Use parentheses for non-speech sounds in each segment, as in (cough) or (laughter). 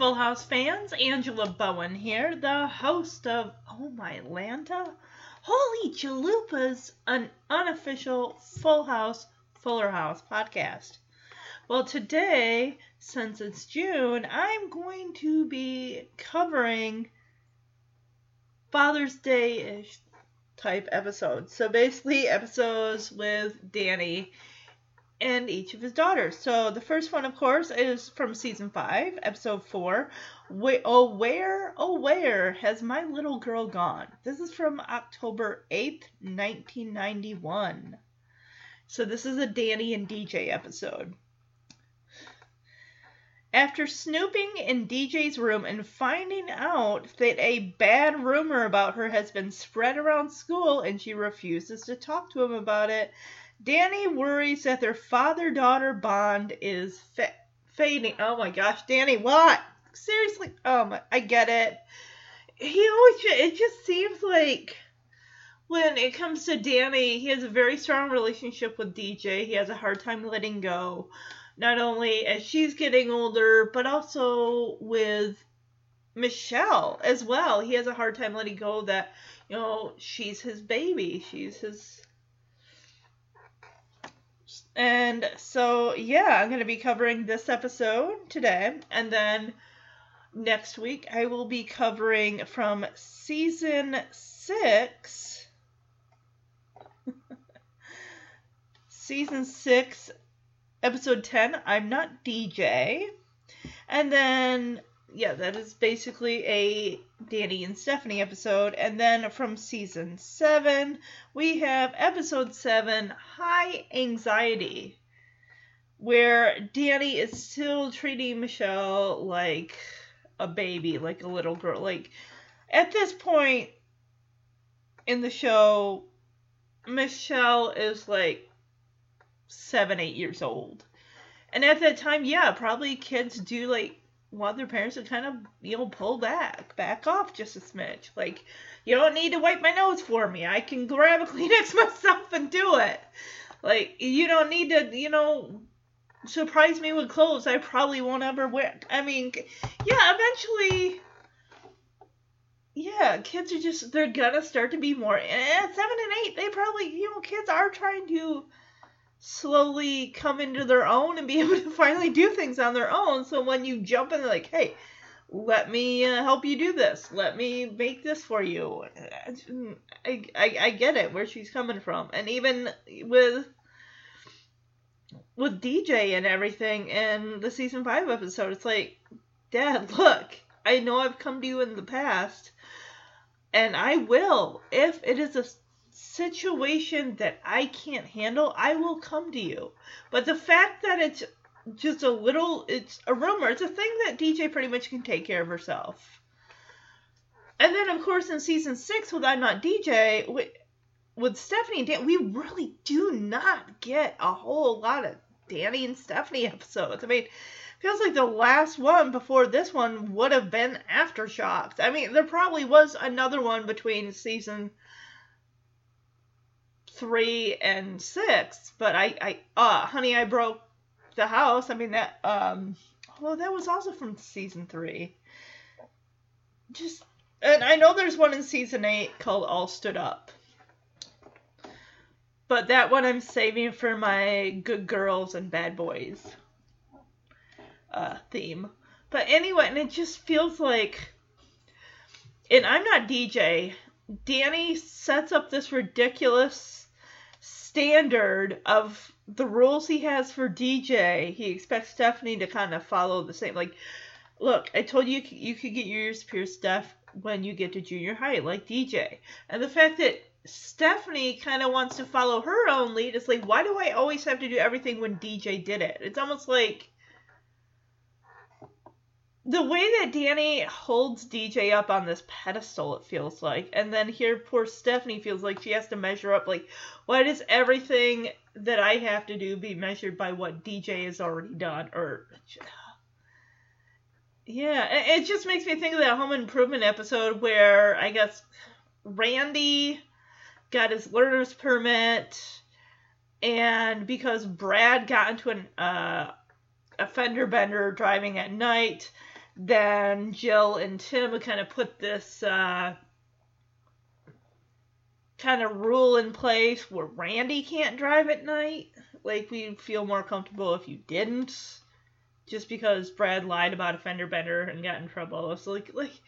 Full House fans. Angela Bowen here, the host of Oh My Lanta. Holy Chalupas, an unofficial Full House, Fuller House podcast. Well, today, since it's June, I'm going to be covering Father's Day ish type episodes. So basically, episodes with Danny and each of his daughters. So the first one, of course, is from season five, episode four. Wh- oh, where, oh, where has my little girl gone? This is from October 8th, 1991. So this is a Danny and DJ episode. After snooping in DJ's room and finding out that a bad rumor about her has been spread around school and she refuses to talk to him about it, Danny worries that their father daughter bond is fa- fading. Oh my gosh, Danny, what? Seriously? Oh my, I get it. He always, it just seems like when it comes to Danny, he has a very strong relationship with DJ. He has a hard time letting go, not only as she's getting older, but also with Michelle as well. He has a hard time letting go that, you know, she's his baby. She's his and so, yeah, I'm going to be covering this episode today. And then next week, I will be covering from season six. (laughs) season six, episode 10, I'm Not DJ. And then, yeah, that is basically a Danny and Stephanie episode. And then from season seven, we have episode seven, High Anxiety, where Danny is still treating Michelle like a baby, like a little girl. Like, at this point in the show, Michelle is like seven, eight years old. And at that time, yeah, probably kids do like want their parents to kind of, you know, pull back, back off just a smidge. Like, you don't need to wipe my nose for me. I can grab a (laughs) Kleenex myself and do it. Like, you don't need to, you know, surprise me with clothes I probably won't ever wear. I mean, yeah, eventually, yeah, kids are just, they're gonna start to be more, and at seven and eight, they probably, you know, kids are trying to slowly come into their own and be (laughs) able to finally do things on their own. So when you jump in, like, hey, let me uh, help you do this. Let me make this for you. I, I, I get it where she's coming from, and even with with DJ and everything in the season five episode, it's like, Dad, look, I know I've come to you in the past, and I will if it is a situation that I can't handle, I will come to you. But the fact that it's just a little, it's a rumor, it's a thing that DJ pretty much can take care of herself. And then, of course, in season six, with I'm Not DJ, with, with Stephanie and Dan, we really do not get a whole lot of Danny and Stephanie (laughs) episodes. I mean, feels like the last one before this one would have been Aftershocks. I mean, there probably was another one between season three and six, but I, I, uh, honey, I broke the house. I mean that, um, well, that was also from season three. Just, and I know there's one in season eight called All Stood Up, but that one I'm saving for my good girls and bad boys, uh, theme. But anyway, and it just feels like, and I'm not DJ. Danny sets up this ridiculous standard of the rules he has for DJ. He expects Stephanie to kind of follow the same. Like, look, I told you you could get your ears pierced, Steph, when you get to junior high, like DJ. And the fact that Stephanie kind of wants to follow her own lead is like, why do I always have to do everything when DJ did it? It's almost like the way that Danny holds DJ up on this pedestal, it feels like, and then here poor Stephanie feels like she has to measure up. Like, why does everything that I have to do be measured by what DJ has already done? Or, (sighs) yeah, it just makes me think of that Home Improvement episode where I guess Randy got his learner's permit, and because Brad got into an uh, a fender bender driving at night, then Jill and Tim kind of put this uh, kind of rule in place where Randy can't drive at night. Like we'd feel more comfortable if you didn't, just because Brad lied about a fender bender and got in trouble. It's like like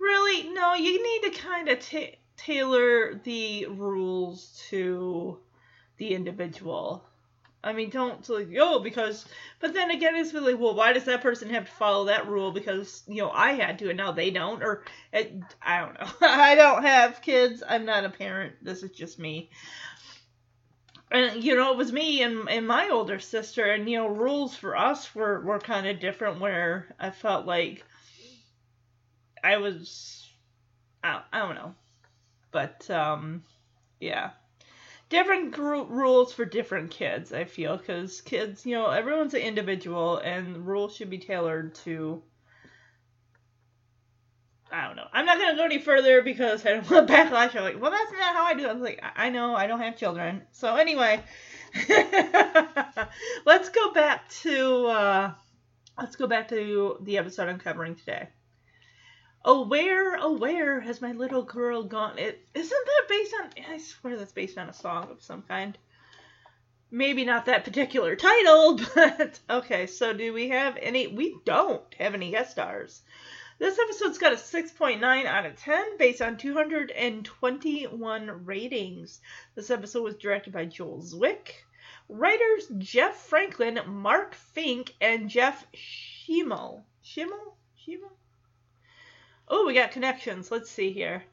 really no, you need to kind of ta tailor the rules to the individual. I mean, don't like yo because, but then again, it's really well. Why does that person have to follow that rule? Because you know I had to, and now they don't, or it, I don't know. (laughs) I don't have kids. I'm not a parent. This is just me. And you know, it was me and and my older sister, and you know, rules for us were were kind of different. Where I felt like I was, I, I don't know, but um, yeah different gr- rules for different kids i feel because kids you know everyone's an individual and rules should be tailored to i don't know. I'm not going to go any further because i don't (laughs) want backlash. I'm like well that's not how i do it. I was like i I know. I don't have children. So anyway (laughs) let's go back to uh let's go back to the episode i'm covering today Oh, where, oh, where has my little girl gone? It isn't that based on? I swear that's based on a song of some kind. Maybe not that particular title, (laughs) but okay. So, do we have any? We don't have any guest stars. This episode's got a 6.9 out of 10 based on 221 ratings. This episode was directed by Joel Zwick. Writers Jeff Franklin, Mark Fink, and Jeff Schimmel. Schimmel? Schimmel? Oh, we got connections. Let's see here.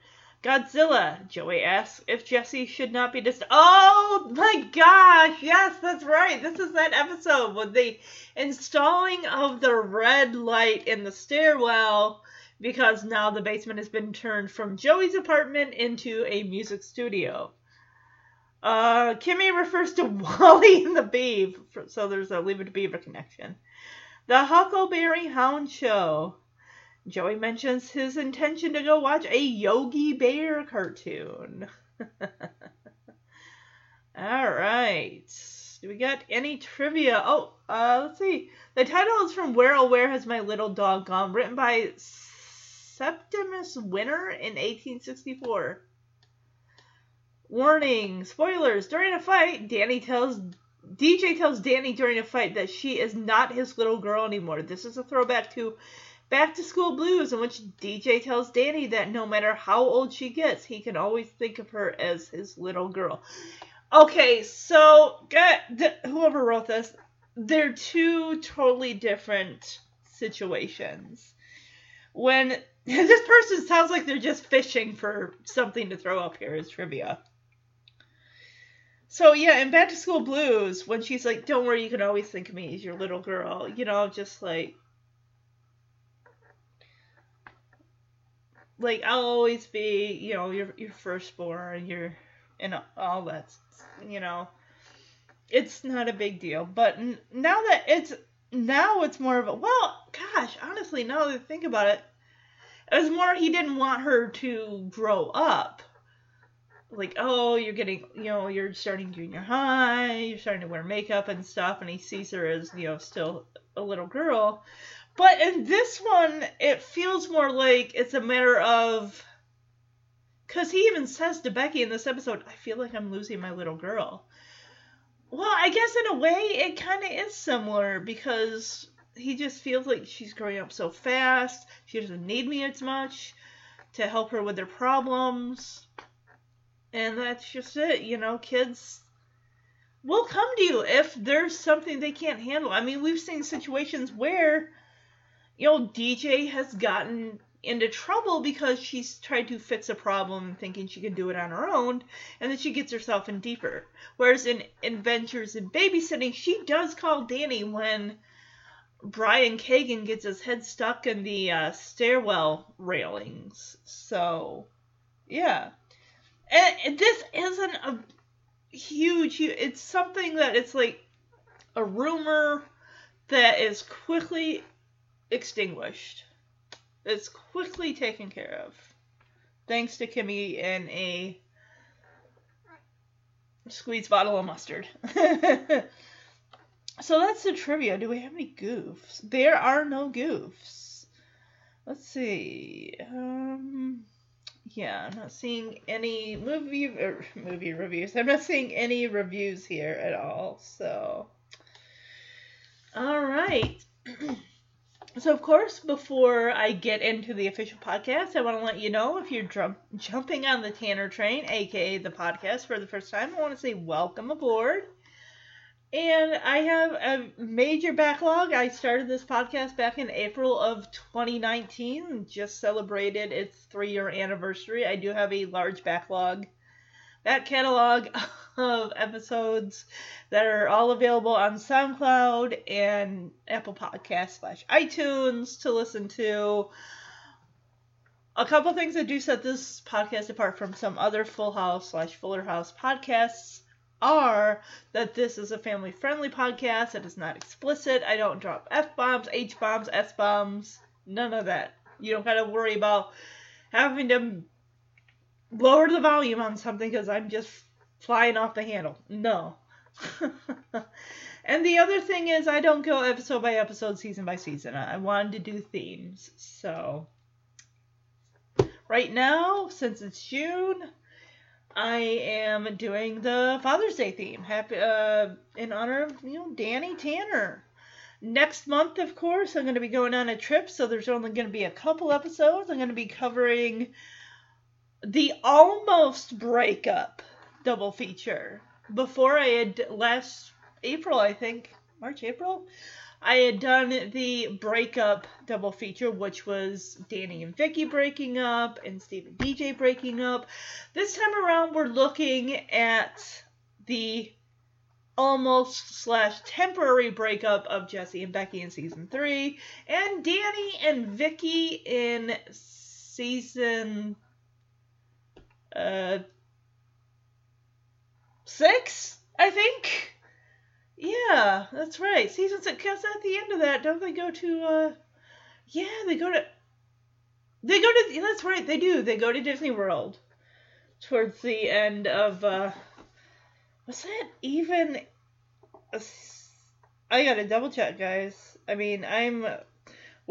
Godzilla, Joey asks if Jesse should not be dis. Oh my gosh! Yes, that's right. This is that episode with the installing of the red light in the stairwell because now the basement has been turned from Joey's apartment into a music studio. Uh, Kimmy refers to (laughs) Wally and the Beeve, so there's a Leave It to Beaver connection. The Huckleberry Hound Show. Joey mentions his intention to go watch a Yogi Bear cartoon. (laughs) All right. Do we got any trivia? Oh, uh, let's see. The title is from Where Oh Where Has My Little Dog Gone, written by Septimus Winner in 1864. Warning, spoilers. During a fight, Danny tells DJ tells Danny during a fight that she is not his little girl anymore. This is a throwback to Back to School Blues, in which DJ tells Danny that no matter how old she gets, he can always think of her as his little girl. Okay, so whoever wrote this, they're two totally different situations. When (laughs) this person sounds like they're just fishing for something to throw up here as trivia. So yeah, in Back to School Blues, when she's like, "Don't worry, you can always think of me as your little girl," you know, just like like I'll always be, you know, your your firstborn, your and all that, you know. It's not a big deal, but now that it's now it's more of a well, gosh, honestly, now that I think about it, it was more he didn't want her to grow up. Like, oh, you're getting, you know, you're starting junior high, you're starting to wear makeup and stuff, and he sees her as, you know, still a little girl. But in this one, it feels more like it's a matter of. Because he even says to Becky in this episode, I feel like I'm losing my little girl. Well, I guess in a way, it kind of is similar because he just feels like she's growing up so fast. She doesn't need me as much to help her with their problems. And that's just it. You know, kids will come to you if there's something they can't handle. I mean, we've seen situations where you know, DJ has gotten into trouble because she's tried to fix a problem thinking she can do it on her own and then she gets herself in deeper whereas in adventures in babysitting she does call danny when Brian Kagan gets his head stuck in the uh, stairwell railings. So, yeah. And this isn't a huge, hu- it's something that it's like a rumor that is quickly extinguished. It's quickly taken care of. Thanks to Kimmy and a squeeze bottle of mustard. (laughs) so that's the trivia. Do we have any goofs? There are no goofs. Let's see. Um, yeah, I'm not seeing any movie er, movie reviews. I'm not seeing any reviews here at all. So, all right. (clears throat) So, of course, before I get into the official podcast, I want to let you know if you're jump- (laughs) jumping on the Tanner train, aka the podcast, for the first time, I want to say welcome aboard. And I have a major backlog. I started this podcast back in April of 2019, just celebrated its three year anniversary. I do have a large backlog that catalog (laughs) of episodes that are all available on SoundCloud and Apple Podcast slash iTunes to listen to. A couple things that do set this podcast apart from some other Full House slash Fuller House podcasts are that this is a family friendly podcast. It is not explicit. I don't drop F bombs, H bombs, S bombs, none of that. You don't gotta worry about having to lower the volume on something because I'm just flying off the handle. No. (laughs) and the other thing is, I don't go episode by episode, season by season. I wanted to do themes. So, right now, since it's June, I am doing the Father's Day theme. Happy uh, in honor of you know Danny Tanner. Next month, of course, I'm going to be going on a trip, so there's only going to be a couple episodes. I'm going to be covering the almost breakup double feature. Before I had last April, I think March, April, I had done the breakup double feature, which was Danny and Vicky breaking up and Steve and DJ breaking up. This time around, we're looking at the almost slash temporary breakup of Jesse and Becky in season three, and Danny and Vicky in season uh six, I think. Yeah, that's right. Season six. Cause at the end of that, don't they go to? uh Yeah, they go to. They go to. That's right. They do. They go to Disney World. Towards the end of. uh Was that even? a I gotta double check, guys. I mean, I'm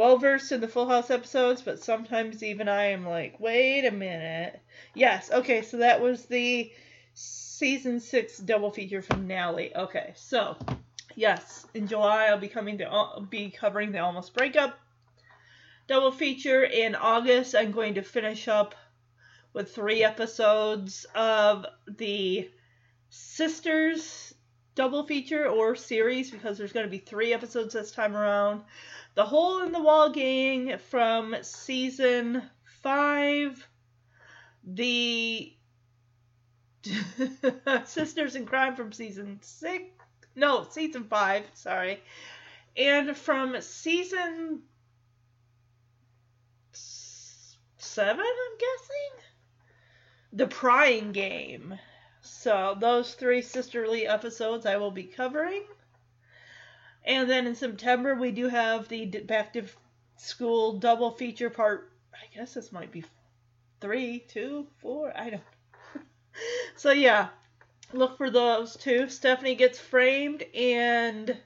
well versed in the Full House episodes, but sometimes even I am like, wait a minute. Yes, okay, so that was the season six double feature finale. Okay, so yes, in July I'll be coming to be covering the Almost Breakup double feature. In August, I'm going to finish up with three episodes of the Sisters double feature or series because there's going to be three episodes this time around. The Hole in the Wall Gang from season five, the (laughs) Sisters in Crime from season six, no, season five, sorry, and from season seven, I'm guessing, the Prying Game. So those three sisterly episodes I will be covering. And then in September we do have the Back to School double feature part. I guess this might be three, two, four. I don't. (laughs) so yeah, look for those two. Stephanie gets framed and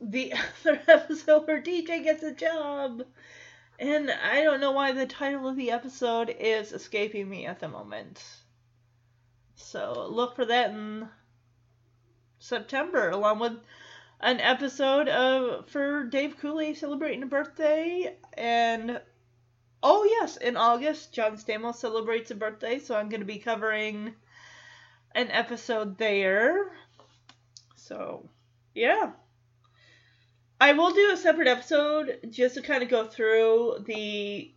the (laughs) other episode where DJ gets a job. And I don't know why the title of the episode is escaping me at the moment. So look for that in September, along with an episode of for Dave Coulier celebrating a birthday. And oh yes, in August, John Stamos celebrates a birthday, so I'm going to be covering an episode there. So yeah. I will do a separate episode just to kind of go through the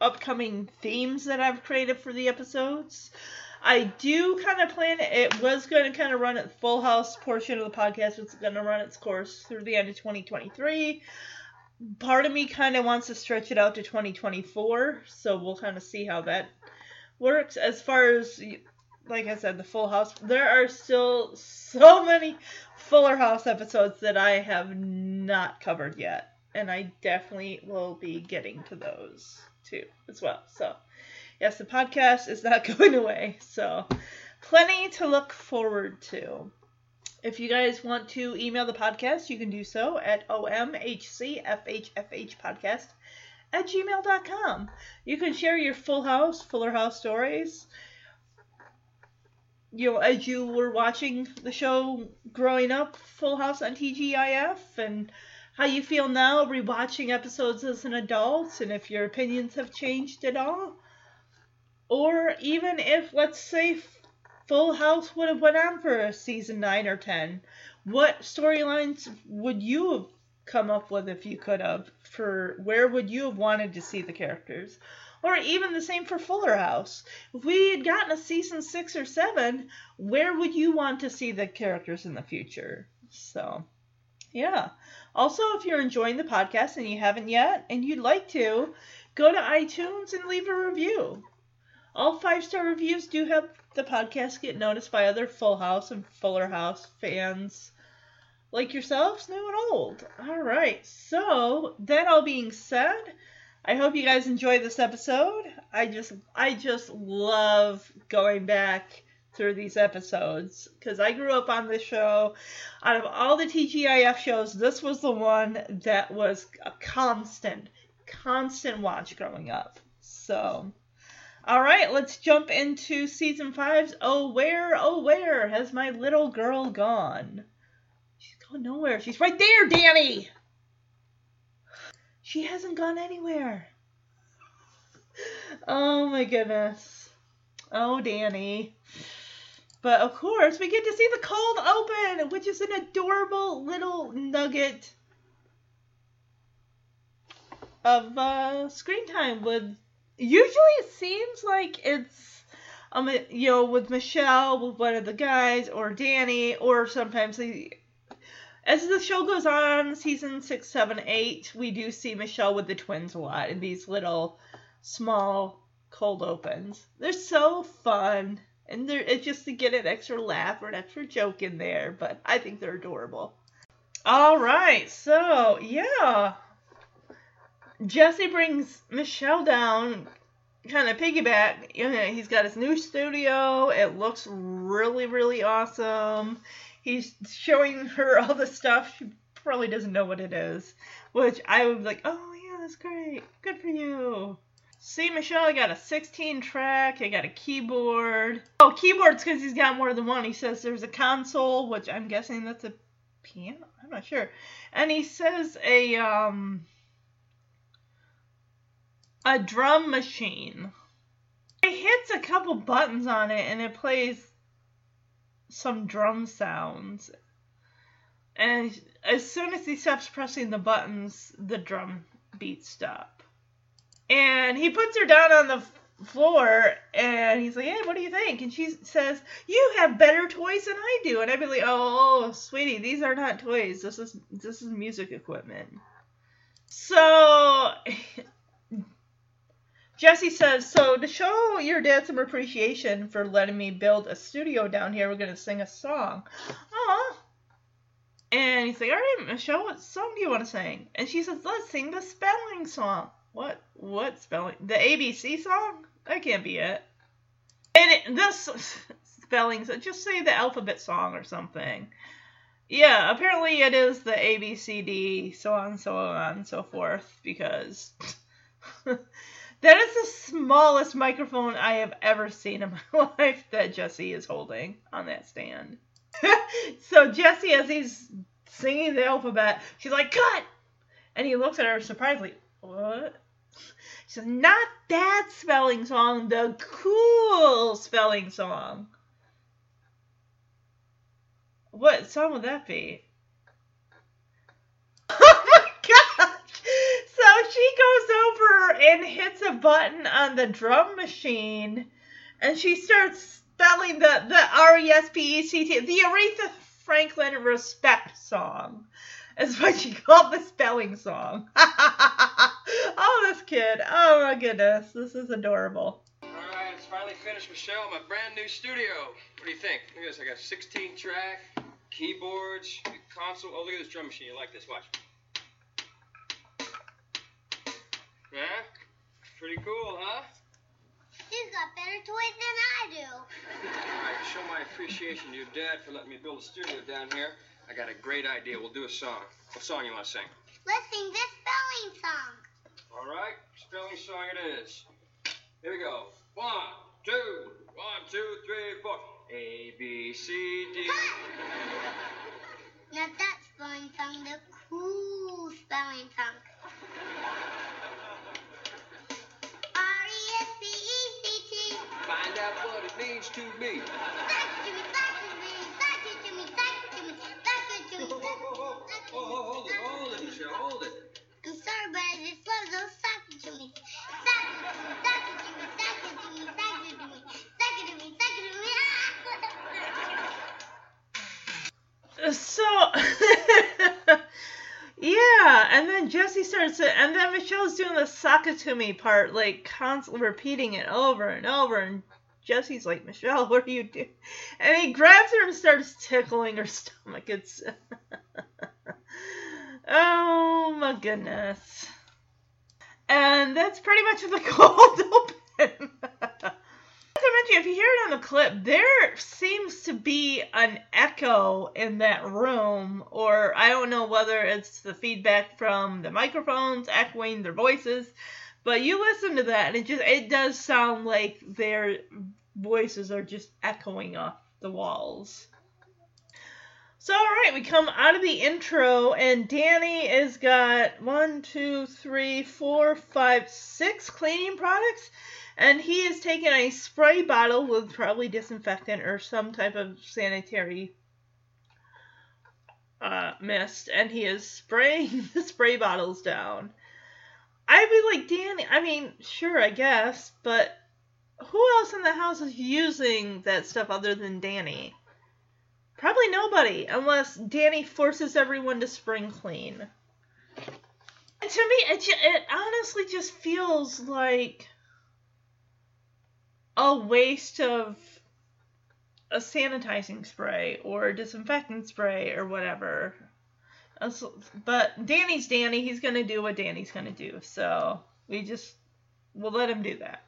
upcoming themes that I've created for the episodes. I do kind of plan it. Was going to kind of run its Full House portion of the podcast was going to run its course through the end of 2023. Part of me kind of wants to stretch it out to 2024, so we'll kind of see how that works. As far as, like I said, the Full House, there are still so many Fuller House episodes that I have not covered yet, and I definitely will be getting to those too as well. So yes, the podcast is not (laughs) going away. So, plenty to look forward to. If you guys want to email the podcast, you can do so at omhcfhfhpodcast at gmail.com. You can share your Full House, Fuller House stories. You know, as you were watching the show growing up, Full House on TGIF, and how you feel now rewatching episodes as an adult, and if your opinions have changed at all or even if let's say Full House would have went on for a season 9 or 10 what storylines would you have come up with if you could have? For where would you have wanted to see the characters? Or even the same for Fuller House. If we had gotten a season 6 or 7 where would you want to see the characters in the future? So yeah. Also if you're enjoying the podcast and you haven't yet and you'd like to go to iTunes and leave a review all five star reviews do help the podcast get noticed by other Full House and Fuller House fans like yourselves, new and old. All right, so that all being said, I hope you guys enjoy this episode. I just I just love going back through these episodes because I grew up on this show. Out of all the TGIF shows, this was the one that was a constant, constant watch growing up. So all right, let's jump into season five's Oh Where, Oh Where Has My Little Girl Gone? She's gone nowhere. She's right there, Danny! She hasn't gone anywhere. Oh my goodness. Oh, Danny. But of course, we get to see the cold open, which is an adorable little nugget of uh, screen time with usually it seems like it's um you know with Michelle with one of the guys or Danny or sometimes they as the show goes on season six seven eight we do see Michelle with the twins a lot in these little small cold opens. They're so fun and they're it's just to get an extra laugh or an extra joke in there but I think they're adorable. All right so yeah Jesse brings Michelle down, kind of piggyback. You know, he's got his new studio. It looks really, really awesome. He's showing her all the stuff. She probably doesn't know what it is, which I would be like, oh yeah, that's great. Good for you. See, Michelle, I got a 16 track. I got a keyboard. Oh, keyboards because he's got more than one. He says there's a console, which I'm guessing that's a piano. I'm not sure. And he says a um a drum machine. He hits a couple buttons on it and it plays some drum sounds. And as soon as he stops pressing the buttons, the drum beats stop. And he puts her down on the floor and he's like, Hey, what do you think? And she says, You have better toys than I do. And I'd be like, oh sweetie, these are not toys. This is this is music equipment. So Jesse says, So to show your dad some appreciation for letting me build a studio down here, we're going to sing a song. Aw. And he's like, All right, Michelle, what song do you want to sing? And she says, Let's sing the spelling song. What? What spelling? The ABC song? That can't be it. And it, this (laughs) spelling, just say the alphabet song or something. Yeah, apparently it is the ABCD, so on, so on, so forth, because (laughs) That is the smallest microphone I have ever seen in (laughs) my life that Jesse is holding on that stand. (laughs) so Jesse, as he's singing the alphabet, she's like, "Cut!" And he looks at her surprisingly. What? She says, "Not that spelling song, the cool spelling song." What song would that be? So she goes over and hits a button on the drum machine and she starts spelling the the R E S P E C T the Aretha Franklin respect song. Is what she called the spelling song. (laughs) oh, this kid. Oh my goodness. This is adorable. All right, it's finally finished, Michelle. My brand new studio. What do you think? Look at this. I got 16 track, keyboards, console. Oh, look at this drum machine. You like this? Watch. Yeah? Pretty cool, huh? He's got better toys than I do. All right, show my appreciation to your dad for letting me build a studio down here, I got a great idea. We'll do a song. What song you want to sing? Let's sing this spelling song. All right, spelling song it is. Here we go. One, two, one, two, three, four. A, B, C, D. Now that's spelling song, the cool spelling song. Out what it means to me. So, (laughs) yeah, and then Jesse starts it, and then Michelle's doing the it to me part, like constantly repeating it over and over, and Jesse's like, Michelle, what are you doing? And he grabs her and starts tickling her (laughs) stomach. It's. (laughs) oh my goodness. And that's pretty much the (laughs) cold open. Not to mention, if you hear it on the clip, there seems to be an echo in that room, or I don't know whether it's the feedback from the microphones echoing their voices, but you listen to that, and it just it does sound like their voices are just echoing off the walls. So, all right, we come out of the intro, and Danny has got one, two, three, four, five, six cleaning products, and he is taking a spray bottle with probably disinfectant or some type of sanitary uh, mist, and he is spraying (laughs) the spray bottles down. I'd be like, Danny, I mean, sure, I guess, but who else in the house is using that stuff other than Danny? Probably nobody, unless Danny forces everyone to spring clean. And to me, it, ju- it honestly just feels like a waste of a sanitizing spray or disinfectant spray or whatever. But Danny's Danny. He's going to do what Danny's going to do. So we just, we'll let him do that.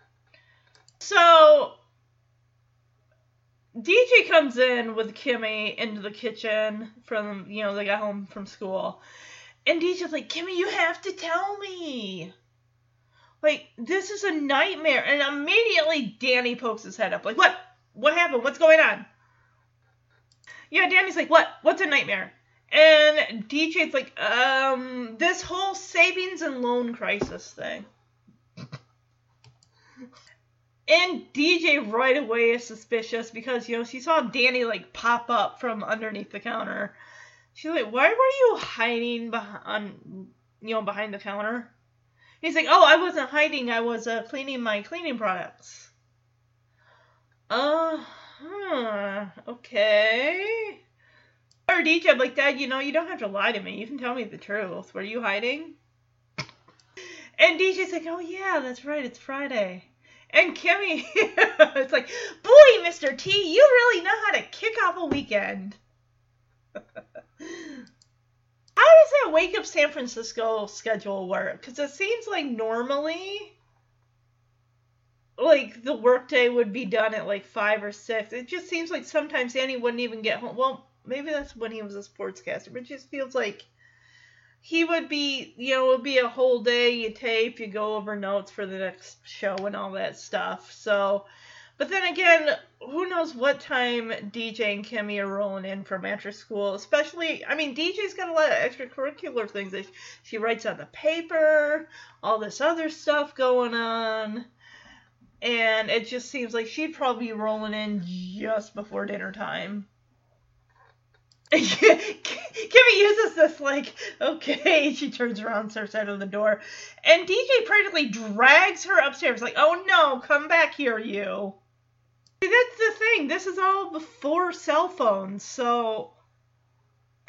So DJ comes in with Kimmy into the kitchen from, you know, they got home from school. And DJ's like, Kimmy, you have to tell me. Like, this is a nightmare. And immediately Danny pokes his head up. Like, what? What happened? What's going on? Yeah, Danny's like, what? What's a nightmare? And DJ's like, um, this whole savings and loan crisis thing. And DJ right away is suspicious because, you know, she saw Danny, like, pop up from underneath the counter. She's like, why were you hiding behind, you know, behind the counter? He's like, oh, I wasn't hiding. I was uh, cleaning my cleaning products. Uh huh. Okay. DJ, I'm like, Dad, you know, you don't have to lie to me. You can tell me the truth. Were you hiding? And DJ's like, oh, yeah, that's right. It's Friday. And Kimmy, (laughs) it's like, boy, Mr. T, you really know how to kick off a weekend. (laughs) how does that wake up San Francisco schedule work? Because it seems like normally, like the workday would be done at like five or six. It just seems like sometimes Annie wouldn't even get home. Well, maybe that's when he was a sportscaster, but just feels like he would be, you know, it would be a whole day. You tape, you go over notes for the next show and all that stuff. So, but then again, who knows what time DJ and Kimmy are rolling in from after school? Especially, I mean, DJ's got a lot of extracurricular things that she writes on the paper, all this other stuff going on. And it just seems like she'd probably be rolling in just before dinner time. (laughs) Kimmy uses this like, okay, (laughs) she turns around, starts out of the door, and DJ practically drags her upstairs, like, oh no, come back here, you. See, that's the thing. This is all before cell phones, so.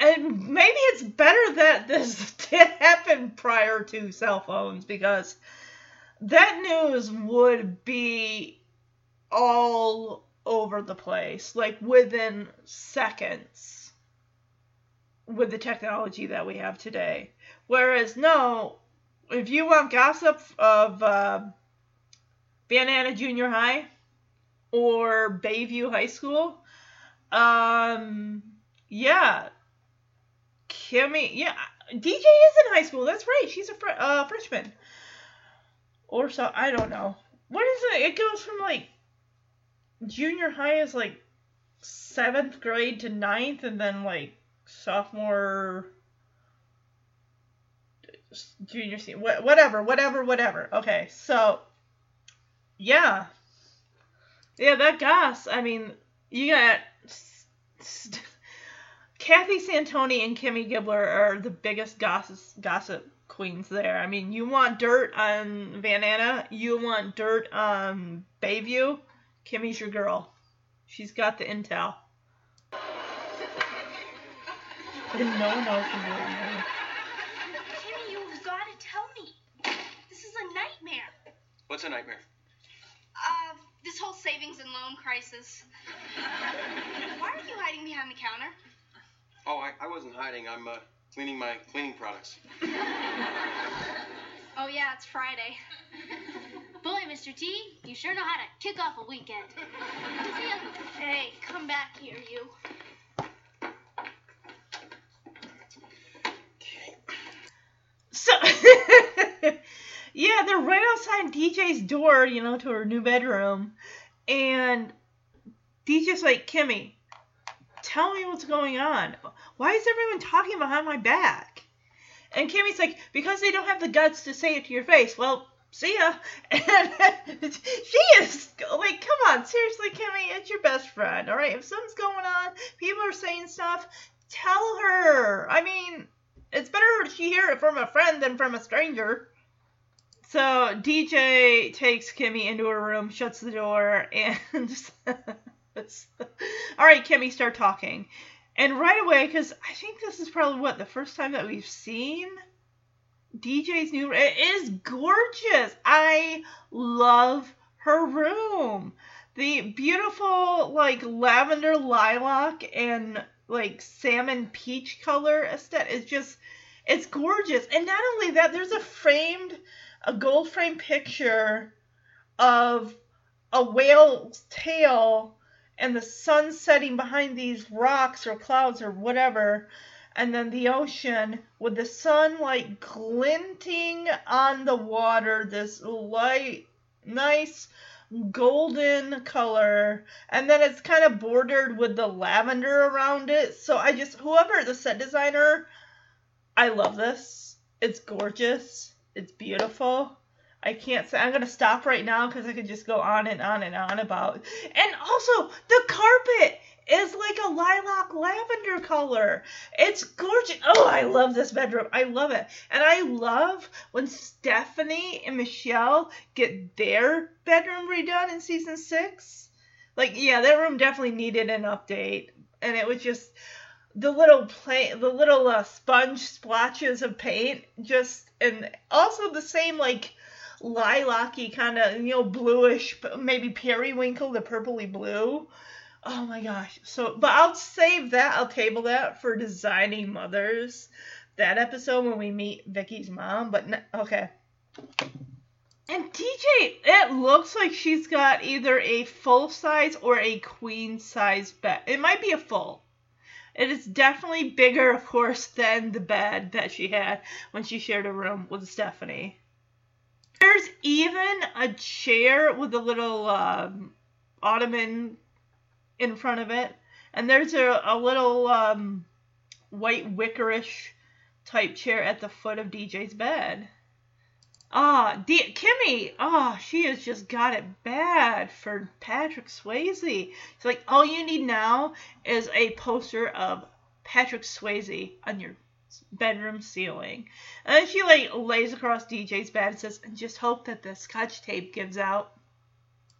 And maybe it's better that this (laughs) did happen prior to cell phones because that news would be all over the place, like within seconds with the technology that we have today. Whereas, no, if you want gossip of uh, Van Allen Junior High or Bayview High School, um, yeah, Kimmy, yeah, DJ is in high school. That's right. She's a fr- uh, freshman. Or so, I don't know. What is it? It goes from like junior high is like seventh grade to ninth, and then like sophomore, junior, senior, wha- whatever, whatever, whatever. Okay, so yeah, yeah, that Goss. I mean, you got s- s- (laughs) Kathy Santoni and Kimmy Gibbler are the biggest gossip gossip queens there. I mean, you want dirt on Van Allen, you want dirt on Bayview. Kimmy's your girl. She's got the intel. And no one else is really her. Kimmy, you've got to tell me. This is a nightmare. What's a nightmare? Uh, this whole savings and loan crisis. Why are you hiding behind the counter? Oh, I, I wasn't hiding. I'm uh, cleaning my cleaning products. Oh, yeah, it's Friday. Boy, Mr. T, you sure know how to kick off a weekend. Hey, come back here, you. So, (laughs) yeah, they're right outside DJ's door, you know, to her new bedroom. And DJ's like, Kimmy, tell me what's going on. Why is everyone talking behind my back? And Kimmy's like, because they don't have the guts to say it to your face. Well, see ya. (laughs) And (laughs) she is like, come on, seriously, Kimmy, it's your best friend, all right? If something's going on, people are saying stuff, tell her. I mean, it's better she hear it from a friend than from a stranger. So DJ takes Kimmy into her room, shuts the door, and (laughs) all right, Kimmy, start talking. And right away, because I think this is probably what the first time that we've seen DJ's new. Room. It is gorgeous. I love her room. The beautiful like lavender lilac and like salmon peach color aesthetic is just it's gorgeous. And not only that, there's a framed a gold frame picture of a whale's tail and the sun setting behind these rocks or clouds or whatever and then the ocean with the sun like glinting on the water this light nice golden color and then it's kind of bordered with the lavender around it so i just whoever the set designer i love this it's gorgeous it's beautiful I can't say. I'm gonna stop right now because I could just go on and on and on about. And also, the carpet is like a lilac lavender color. It's gorgeous. Oh, I love this bedroom. I love it. And I love when Stephanie and Michelle get their bedroom redone in season six. Like, yeah, that room definitely needed an update, and it was just the little play, the little uh, sponge splotches of paint, just and also the same like lilac-y kind of you know bluish maybe periwinkle the purpley blue oh my gosh. So but i'll save that i'll table that for designing mothers that episode when we meet vicky's mom but n- okay. And dj it looks like she's got either a full size or a queen size bed. It might be a full. It is definitely bigger of course than the bed that she had when she shared a room with stephanie. There's even a chair with a little um, ottoman in front of it, and there's a, a little um, white wickerish type chair at the foot of DJ's bed. Ah, D- Kimmy, ah, she has just got it bad for Patrick Swayze. It's like all you need now is a poster of Patrick Swayze on your bedroom ceiling. And then she like lays across DJ's bed and says, and just hope that the scotch tape gives out.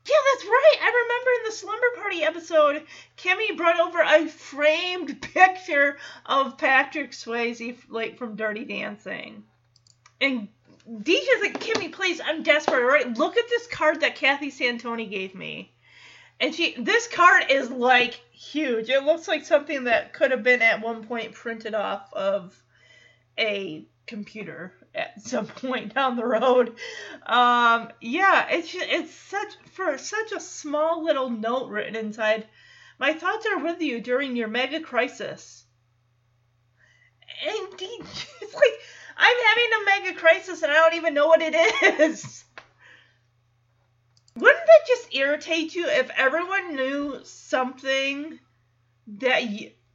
Yeah, that's right. I remember in the slumber party episode, Kimmy brought over a framed (laughs) picture of Patrick Swayze, like from Dirty Dancing. And DJ's like, Kimmy, please, I'm desperate. All right, look at this card that Kathy Santoni gave me. And she, this card is like huge. It looks like something that could have been at one point printed off of a computer at some (laughs) point down the road. Um, yeah, it's it's such for such a small little note written inside. My thoughts are with you during your mega crisis. And D- (laughs) it's like I'm having a mega crisis and I don't even know what it is. (laughs) Wouldn't that just irritate you if everyone knew something that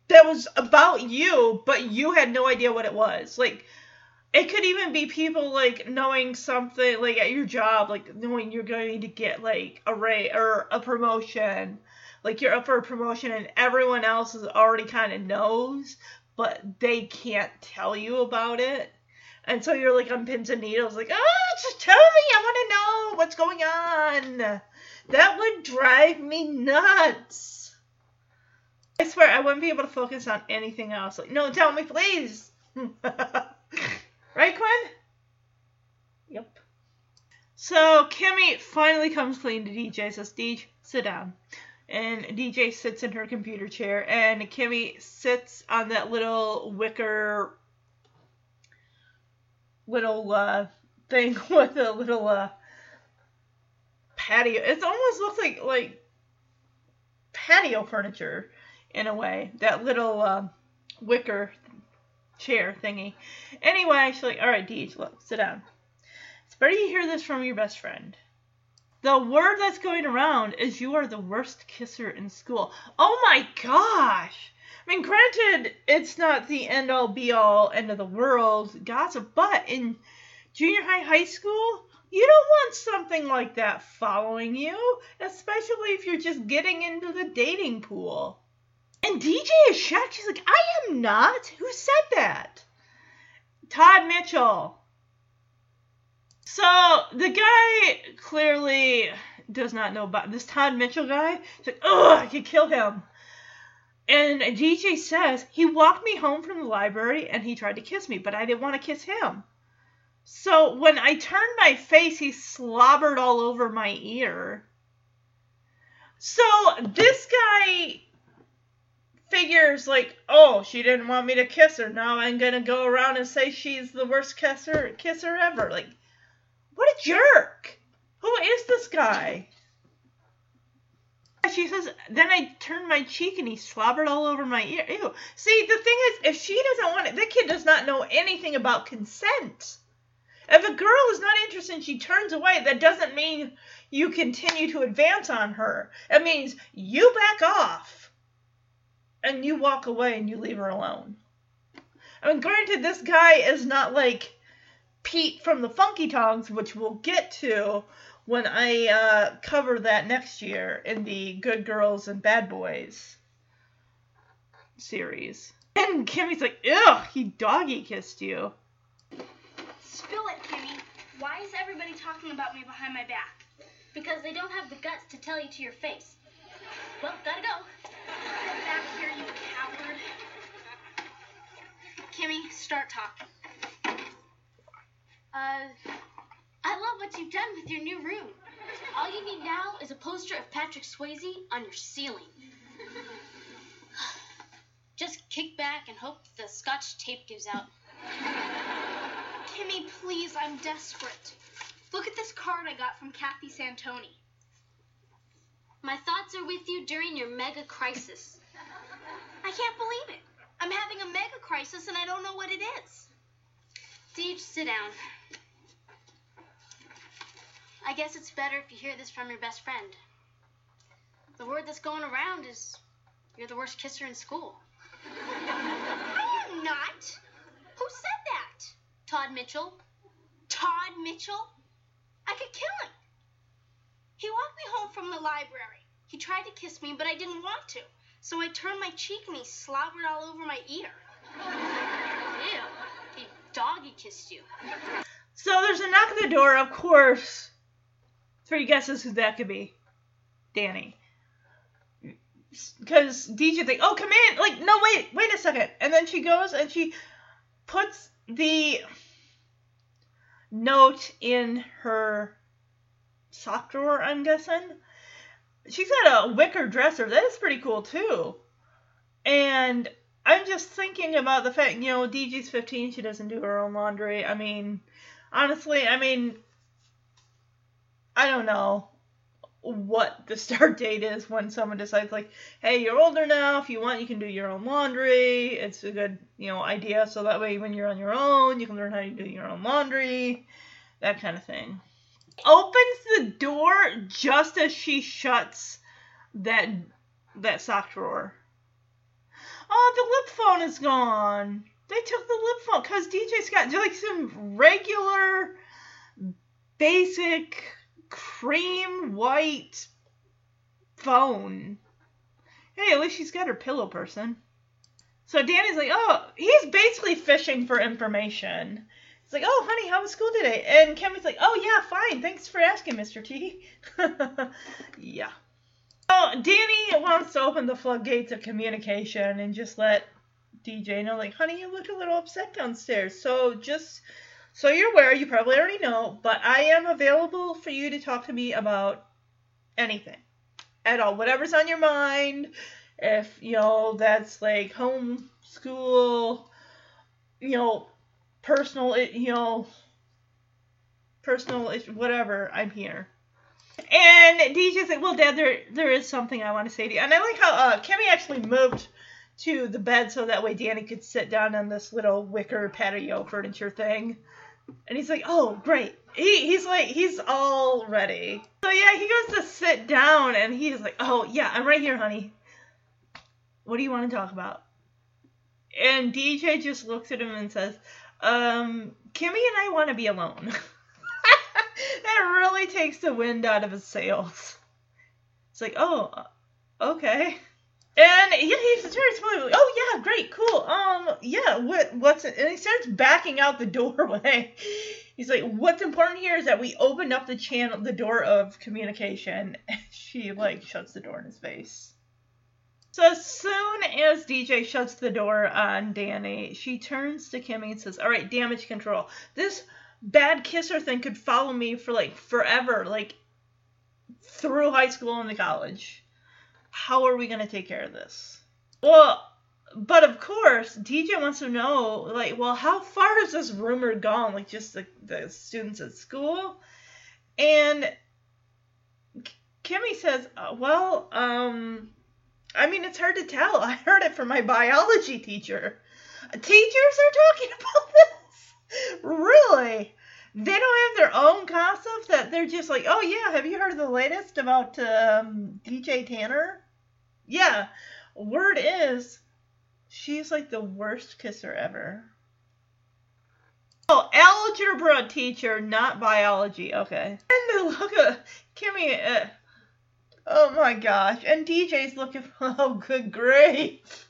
that was about you, but you had no idea what it was? Like, it could even be people like knowing something like at your job, like knowing you're going to get like a rate or a promotion, like you're up for a promotion, and everyone else is already kind of knows, but they can't tell you about it. And so you're like on pins and needles, like, oh, just tell me, I want to know what's going on. That would drive me nuts. I swear I wouldn't be able to focus on anything else. Like, no, tell me, please. (laughs) right, Quinn? Yep. So Kimmy finally comes clean to DJ, says, DJ, sit down. And DJ sits in her computer chair, and Kimmy sits on that little wicker little uh, thing (laughs) with a little uh, patio. It almost looks like like patio furniture in a way. That little uh, wicker chair thingy. Anyway, she's like, "All right, Deej, look, sit down. It's better you hear this from your best friend." The word that's going around is you are the worst kisser in school. Oh my gosh! I mean, granted, it's not the end all be all end of the world gossip, but in junior high, high school, you don't want something like that following you, especially if you're just getting into the dating pool. And DJ is shocked. She's like, I am not. Who said that? Todd Mitchell. So the guy clearly does not know about this Todd Mitchell guy. He's like, oh, I could kill him. And DJ says he walked me home from the library and he tried to kiss me, but I didn't want to kiss him. So when I turned my face, he slobbered all over my ear. So this guy figures like, oh, she didn't want me to kiss her. Now I'm gonna go around and say she's the worst kisser kisser ever. Like, what a jerk! Who is this guy? She says, then I turned my cheek and he slobbered all over my ear. Ew. See, the thing is, if she doesn't want it, that kid does not know anything about consent. If a girl is not interested and she turns away, that doesn't mean you continue to advance on her. It means you back off and you walk away and you leave her alone. I mean, granted, this guy is not like Pete from the Funky Tongs, which we'll get to when I uh, cover that next year in the Good Girls and Bad Boys series. And Kimmy's like, ew, he doggy kissed you. Spill it, Kimmy. Why is everybody talking about me behind my back? Because they don't have the guts to tell you to your face. Well, gotta go. Get back here, you coward. Kimmy, start talking. Uh, I love what you've done with your new room. All you need now is a poster of Patrick Swayze on your ceiling. Just kick back and hope the scotch tape gives out. Kimmy, please, I'm desperate. Look at this card I got from Kathy Santoni. My thoughts are with you during your mega crisis. I can't believe it. I'm having a mega crisis and I don't know what it is. Deej, sit down. I guess it's better if you hear this from your best friend. The word that's going around is you're the worst kisser in school. I am not. Who said that? Todd Mitchell. Todd Mitchell? I could kill him. He walked me home from the library. He tried to kiss me, but I didn't want to. So I turned my cheek and he slobbered all over my ear. Ew. He doggy kissed you. So there's a knock at the door, of course. Three guesses who that could be. Danny. Because DJ think, oh, come in. Like, no, wait, wait a second. And then she goes and she puts the note in her sock drawer, I'm guessing. She's got a wicker dresser. That is pretty cool, too. And I'm just thinking about the fact, you know, DJ's 15. She doesn't do her own laundry. I mean, honestly, I mean, I don't know what the (laughs) start date is when someone decides like hey you're older now if you want you can do your own laundry it's a good you know idea so that way when you're on your own you can learn how to do your own laundry that kind of thing opens the door just as she shuts that that sock drawer oh the lip phone is gone they took the lip phone because dj's got like some regular basic cream white phone. Hey, at least she's got her pillow person. So Danny's like, oh, he's basically fishing for information. He's like, oh, honey, how was school today? And Kimmy's like, oh, yeah, fine. Thanks for asking, Mr. T. (laughs) yeah. So Danny wants to open the floodgates of communication and just let DJ know, like, honey, you look a little upset downstairs. So just so you're aware, you probably already know, but I am available for you to talk to me about anything at all, whatever's on your mind. If you know that's like home school, you know, personal, you know, personal, whatever. I'm here. And DJ's like, well, Dad, there there is something I want to say to you. And I like how uh, Kimmy actually moved to the bed so that way Danny could sit down on this little wicker patio furniture thing. And he's like, oh, great. He, he's like, he's all ready. So yeah, he goes to sit down and he's like, oh, yeah, I'm right here, honey. What do you want to talk about? And DJ just looks at him and says, um, Kimmy and I want to be alone. (laughs) that really takes the wind out of his sails. It's like, oh, okay. And yeah, he's very smooth. Like, oh yeah, great, cool. Um, yeah, what what's? And he starts backing out the (laughs) doorway. He's like, what's important here is that we open up the channel, the door of communication. And (laughs) she like shuts the door in his face. So as soon as DJ shuts the door on Danny, she turns to Kimmy and says, "All right, damage control. This bad kisser thing could follow me for like forever, like through high school and the college." how are we going to take care of this? Well, but of course, DJ wants to know, like, well, how far has this rumor gone? Like, just the, the students at school? And Kimmy says, uh, well, um, I mean, it's hard to tell. (laughs) I heard it from my biology teacher. Teachers are talking (laughs) about this? Really? They don't have their own gossip that they're just like, oh, yeah, have you heard the latest about um, DJ Tanner? Yeah, word is she's like the worst kisser ever. Oh, algebra teacher, not biology. Okay. And look Kimmy. Uh, oh my gosh. And DJ's looking. (laughs) Oh, good grief.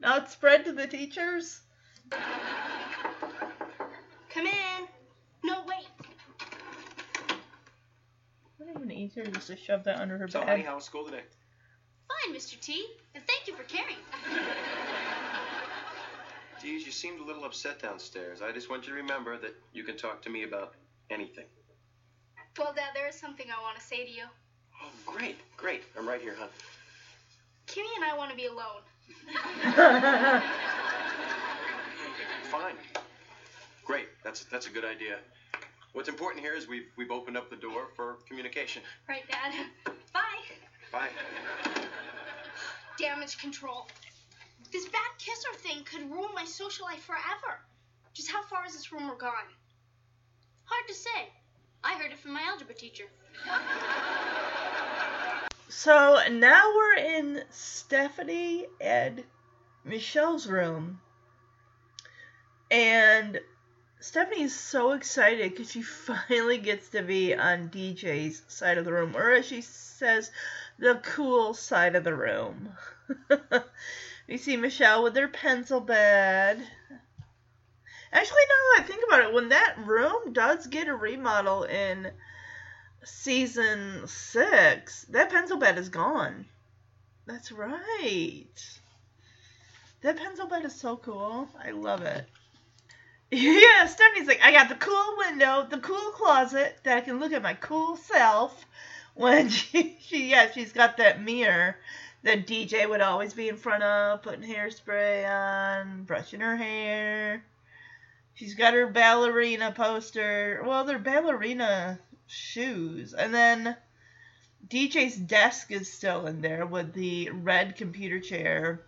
Now it's spread to the teachers. Come in. No, wait. Wouldn't it have been easier just to shove that under her So, bed? honey, how was school today? Fine, Mr. T, and thank you for caring. (laughs) Geez, you seemed a little upset downstairs. I just want you to remember that you can talk to me about anything. Well, Dad, there is something I want to say to you. Great, great. I'm right here, hon. Kimmy and I want to be alone. (laughs) Fine. Great. That's that's a good idea. What's important here is we've we've opened up the door for communication. Right, Dad? Bye. Bye. Damage control. This bad kisser thing could ruin my social life forever. Just how far is this rumor gone? Hard to say. I heard it from my algebra teacher. (laughs) So now we're in Stephanie and Michelle's room. And Stephanie is so excited because she (laughs) finally gets to be on DJ's side of the room, or as she says, the cool side of the room. (laughs) you see Michelle with her pencil bed. Actually, now that I think about it, when that room does get a remodel in season six, that pencil bed is gone. That's right. That pencil bed is so cool. I love it. (laughs) Yeah, Stephanie's like, I got the cool window, the cool closet that I can look at my cool self. When (laughs) she, she yeah, she's got that mirror that DJ would always be in front of, putting hairspray on, brushing her hair. She's got her ballerina poster. Well, they're ballerina shoes. And then DJ's desk is still in there with the red computer chair.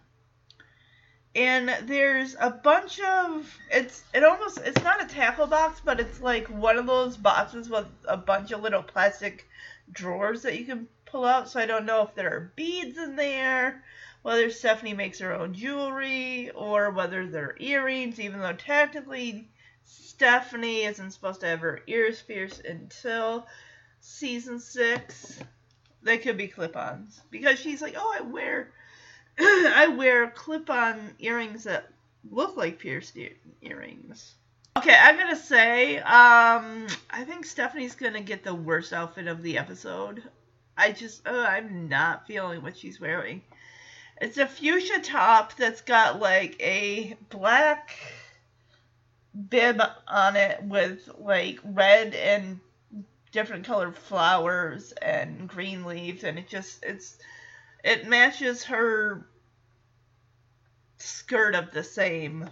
And there's a bunch of it's it almost it's not a tackle box, but it's like one of those boxes with a bunch of little plastic drawers that you can pull out. So I don't know if there are beads in there, whether Stephanie makes her own jewelry, or whether they're earrings, even though technically Stephanie isn't supposed to have her ears pierced until season six. They could be clip-ons because she's like, oh, I wear, (clears throat) I wear clip-on earrings that look like pierced ear- earrings. Okay, I'm gonna say, um, I think Stephanie's gonna get the worst outfit of the episode. I just, uh, I'm not feeling what she's wearing. It's a fuchsia top that's got like a black bib on it with like red and different colored flowers and green leaves and it just it's it matches her skirt of the same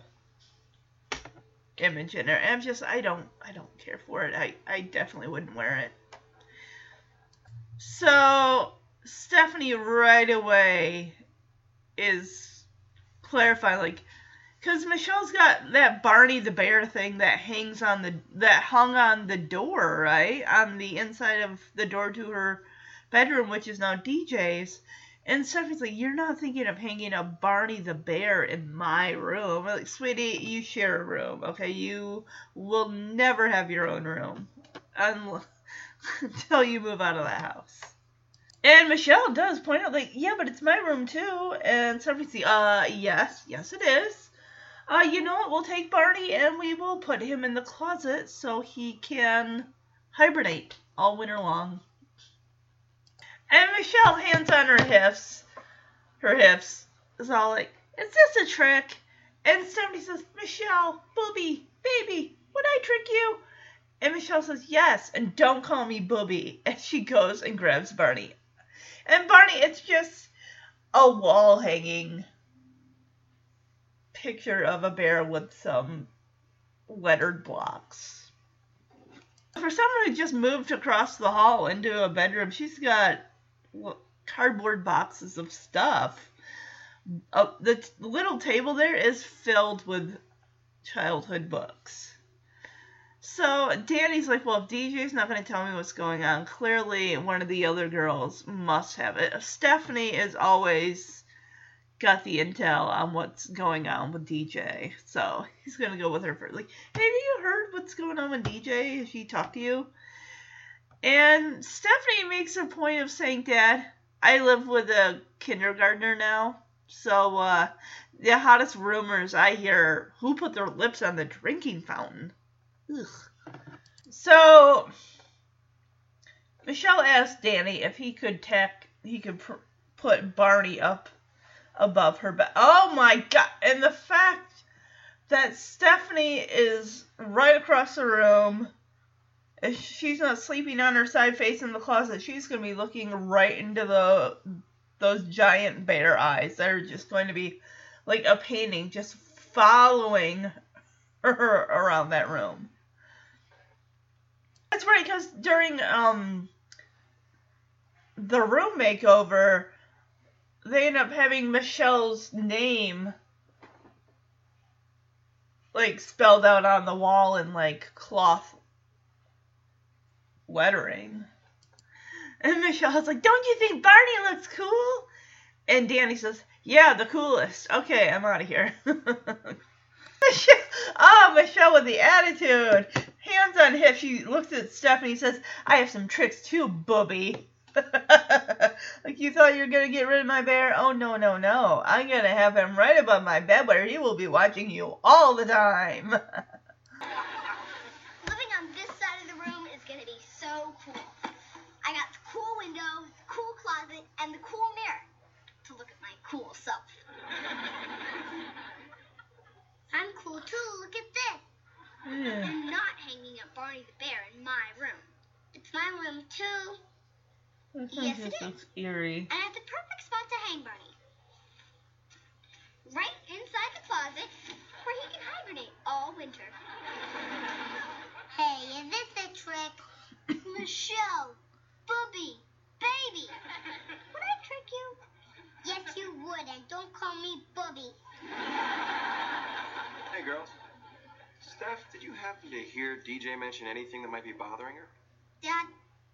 image in her. And I'm just I don't I don't care for it. I, I definitely wouldn't wear it. So Stephanie right away is clarifying like because Michelle's got that Barney the bear thing that hangs on the that hung on the door, right? On the inside of the door to her bedroom, which is now DJ's. And Stephanie's like, You're not thinking of hanging a Barney the bear in my room. Like, sweetie, you share a room, okay? You will never have your own room (laughs) until you move out of the house. And Michelle does point out, like, yeah, but it's my room too. And Stephanie's like, uh, yes, yes, it is uh, you know what? We'll take Barney and we will put him in the closet so he can hibernate all winter long. And Michelle, hands on her hips, her hips, is all like, is this a trick? And Stephanie says, Michelle, booby, baby, would I trick you? And Michelle says, yes, and don't call me booby. (laughs) And she goes and grabs Barney. And Barney, it's just a wall hanging picture of a bear with some lettered blocks. For someone who just moved across the hall into a bedroom, she's got cardboard boxes of stuff. Uh, the t- little table there is filled with childhood books. So Danny's like, well, if DJ's not going to tell me what's going on, clearly one of the other girls must have it. Stephanie is always got the intel on what's going on with DJ. So he's gonna go with her for like, hey, have you heard what's going on with DJ? Has she talked to you? And Stephanie makes a point of saying, Dad, I live with a kindergartner now. So uh the hottest rumors I hear who put their lips on the drinking fountain. Ugh. So Michelle asked Danny if he could tack he could pr- put Barney up above her bed. Oh my god! And the fact that Stephanie is right across the room, if she's not sleeping on her side facing the closet, she's going to be looking right into the those giant bear eyes that are just going to be like a painting, just following her around that room. That's right, because during um the room makeover, they end up having Michelle's name like spelled out on the wall in like cloth lettering. And Michelle's like, Don't you think Barney looks cool? And Danny says, Yeah, the coolest. Okay, I'm out of here. (laughs) oh, Michelle with the attitude. Hands on hip, she looks at Stephanie and says, I have some tricks too, booby. (laughs) like you thought you were going to get rid of my bear? Oh, no, no, no. I'm going to have him right above my bed where he will be watching you all the time. (laughs) Living on this side of the room is going to be so cool. I got the cool window, the cool closet, and the cool mirror to look at my cool self. I'm cool too. Look at this. Yeah. I'm not hanging up Barney the Bear in my room. It's my room too. This Yes, one it just is. looks eerie. and I have the perfect spot to hang Barney. Right inside the closet where he can hibernate all winter. Hey, is this a trick? (coughs) Michelle, Booby, baby. Would I trick you? Yes, you would, and don't call me Booby. Hey, girls. Steph, did you happen to hear DJ mention anything that might be bothering her? Dad,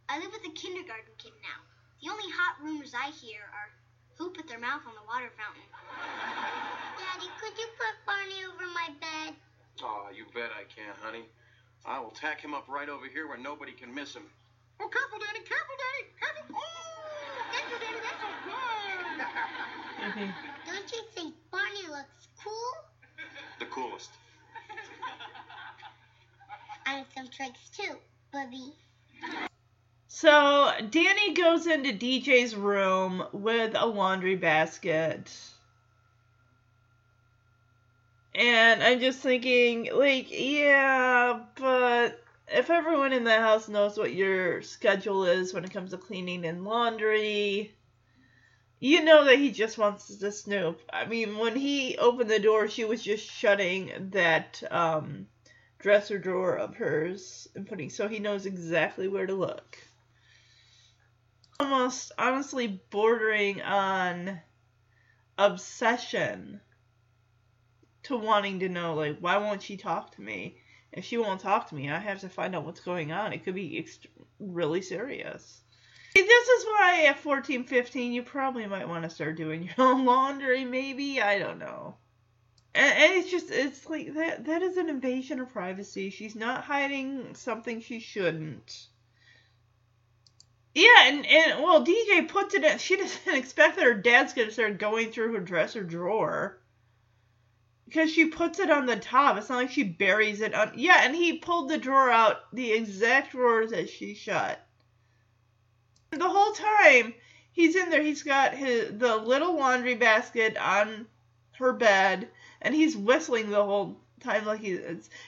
I live with a kindergarten kid now. The only hot rumors I hear are who put their mouth on the water fountain. (laughs) Daddy, could you put Barney over my bed? Aw, you bet I can, honey. I will tack him up right over here where nobody can miss him. Oh, careful, Daddy! Careful, Daddy! Careful! Oh! Thank you, Danny. That's so (laughs) good! Don't you think Barney looks cool? the coolest. I have some tricks too, Bubby. (laughs) So Danny goes into DJ's room with a laundry basket. And I'm just thinking, like, yeah, but if everyone in the house knows what your schedule is when it comes to cleaning and laundry, you know that he just wants to snoop. I mean, when he opened the door, she was just shutting that um, dresser drawer of hers and putting, so he knows exactly where to look almost honestly bordering on obsession to wanting to know like why won't she talk to me? If she won't talk to me i have to find out what's going on. It could be ext- really serious. This is why at 14 15 you probably might want to start doing (laughs) your own laundry maybe? I don't know. And, and it's just it's like that that is an invasion of privacy. She's not hiding something she shouldn't yeah, and, and well, DJ puts it in. (laughs) She doesn't expect that her dad's gonna start going through her dresser drawer because she puts it on the top. It's not like she buries it on. Yeah, and he pulled the drawer out, the exact drawer that she shut. The whole time he's in there, he's got his the little laundry basket on her bed, and he's whistling the whole time like he's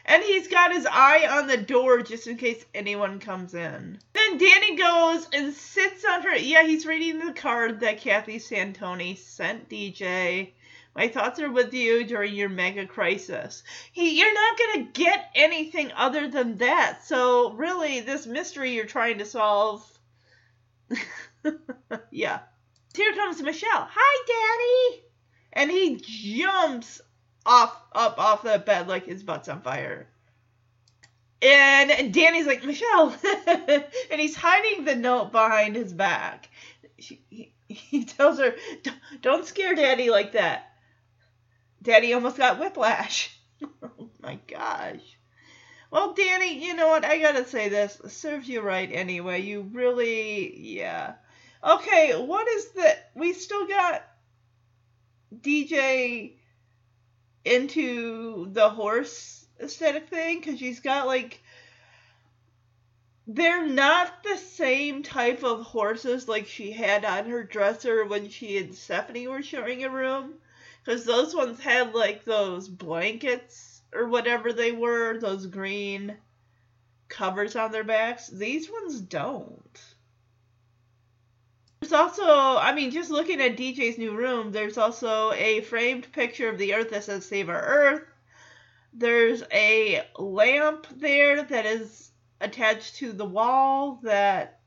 and he's got his eye on the door just in case anyone comes in. Then Danny goes and sits on her. Yeah, he's reading the card that Kathy Santoni sent DJ. My thoughts are with you during your mega crisis. He, you're not gonna get anything other than that. So really, this mystery you're trying to solve. (laughs) yeah. Here comes Michelle. Hi, Daddy. And he jumps off up off the bed like his butt's on fire. And Danny's like, Michelle. (laughs) and he's hiding the note behind his back. She, he, he tells her, "Don't- scare Daddy like that. Daddy almost got whiplash. (laughs) oh my gosh. Well, Danny, you know what? I gotta say this. Serves you right anyway. You really, yeah. Okay, what is the. We still got DJ into the horse aesthetic thing because she's got like they're not the same type of horses like she had on her dresser when she and Stephanie were sharing a room. Because those ones had like those blankets or whatever they were those green covers on their backs. These ones don't there's also, I mean, just looking at DJ's new room, there's also a framed picture of the Earth that says Save Our Earth. There's a lamp there that is attached to the wall that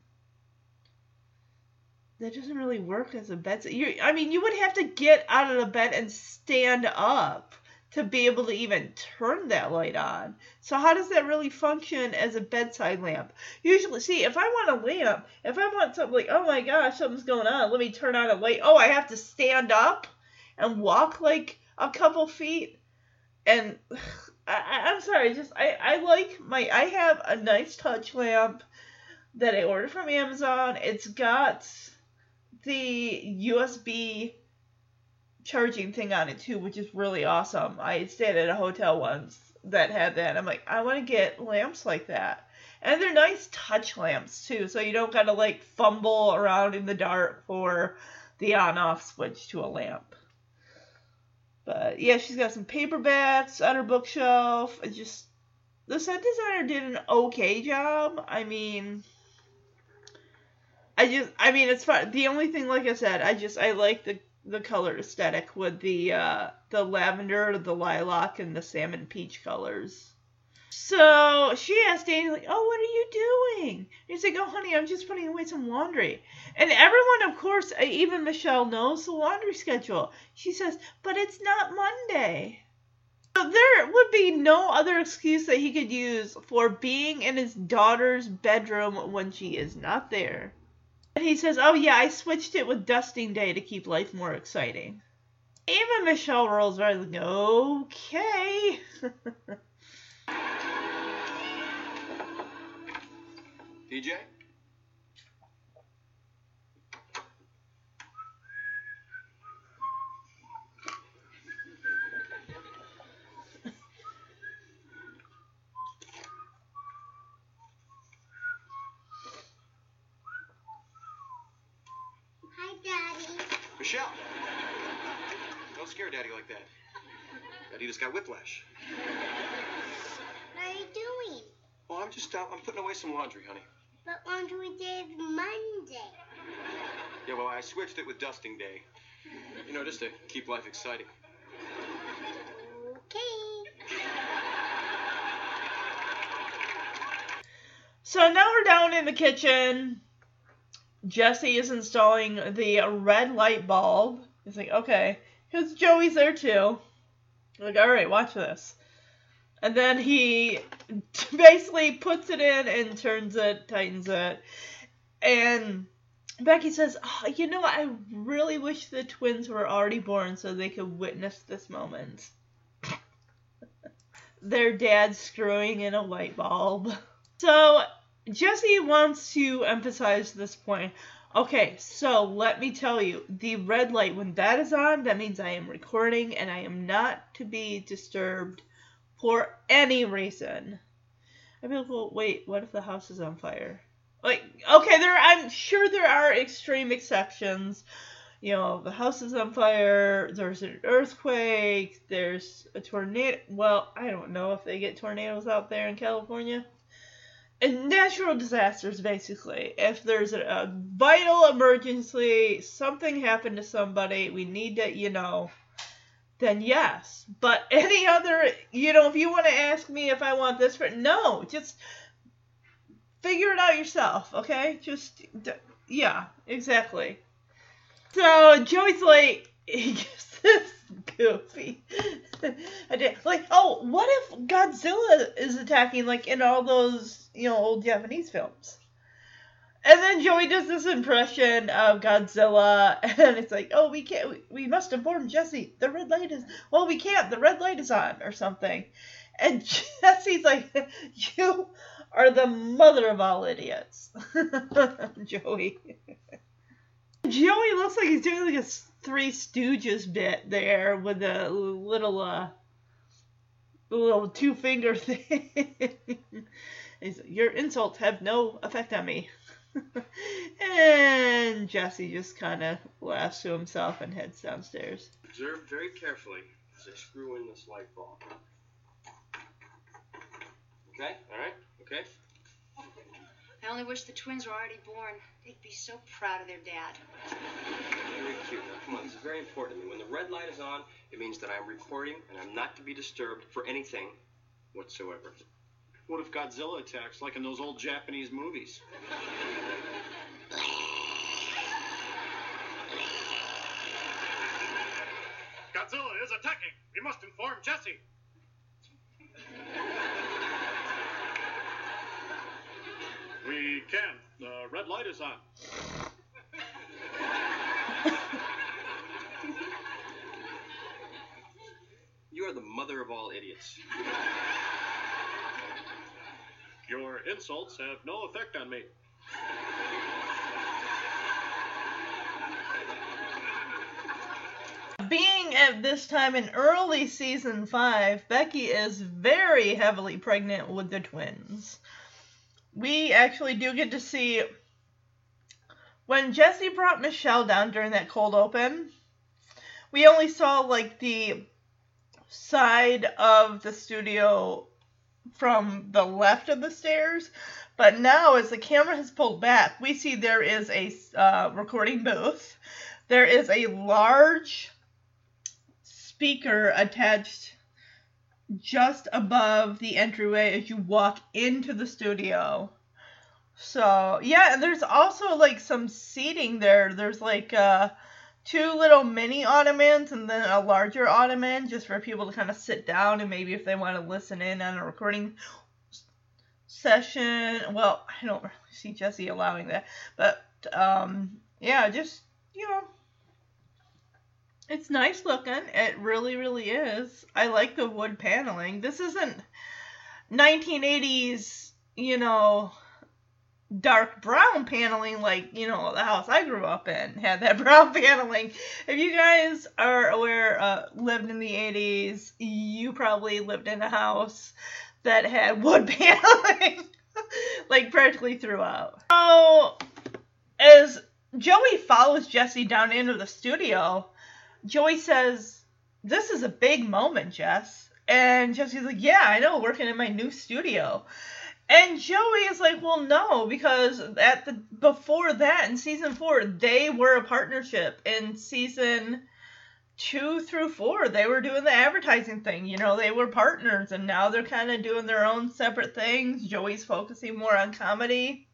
that doesn't really work as a bed. I mean, you would have to get out of the bed and stand up to be able to even turn that light on. So how does that really function as a bedside lamp? Usually, see, if I want a lamp, if I want something like, oh my gosh, something's going on, let me turn on a light. Oh, I have to stand up and walk like a couple feet. And (sighs) I, I'm sorry, just I, I like my I have a nice touch lamp that I ordered from Amazon. It's got the USB charging thing on it too, which is really awesome. I stayed at a hotel once that had that. I'm like, I want to get lamps like that. And they're nice touch lamps too, so you don't gotta like fumble around in the dark for the on off switch to a lamp. But yeah, she's got some paper paperbacks on her bookshelf. It just the set designer did an okay job. I mean, I just, I mean, it's fun. The only thing, like I said, I just, I like the the color aesthetic with the uh, the lavender, the lilac, and the salmon peach colors. So she asked Danny, like, "Oh, what are you doing?" He's like, "Oh, honey, I'm just putting away some laundry." And everyone, of course, uh, even Michelle knows the laundry schedule. She says, "But it's not Monday." So there would be no other excuse that he could use for being in his daughter's bedroom when she is not there. And he says, Oh, yeah, I switched it with dusting day to keep life more exciting. Even Michelle rolls eyes like, Okay. (laughs) DJ? Hi, Daddy. Michelle! Don't scare Daddy like that. Daddy just got whiplash. What are you doing? Well, I'm just out. I'm putting away some laundry, honey. But laundry day is Monday. Yeah, well, I switched it with dusting day. You know, just to keep life exciting. Okay. So now we're down in the kitchen. Jesse is installing the red light bulb. He's like, okay. Because Joey's there too. Like, all right, watch this. And then he (laughs) basically puts it in and turns it, tightens it. And Becky says, oh, you know, I really wish the twins were already born so they could witness this moment. (laughs) Their dad screwing in a light bulb. (laughs) So Jesse wants to emphasize this point. Okay, so let me tell you, the red light, when that is on, that means I am recording and I am not to be disturbed for any reason. I mean, well, wait, what if the house is on fire? Like, okay, there, I'm sure there are extreme exceptions. You know, the house is on fire, there's an earthquake, there's a tornado. Well, I don't know if they get tornadoes out there in California and natural disasters basically. If there's a, a, vital emergency something happened to somebody we need to you know then yes. But (laughs) any other you know if you want to ask me if i want this for no just figure it out yourself okay? Just yeah exactly. So joey's like gets (laughs) this goofy I did like oh what if godzilla is attacking like in all those you know, old Japanese films. And then Joey does this impression of Godzilla, (laughs) and it's like, oh, we can't, we, we must inform Jesse. The red light is, well, we can't. The red light is on, or something. And (laughs) Jesse's like, you are the mother of all idiots, Joey. Joey looks like he's doing like a Three Stooges bit there with a little, uh, little two finger (laughs) thing. Your insults have no effect on me. (laughs) and Jesse just kind of laughs to himself and heads downstairs. Observe very carefully as I screw in this light bulb. Okay? Alright? Okay? I only wish the twins were already born. They'd be so proud of their dad. Cute. Now, come on, this is very important to me. When the red light is on, it means that I'm recording and I'm not to be disturbed for anything whatsoever. What if Godzilla attacks, like in those old Japanese movies? Godzilla is attacking. We must inform Jesse. We can. The red light is on. You are the mother of all idiots. Your insults have no effect on me. Being at this time in early season five, Becky is very heavily pregnant with the twins. We actually do get to see when Jesse brought Michelle down during that cold open. We only saw like the side of the studio from the left of the stairs. But now, as the camera has pulled back, we see there is a uh, recording booth. There is a large speaker attached just above the entryway as you walk into the studio. So, yeah, and there's also like some seating there. There's like uh two little mini ottomans and then a larger ottoman just for people to kind of sit down and maybe if they want to listen in on a recording session. Well, I don't really see Jesse allowing that, but um, yeah, just you know, it's nice looking. It really, really is. I like the wood paneling. This isn't 1980s, you know, dark brown paneling like you know the house I grew up in had that (laughs) brown paneling. If you guys are aware, uh, lived in the 80s, you probably lived in a house that had (laughs) wood paneling like practically throughout. So as Joey follows Jesse down into the studio, Joey says, "This is a big moment, Jess." And Jesse's like, "Yeah, I know, working in my new studio." And Joey is like, well, no, because at the before that in season four, they were a partnership. In season two through four, they were doing the advertising thing. You know, they were partners, and now they're kind of doing their own separate things. Joey's focusing more on comedy.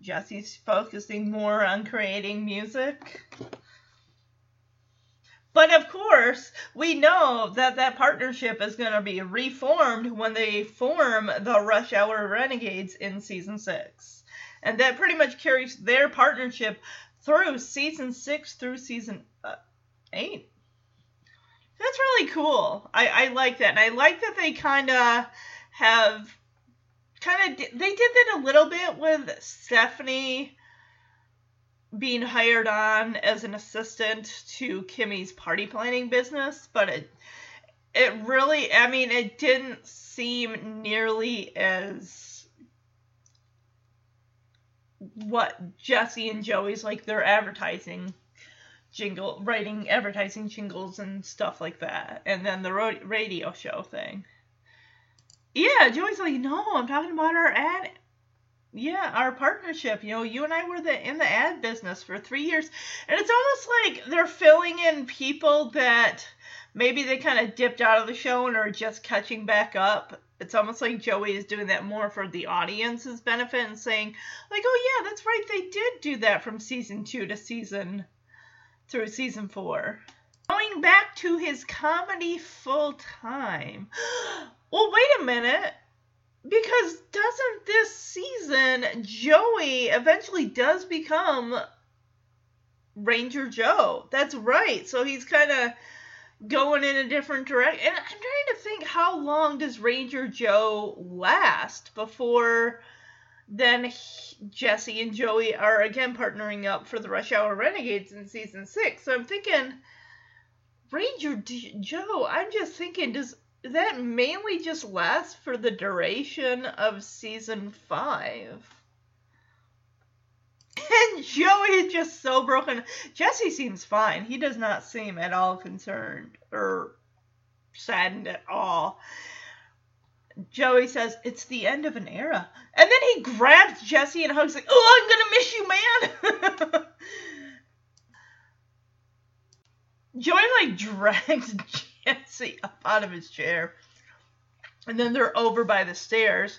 Jesse's focusing more on creating music. But of course, we know that that partnership is going to be reformed when they form the Rush Hour Renegades in season six. And that pretty much carries their partnership through season six through season uh, eight. That's really cool. I, I like that. And I like that they kind of have kind of, they did that a little bit with Stephanie being hired on as an assistant to Kimmy's party planning business, but it it really I mean it didn't seem nearly as what Jesse and Joey's like their advertising jingle writing advertising jingles and stuff like that and then the radio show thing. Yeah, Joey's like, "No, I'm talking about our ad yeah, our partnership. You know, you and I were the in the ad business for three years, and it's almost like they're filling in people that maybe they kind of dipped out of the show and are just catching back up. It's almost like Joey is doing that more for the audience's benefit and saying, like, oh yeah, that's right, they did do that from season two to season through season four. Going back to his comedy full time. (gasps) Well, wait a minute because doesn't this season Joey eventually does become Ranger Joe? That's right. So he's kind of going in a different direction. And I'm trying to think how long does Ranger Joe last before then he, Jesse and Joey are again partnering up for the Rush Hour Renegades in season six. So I'm thinking Ranger D- Joe. I'm just thinking does that mainly just lasts for the duration of season five. (laughs) And Joey is just so broken. Jesse seems fine. He does not seem at all concerned or saddened at all. Joey says it's the end of an era. And then he grabs Jesse and hugs like, "Oh, I'm gonna miss you, man." (laughs) Joey like (laughs) drags (laughs) Jesse up out of his chair. And then they're over by the stairs.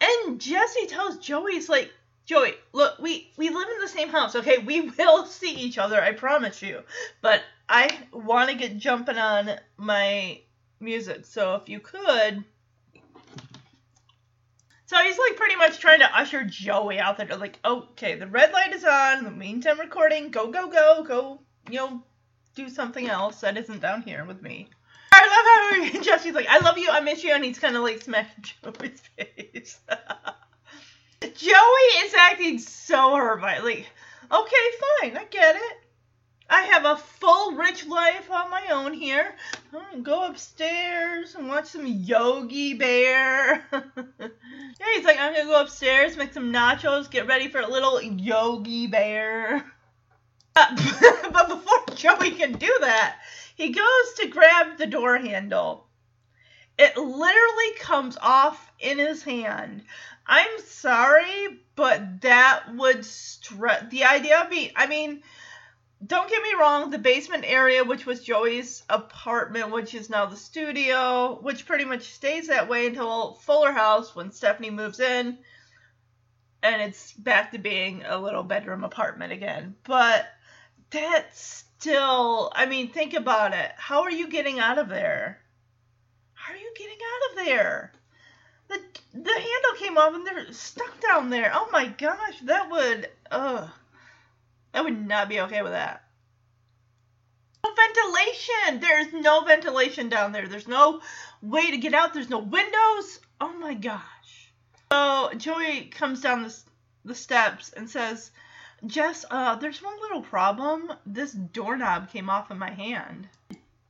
And Jesse tells Joey, he's like, Joey, look, we, we live in the same house, okay? We will (laughs) see each other, I promise you. But I want to get jumping on my music, so if you could. So he's like pretty much trying to usher Joey out there. Like, okay, the red light is on. The meantime, recording. Go, go, go, go. You know, do something else that isn't down here with me. I love how (laughs) Jesse's like, I love you, I miss you, and he's kind of like smacking (laughs) Joey's face. (laughs) Joey is acting so hurt. Like, okay, fine, I get it. I have a full, rich life on my own here. I'm gonna go upstairs and watch some Yogi Bear. yeah, he's like, I'm gonna go upstairs, make some nachos, get ready for a little Yogi Bear. Uh, (laughs) but before (laughs) Joey can do that, he goes to grab the door handle. It literally comes off in his hand. I'm sorry, but that would stress the idea me. I mean, don't get me wrong, the basement area, which was Joey's apartment, which is now the studio, which pretty much stays that way until Fuller House when Stephanie moves in, and it's back to being a little bedroom apartment again. But that's still, I mean, think about it. How are you getting out of there? How are you getting out of there? The the handle came off and they're stuck down there. Oh my gosh, that would, ugh. I would not be okay with that. No ventilation. There's no ventilation down there. There's no way to get out. There's no windows. Oh my gosh. So Joey comes down the, the steps and says, Jess, uh, there's one little problem. This doorknob came off of my hand.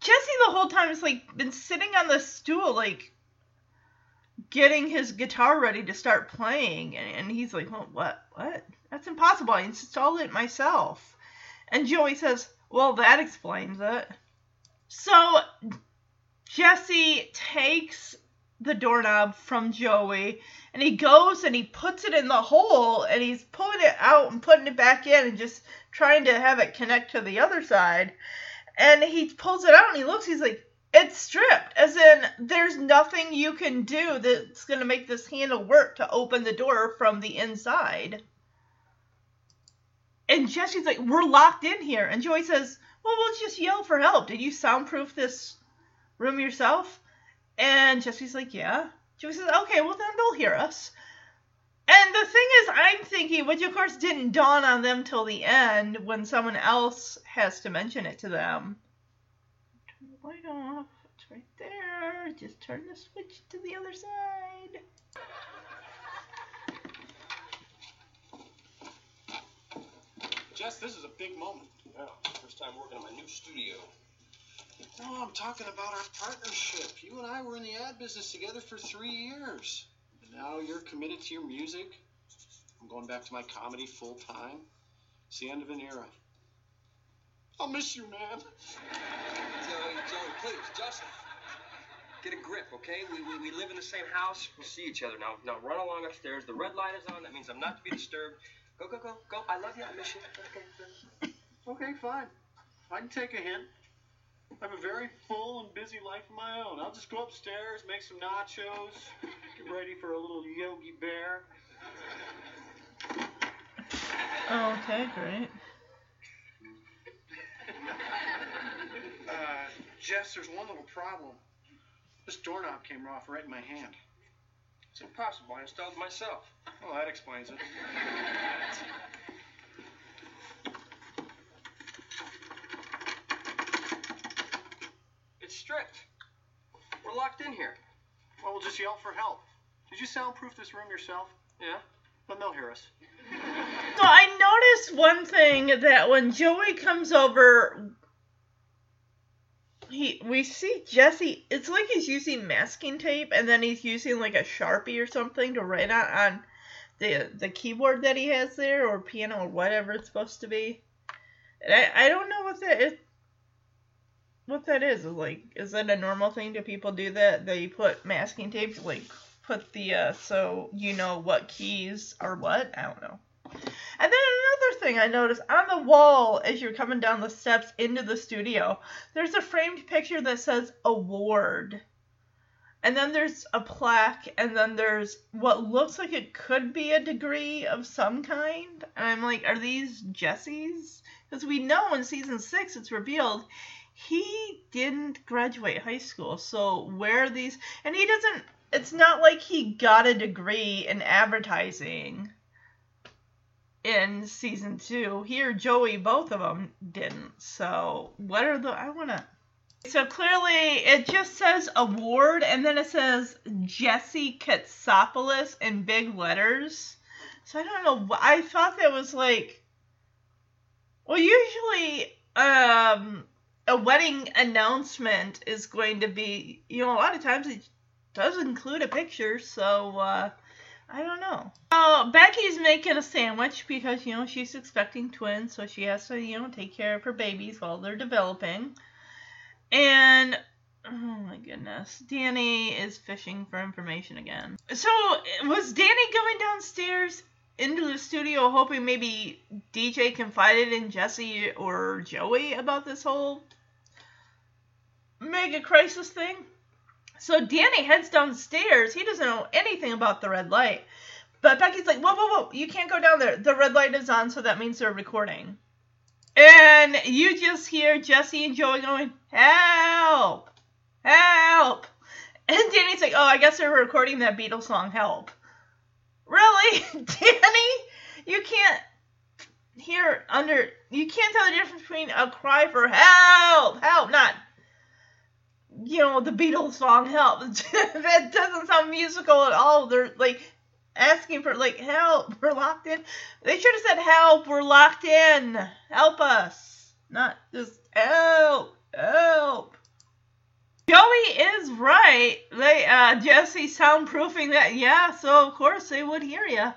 Jesse the whole time has like been sitting on the stool, like getting his guitar ready to start playing, and, and he's like, well, "What? What? That's impossible. I installed it myself." And Joey says, "Well, that explains it." So Jesse takes the doorknob from Joey and he goes and he puts it in the hole and he's pulling it out and putting it back in and just trying to have it connect to the other side. And he pulls it out and he looks, he's like, it's stripped. As in, there's nothing you can do that's going to make this handle work to open the door from the inside. And Jesse's like, we're locked in here. And Joey says, well, we'll just yell for help. Did you soundproof this room yourself? And Jesse's like, yeah. Joey says, okay, well, then they'll hear us. And the thing is, I'm thinking, which of course didn't dawn on them till the end when someone else has to mention it to them. Turn the light off. It's right there. Just turn the switch to the other side. Jess, this is a big moment. Yeah, first time working in my new studio. No, I'm talking about our partnership. You and I were in the ad business together for three years. And now you're committed to your music. I'm going back to my comedy full time. It's the end of an era. I'll miss you, man. Joey, Joey, please, Justin. Get a grip, okay? We, we, we live in the same house. We'll see each other. Now, now run along upstairs. The red light is on. That means I'm not to be disturbed. Go, go, go, go. I love you. I miss you. Okay. Okay, fine. I can take a hint. I have a very full and busy life of my own. I'll just go upstairs, make some nachos, get ready for a little Yogi Bear. Oh, okay, great. (laughs) Uh, Jess, there's one little problem. This doorknob came off right in my hand. It's impossible. I installed it myself. Well, that explains it. (laughs) stripped. We're locked in here. Well, we'll just yell for help. Did you soundproof this room yourself? Yeah? Then they'll hear us. (laughs) So I noticed one thing that when Joey comes over, he we see Jesse. It's like he's using masking tape, and then he's using like a sharpie or something to write on on the the keyboard that he has there, or piano, or whatever it's supposed to be. And I I don't know what that is. What that is like? Is that a normal thing? Do people do that? They put masking tape, like put the uh, so you know what keys are what? I don't know. And then another thing I noticed on the wall as you're coming down the steps into the studio, there's a framed picture that says award. And then there's a plaque, and then there's what looks like it could be a degree of some kind. And I'm like, are these Jesse's? Because we know in season six it's revealed he didn't graduate high school. So where these? And he doesn't. It's not like he got a degree in advertising in season two. Here, Joey, both of them didn't. So, what are the. I want to. So, clearly, it just says award and then it says Jesse Katsopolis in big letters. So, I don't know. I thought that was like. Well, usually, um, a wedding announcement is going to be. You know, a lot of times it does include a picture, so, uh. I don't know. Oh, Becky's making a sandwich because, you know, she's expecting twins, so she has to, you know, take care of her babies while they're developing. And Oh my goodness. Danny is fishing for information again. So, was Danny going downstairs into the studio hoping maybe DJ confided in Jesse or Joey about this whole mega crisis thing? So Danny heads downstairs. He doesn't know anything about the red light. But Becky's like, whoa, whoa, whoa, you can't go down there. The red light is on, so that means they're recording. And you just hear Jesse and Joey going, help, help. And Danny's like, oh, I guess they're recording that Beatles song, Help. Really? (laughs) Danny? You can't hear under, you can't tell the difference between a cry for help, help, not, you know, the Beatles song, Help. (laughs) that doesn't sound musical at all. They're like, asking for like help. (laughs) We're locked in. They should have said help. We're locked in. Help us. Not just help. Help. Joey is right. They uh Jesse soundproofing that yeah, so of course they would hear you.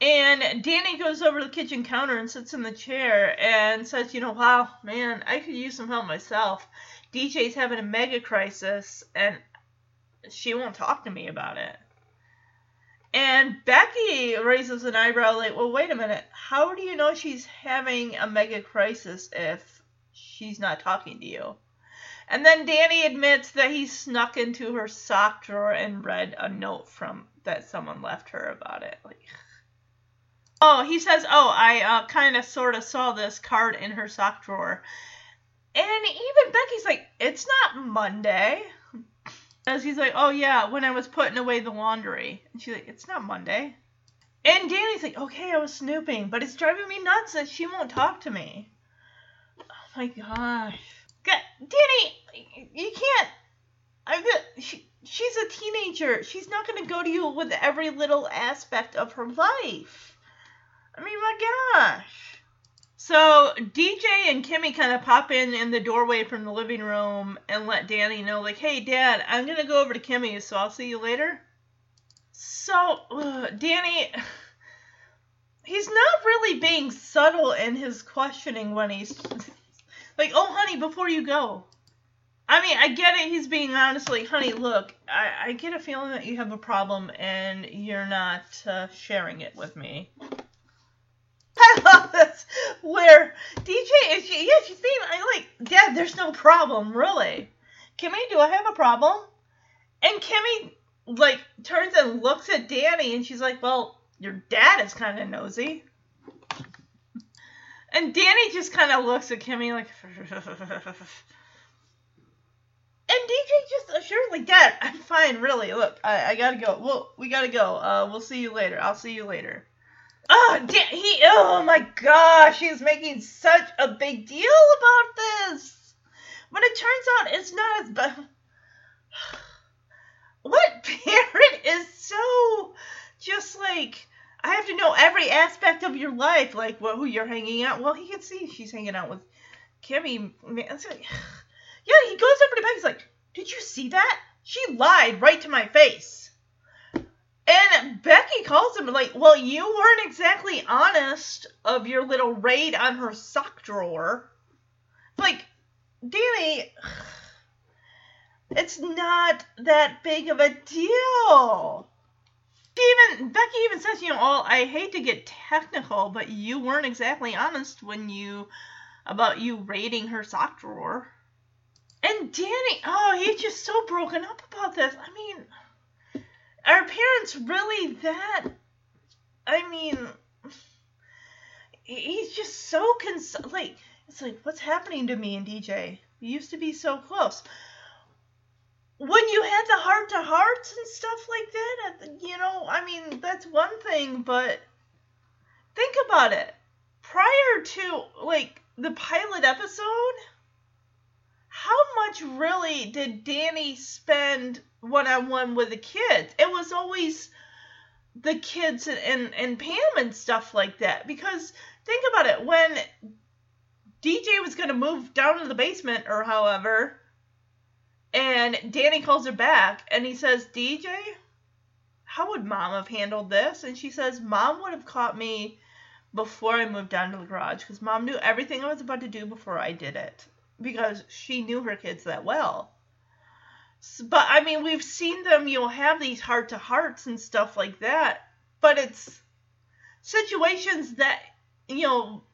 And Danny goes over to the kitchen counter and sits in the chair and says, you know, wow, man, I could use some help myself. DJ's having a mega crisis and she won't talk to me about it. And Becky raises an eyebrow, like, well, wait a minute. How do you know she's having a mega crisis if she's not talking to you? And then Danny admits that he snuck into her sock drawer and read a note from that someone left her about it. Like, oh, he says, oh, I uh, kind of sort of saw this card in her sock drawer. And even Becky's like, it's not Monday. As he's like, oh yeah, when I was putting away the laundry. And she's like, it's not Monday. And Danny's like, okay, I was snooping, but it's driving me nuts that she won't talk to me. Oh my gosh. Danny, you can't. I got, she, she's a teenager. She's not going to go to you with every little aspect of her life. I mean, my gosh. So DJ and Kimmy kind of pop in in the doorway from the living room and let Danny know, like, hey, Dad, I'm going to go over to Kimmy's, so I'll see you later. So, uh, Danny, (sighs) he's not really being subtle in his questioning when he's like, oh, honey, before you go. I mean, I get it. He's being honest, like, honey, look, I, I get a feeling that you have a problem and you're not uh, sharing it with me. (laughs) I love this where DJ is yeah she's being I like Dad there's no problem really Kimmy do I have a problem and Kimmy like turns and looks at Danny and she's like well your dad is kind of nosy and Danny just kind of looks at Kimmy like (laughs) and DJ just assuredly Dad I'm fine really look I, I gotta go well we gotta go uh we'll see you later I'll see you later Oh, he, oh my gosh, he's making such a big deal about this. When it turns out it's not as bad. (sighs) What parent is so just like, I have to know every aspect of your life, like what, who you're hanging out. Well, he can see she's hanging out with Kimmy. Man, like, (sighs) yeah, he goes over to. He's like, "Did you see that? She lied right to my face." And Becky calls him like, "Well, you weren't exactly honest of your little raid on her sock drawer." Like, Danny, (sighs) it's not that big of a deal. Even Becky even says, you know, oh, I hate to get technical, but you weren't exactly honest when you about you raiding her sock drawer. And Danny, oh, he's just so broken up about this. I mean, are parents really that? I mean, he's just so cons. Like, it's like, what's happening to me and DJ? We used to be so close. When you had the heart to hearts and stuff like that, you know, I mean, that's one thing, but think about it. Prior to, like, the pilot episode, how much really did Danny spend one on one with the kids. It was always the kids and, and, and Pam and stuff like that. Because think about it, when DJ was going to move down to the basement or however, and Danny calls her back and he says, DJ, how would mom have handled this? And she says, Mom would have caught me before I moved down to the garage because mom knew everything I was about to do before I did it. because she knew her kids that well. But I mean, we've seen them, you know, have these heart to hearts and stuff like that. But it's situations that, you know,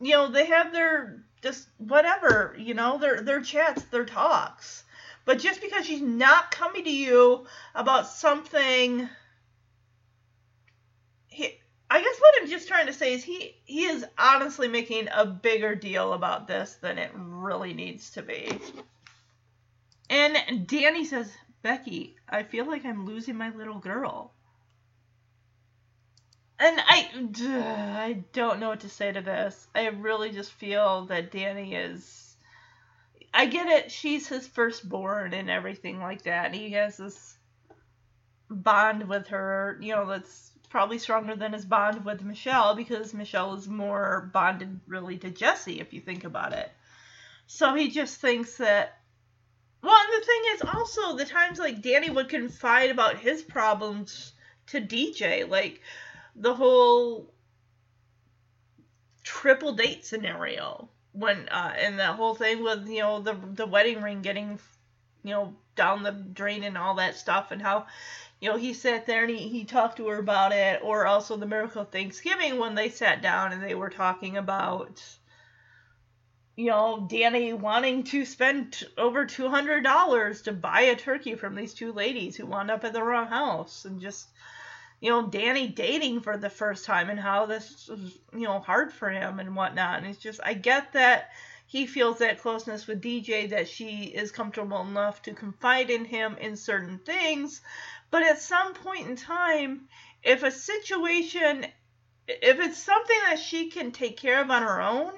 you know, they have their just whatever, you know, their their chats, their talks. But just because she's not coming to you about something he, I guess what I'm just trying to say is he he is honestly making a bigger deal about this than it really needs to be. And Danny says, "Becky, I feel like I'm losing my little girl." And I I don't know what to say to this. I really just feel that Danny is I get it, she's his firstborn and everything like that. And he has this bond with her, you know, that's probably stronger than his bond with Michelle because Michelle is more bonded really to Jesse if you think about it. So he just thinks that well, and the thing is also the times like Danny would confide about his problems to DJ, like the whole triple date scenario when uh and that whole thing with you know the the wedding ring getting you know down the drain and all that stuff and how you know he sat there and he, he talked to her about it or also the miracle of thanksgiving when they sat down and they were talking about you know danny wanting to spend over $200 to buy a turkey from these two ladies who wound up at the wrong house and just you know danny dating for the first time and how this was you know hard for him and whatnot. And it's just i get that he feels that closeness with dj that she is comfortable enough to confide in him in certain things. But at some point in time if a situation if it's something that she can take care of on her own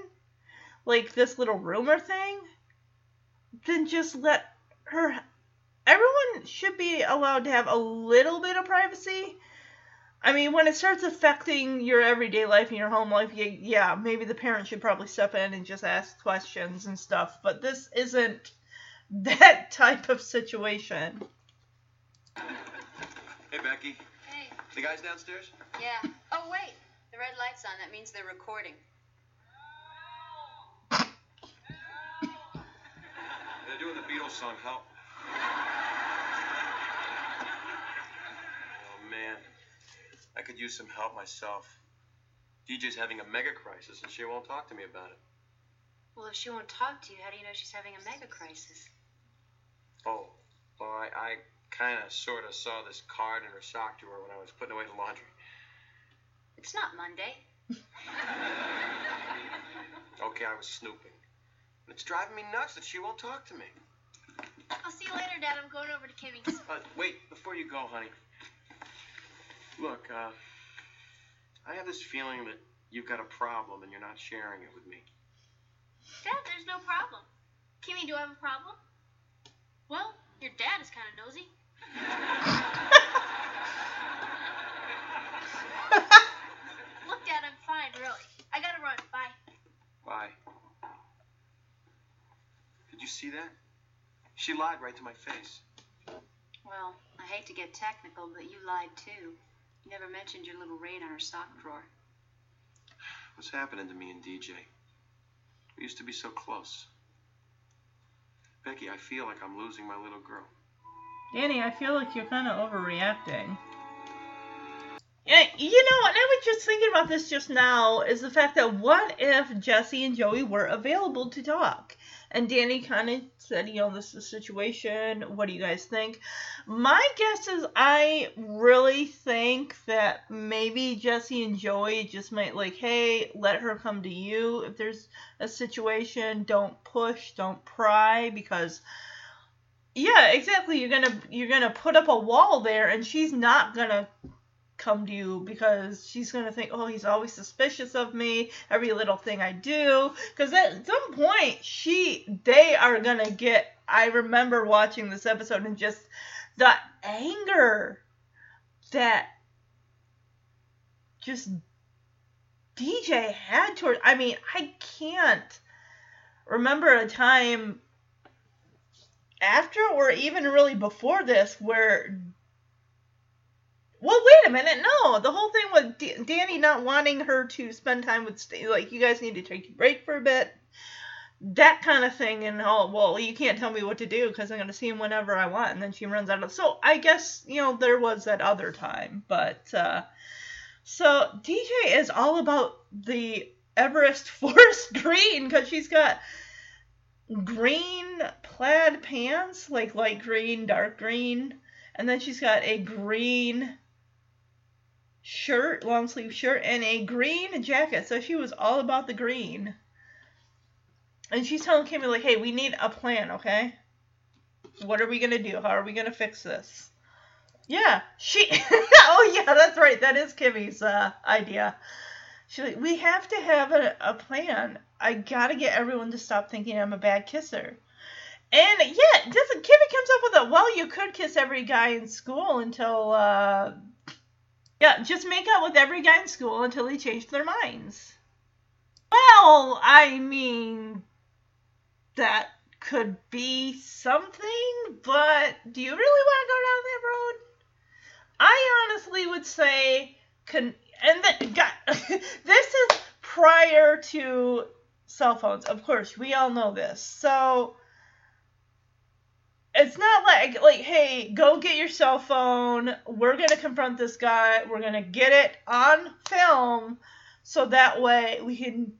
like this little rumor thing then just let her everyone should be allowed to have a little bit of privacy I mean, when it starts affecting your everyday life and your home life, yeah, yeah, maybe the parents should probably step in and just ask questions and stuff. But this isn't (laughs) that type of situation. Hey, Becky. Hey, The guys downstairs? yeah. Oh, wait. The red light's on. That means they're recording. They're doing the Beatles song, Help. Oh, man. I could use some help myself. DJ's having a mega crisis and she won't talk to me about it. Well, if she won't talk to you, how do you know she's having a mega crisis? Oh, well, I, I kind of sort of saw this card in her sock drawer when I was putting away the laundry. It's not Monday. (laughs) Okay, I was snooping. And it's driving me nuts that she won't talk to me. I'll see you later, Dad. I'm going over to Kimmy's. Uh, wait, before you go, honey. Look, uh, I have this feeling that you've got a problem and you're not sharing it with me. Dad, there's no problem. Kimmy, do I have a problem? Well, your dad is kind of nosy. (laughs) Look, Dad, I'm fine, really. I gotta run. Bye. Why? Did you see that? She lied right to my face. Well, I hate to get technical, but you lied too. You never mentioned your little raid on her sock drawer. What's happening to me and DJ? We used to be so close. Becky, I feel like I'm losing my little girl. Danny, I feel like you're kind of overreacting. Yeah, you know, and I was just thinking about this just now is the fact that what if Jesse and Joey were available to talk? And Danny kind of said, you know, this is the situation. What do you guys think? My guess is I really think that maybe Jesse and Joey just might like, hey, let her come to you if there's a situation. Don't push, don't pry, because yeah, exactly. You're gonna you're gonna put up a wall there, and she's not gonna come to you because she's gonna think, oh, he's always suspicious of me, every little thing I do. Because at some point, she they are gonna get. I remember watching this episode and just the anger that just DJ had toward. I mean, I can't remember a time after or even really before this where Well, wait a minute. No, the whole thing with D- Danny not wanting her to spend time with St- like you guys need to take a break for a bit, that kind of thing. And oh, well, you can't tell me what to do because I'm gonna see him whenever I want. And then she runs out of. So I guess you know there was that other time, but uh, so DJ is all about the Everest (laughs) Forest Green because she's got green plaid pants, like light green, dark green, and then she's got a green shirt, long sleeve shirt, and a green jacket. So she was all about the green. And she's telling Kimmy, like, hey, we need a plan, okay? What are we gonna do? How are we gonna fix this? Yeah, she. (laughs) oh yeah, that's right. That is Kimmy's uh, idea. She's like, we have to have a, a plan. I gotta get everyone to stop thinking I'm a bad kisser. And yeah, doesn't Kimmy comes up with a well, you could kiss every guy in school until uh yeah, just make out with every guy in school until they change their minds. Well, I mean that could be something, but do you really want to go down that road? I honestly would say con- and then (laughs) God, (laughs) this is prior to cell phones. Of course, we all know this. So it's not like like hey, go get your cell phone. We're to confront this guy. We're to get it on film so that way we can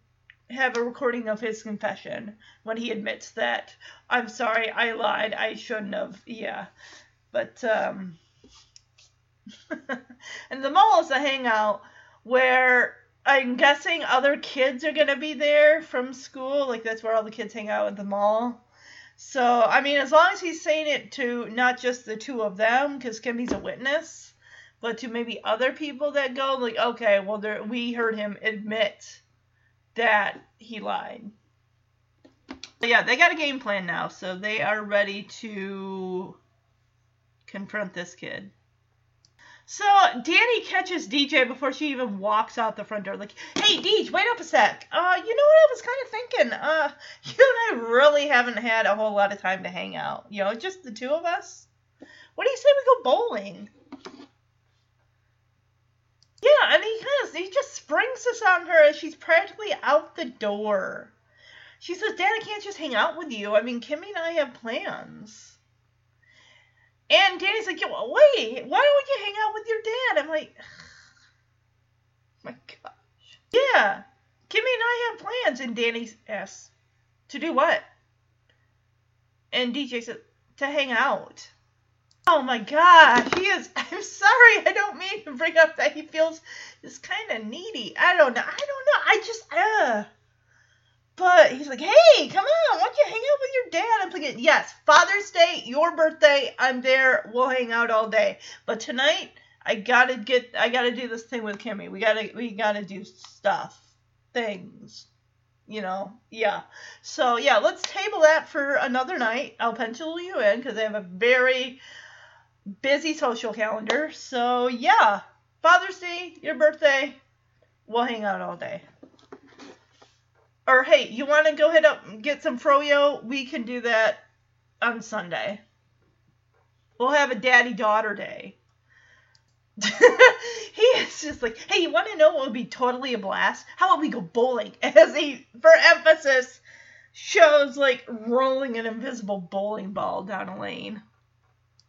have a recording of his confession when he admits that I'm sorry, I lied. I shouldn't have. Yeah. But um (laughs) and the mall is a hangout where I'm guessing other kids are gonna be there from school. Like that's where all the kids hang out at the mall. So I mean, as long as he's saying it to not just the two of them, because Kimmy's a witness, but to maybe other people that go, like okay, well, there, we heard him admit that he lied. But yeah, they got a game plan now, so they are ready to confront this kid. So Danny catches DJ before she even walks out the front door. Like, hey, DJ, wait up a sec. Uh, you know what I was kind of thinking? Uh, (laughs) you and I really haven't had a whole lot of time to hang out. You know, just the two of us. What do you say we go bowling? Yeah, and he of he just springs this on her as she's practically out the door. She says, "Dad, I can't just hang out with you. I mean, Kimmy and I have plans." And Danny's like, well, wait, why don't you hang out with your dad? I'm like, (sighs) my gosh. Yeah, Kimmy and I have plans. And Danny asks, to do what? And DJ said, to hang out. Oh my gosh, he is. (laughs) I'm sorry, I don't mean to bring up that he feels just kind of needy. I don't know. I don't know. I just, uh. But he's like, hey, come on, why don't you hang out with your dad? I'm thinking, yes, Father's Day, your birthday, I'm there. We'll hang out all day. But tonight, I gotta get, I gotta do this thing with Kimmy. We gotta, we gotta do stuff, things, you know, yeah. So yeah, let's table that for another night. I'll pencil you in because I have a very busy social calendar. So yeah, Father's Day, your birthday, we'll hang out all day or hey, you want to go hit up and get some froyo? We can do that on Sunday. We'll have a daddy daughter day. (laughs) he is just like, hey, you want to know what would be totally a blast? How about we go bowling? (laughs) As he, for emphasis, shows like rolling an invisible bowling ball down a lane.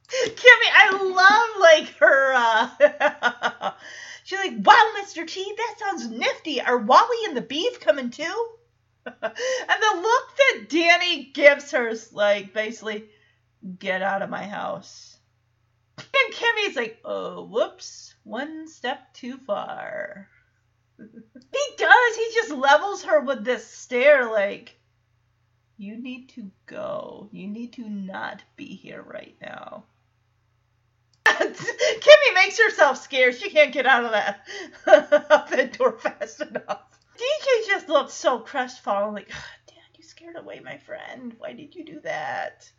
Kimmy, I love like her. uh (laughs) She's like, wow, Mr. T, that sounds nifty. Are Wally and the Beav coming too? And the look that Danny gives her is like basically, get out of my house. And Kimmy's like, oh, whoops, one step too far. he does. He just levels her with this stare like, you need to go. You need to not be here right now. (laughs) Kimmy makes herself scared. She can't get out of that, (laughs) that door fast enough. DJ just looked so crestfallen, like, Dad, you scared away my friend. Why did you do that?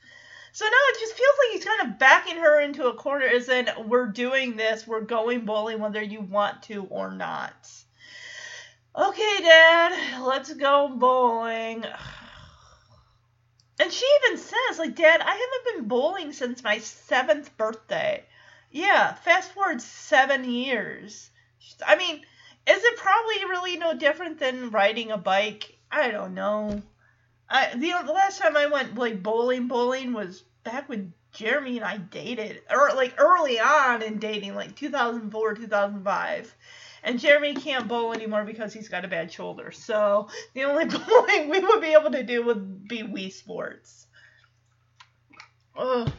So now it just feels like he's kind of backing her into a corner, as in, we're doing this, we're going bowling whether you want to or not. Okay, Dad, let's go bowling. (sighs) And she even says, like, Dad, I haven't been bowling since my seventh birthday. Yeah, fast forward seven years. I mean, is it probably really no different than riding a bike? I don't know. I the, the last time I went like bowling, bowling was back when Jeremy and I dated, or like early on in dating, like 2004, 2005. And Jeremy can't bowl anymore because he's got a bad shoulder. So the only (laughs) bowling we would be able to do would be Wii Sports. Ugh.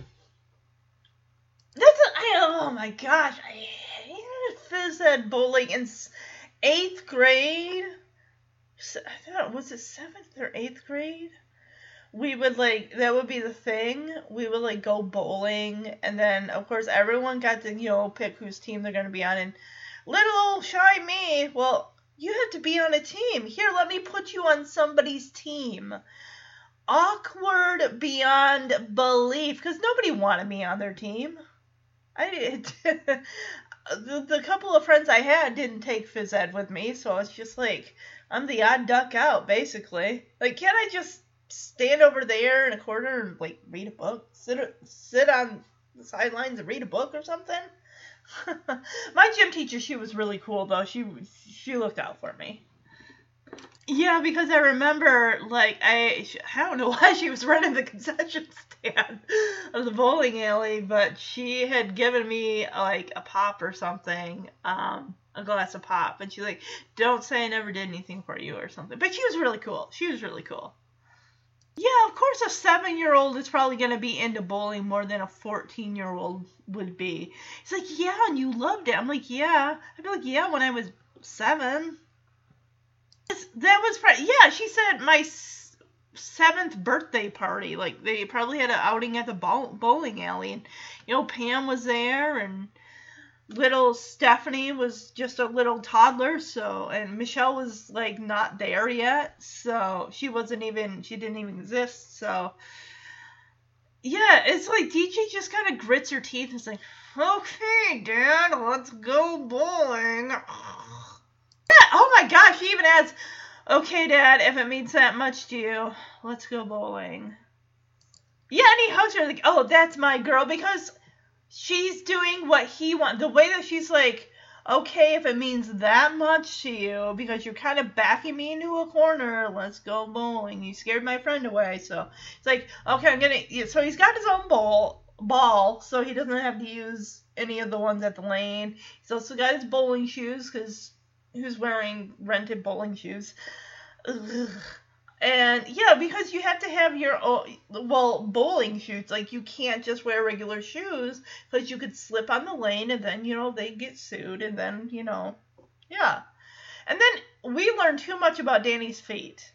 That's a, I, oh my gosh, I hated phys ed bowling in s- eighth grade. I thought was it seventh or eighth grade? We would like that would be the thing. We would like go bowling, and then of course everyone got to you know pick whose team they're gonna be on. And little old shy me, well, you have to be on a team. Here, let me put you on somebody's team awkward beyond belief because nobody wanted me on their team. I did. (laughs) the, the couple of friends I had didn't take phys ed with me, so it's just like I'm the odd duck out, basically. Like, can't I just stand over there in a corner and like read a book, sit sit on the sidelines and read a book or something? (laughs) My gym teacher, she was really cool though. She she looked out for me. Yeah, because I remember, like, I I don't know (laughs) why she was running the concession stand (laughs) of the bowling alley, but she had given me like a pop or something, um, a glass of pop, and she's like, "Don't say I never did anything for you" or something. But she was really cool. She was really cool. Yeah, of course, a seven-year-old is probably gonna be into bowling more than a fourteen-year-old would be. It's like, yeah, and you loved it. I'm like, yeah. I'd be like, yeah, when I was seven. That was probably, yeah, she said my seventh birthday party. Like, they probably had an outing at the bowl- bowling alley. And, you know, Pam was there, and little Stephanie was just a little toddler. So, and Michelle was, like, not there yet. So, she wasn't even, she didn't even exist. So, yeah, it's like DJ just kind of grits her teeth and is like, okay, Dad, let's go bowling. (laughs) Oh my gosh, he even adds, okay, Dad, if it means that much to you, let's go bowling. Yeah, and he hugs her like, oh, that's my girl, because she's doing what he wants. The way that she's like, okay, if it means that much to you, because you're kind of backing me into a corner, let's go bowling. You scared my friend away, so it's like, okay, I'm gonna. So he's got his own bowl ball, so he doesn't have to use any of the ones at the lane. He's also got his bowling shoes, because who's wearing rented bowling shoes? Ugh. And yeah, because you have to have your own, well, bowling shoes. Like you can't just wear regular shoes because you could slip on the lane and then, you know, they get sued and then, you know, yeah. And then we learned too much about Danny's feet.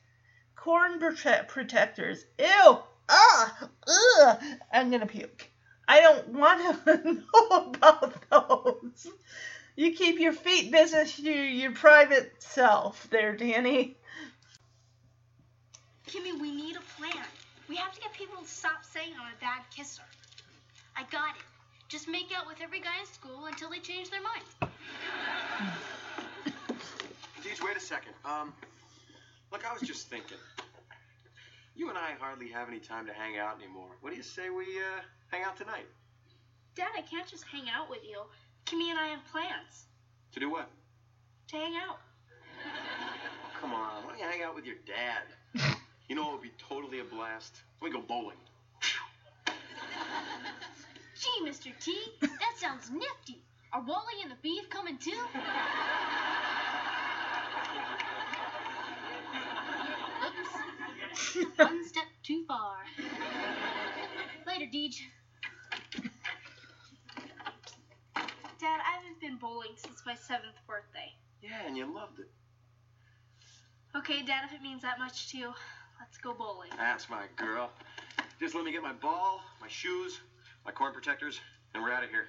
Corn prote- protectors. Ew. Ah. Ugh. I'm to puke. I don't want to (laughs) know about those. You keep your feet business to your private self there, Danny. Kimmy, we need a plan. We have to get people to stop saying I'm a bad kisser. I got it. Just make out with every guy in school until they change their mind. Deej, wait a second. Um, look, I was just thinking. You and I hardly have any time to hang out anymore. What do you say we uh, hang out tonight? Dad, I can't just hang out with you. Kimmy and I have plans To do what? to hang out. Oh, come on. Why don't you hang out with your dad? You know it would be totally a blast. We go bowling. Gee, Mr. T, that sounds nifty. Are Wally and the Beav coming too? Oops. One step too far. Later, Deej. Dad, I haven't been bowling since my seventh birthday. Yeah, and you loved it. Okay, Dad, if it means that much to you, let's go bowling. That's my girl. Just let me get my ball, my shoes, my corn protectors, and we're out of here.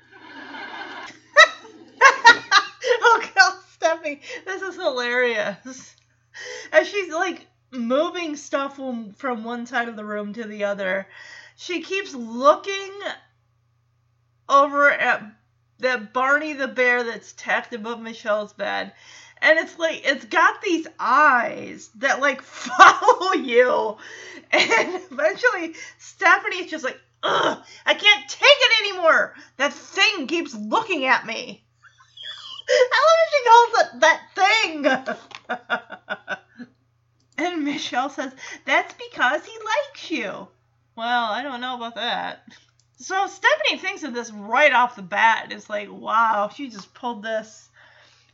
(laughs) oh god, Stephanie, this is hilarious. As she's like moving stuff from, from one side of the room to the other, she keeps looking over at that Barney the bear that's tacked above Michelle's bed. And it's like it's got these eyes that like (laughs) follow you. And eventually Stephanie's just like, ugh, I can't take it anymore. That thing keeps looking at me. (laughs) How did she call it that thing? (laughs) and Michelle says, That's because he likes you. Well, I don't know about that. So Stephanie thinks of this right off the bat. It's like, wow, she just pulled this.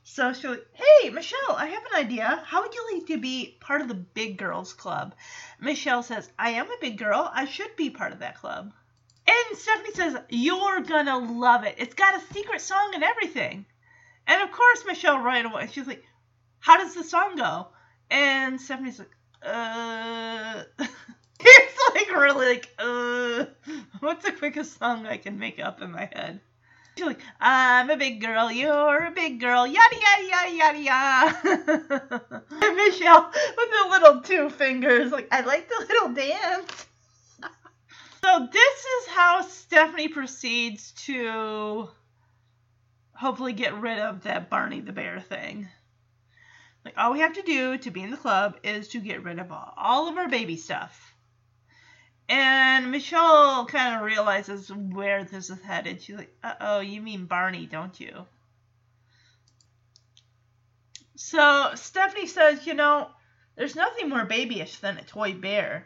So she's like, hey, Michelle, I have an idea. How would you like to be part of the Big Girls Club? Michelle says, I am a big girl. I should be part of that club. And Stephanie says, you're gonna love it. It's got a secret song and everything. And of course, Michelle right away, she's like, how does the song go? And Stephanie's like, uh... (laughs) (laughs) it's like really like, uh, what's the quickest song I can make up in my head? She's like, I'm a big girl, you're a big girl, yada yada yada yada yada. (laughs) Michelle with the little two fingers, like, I like the little dance. (laughs) so this is how Stephanie proceeds to hopefully get rid of that Barney the Bear thing. Like all we have to do to be in the club is to get rid of all of our baby stuff. And Michelle kind of realizes where this is headed. She's like, uh oh, you mean Barney, don't you? So Stephanie says, you know, there's nothing more babyish than a toy bear.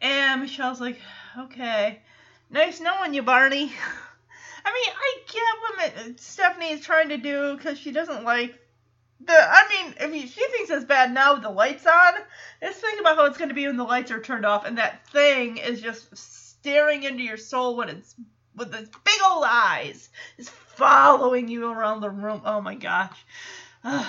And Michelle's like, okay, nice knowing you, Barney. (laughs) I mean, I get what Stephanie is trying to do because she doesn't like the. I mean, she thinks it's bad now with the lights on. Just think about how it's going to be when the lights are turned off and that thing is just staring into your soul when it's with its big old eyes, is following you around the room. Oh my gosh. (sighs)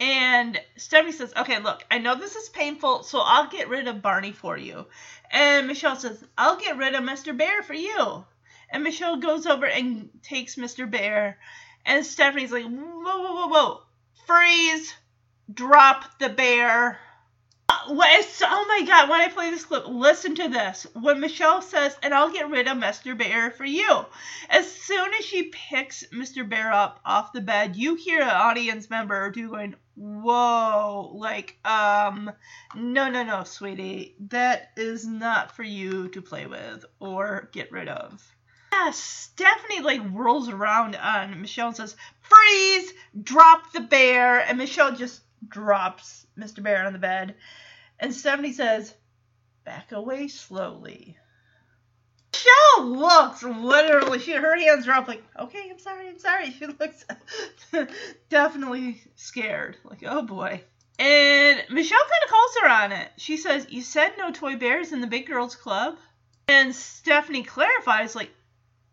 And Stephanie says, Okay, look, I know this is painful, so I'll get rid of Barney for you. And Michelle says, I'll get rid of Mr. Bear for you. And Michelle goes over and takes Mr. Bear. And Stephanie's like, Whoa, whoa, whoa, whoa. Freeze. Drop the bear. Oh my god, when I play this clip, listen to this. When Michelle says, and I'll get rid of Mr. Bear for you. As soon as she picks Mr. Bear up off the bed, you hear an audience member going, Whoa, like, um, no, no, no, sweetie. That is not for you to play with or get rid of. Yeah, Stephanie like whirls around uh, on Michelle and says, Freeze! Drop the bear. And Michelle just drops Mr. Bear on the bed. And Stephanie says, Back away slowly. Michelle looks literally, she her hands are up like, okay, I'm sorry, I'm sorry. (laughs) She looks (laughs) definitely scared. Like, oh boy. And Michelle kind of calls her on it. She says, You said no toy bears in the big girls club? And Stephanie clarifies, like,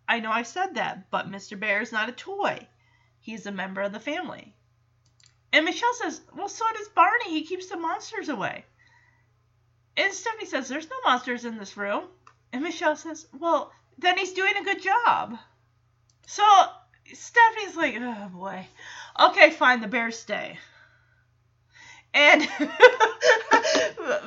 I know I said that, but Mr. Bear is not a toy. He's a member of the family. And Michelle says, Well, so does Barney. He keeps the monsters away. And Stephanie says, There's no monsters in this room. And Michelle says, Well, then he's doing a good job. So Stephanie's like, Oh boy. Okay, fine, the bears stay. And (laughs)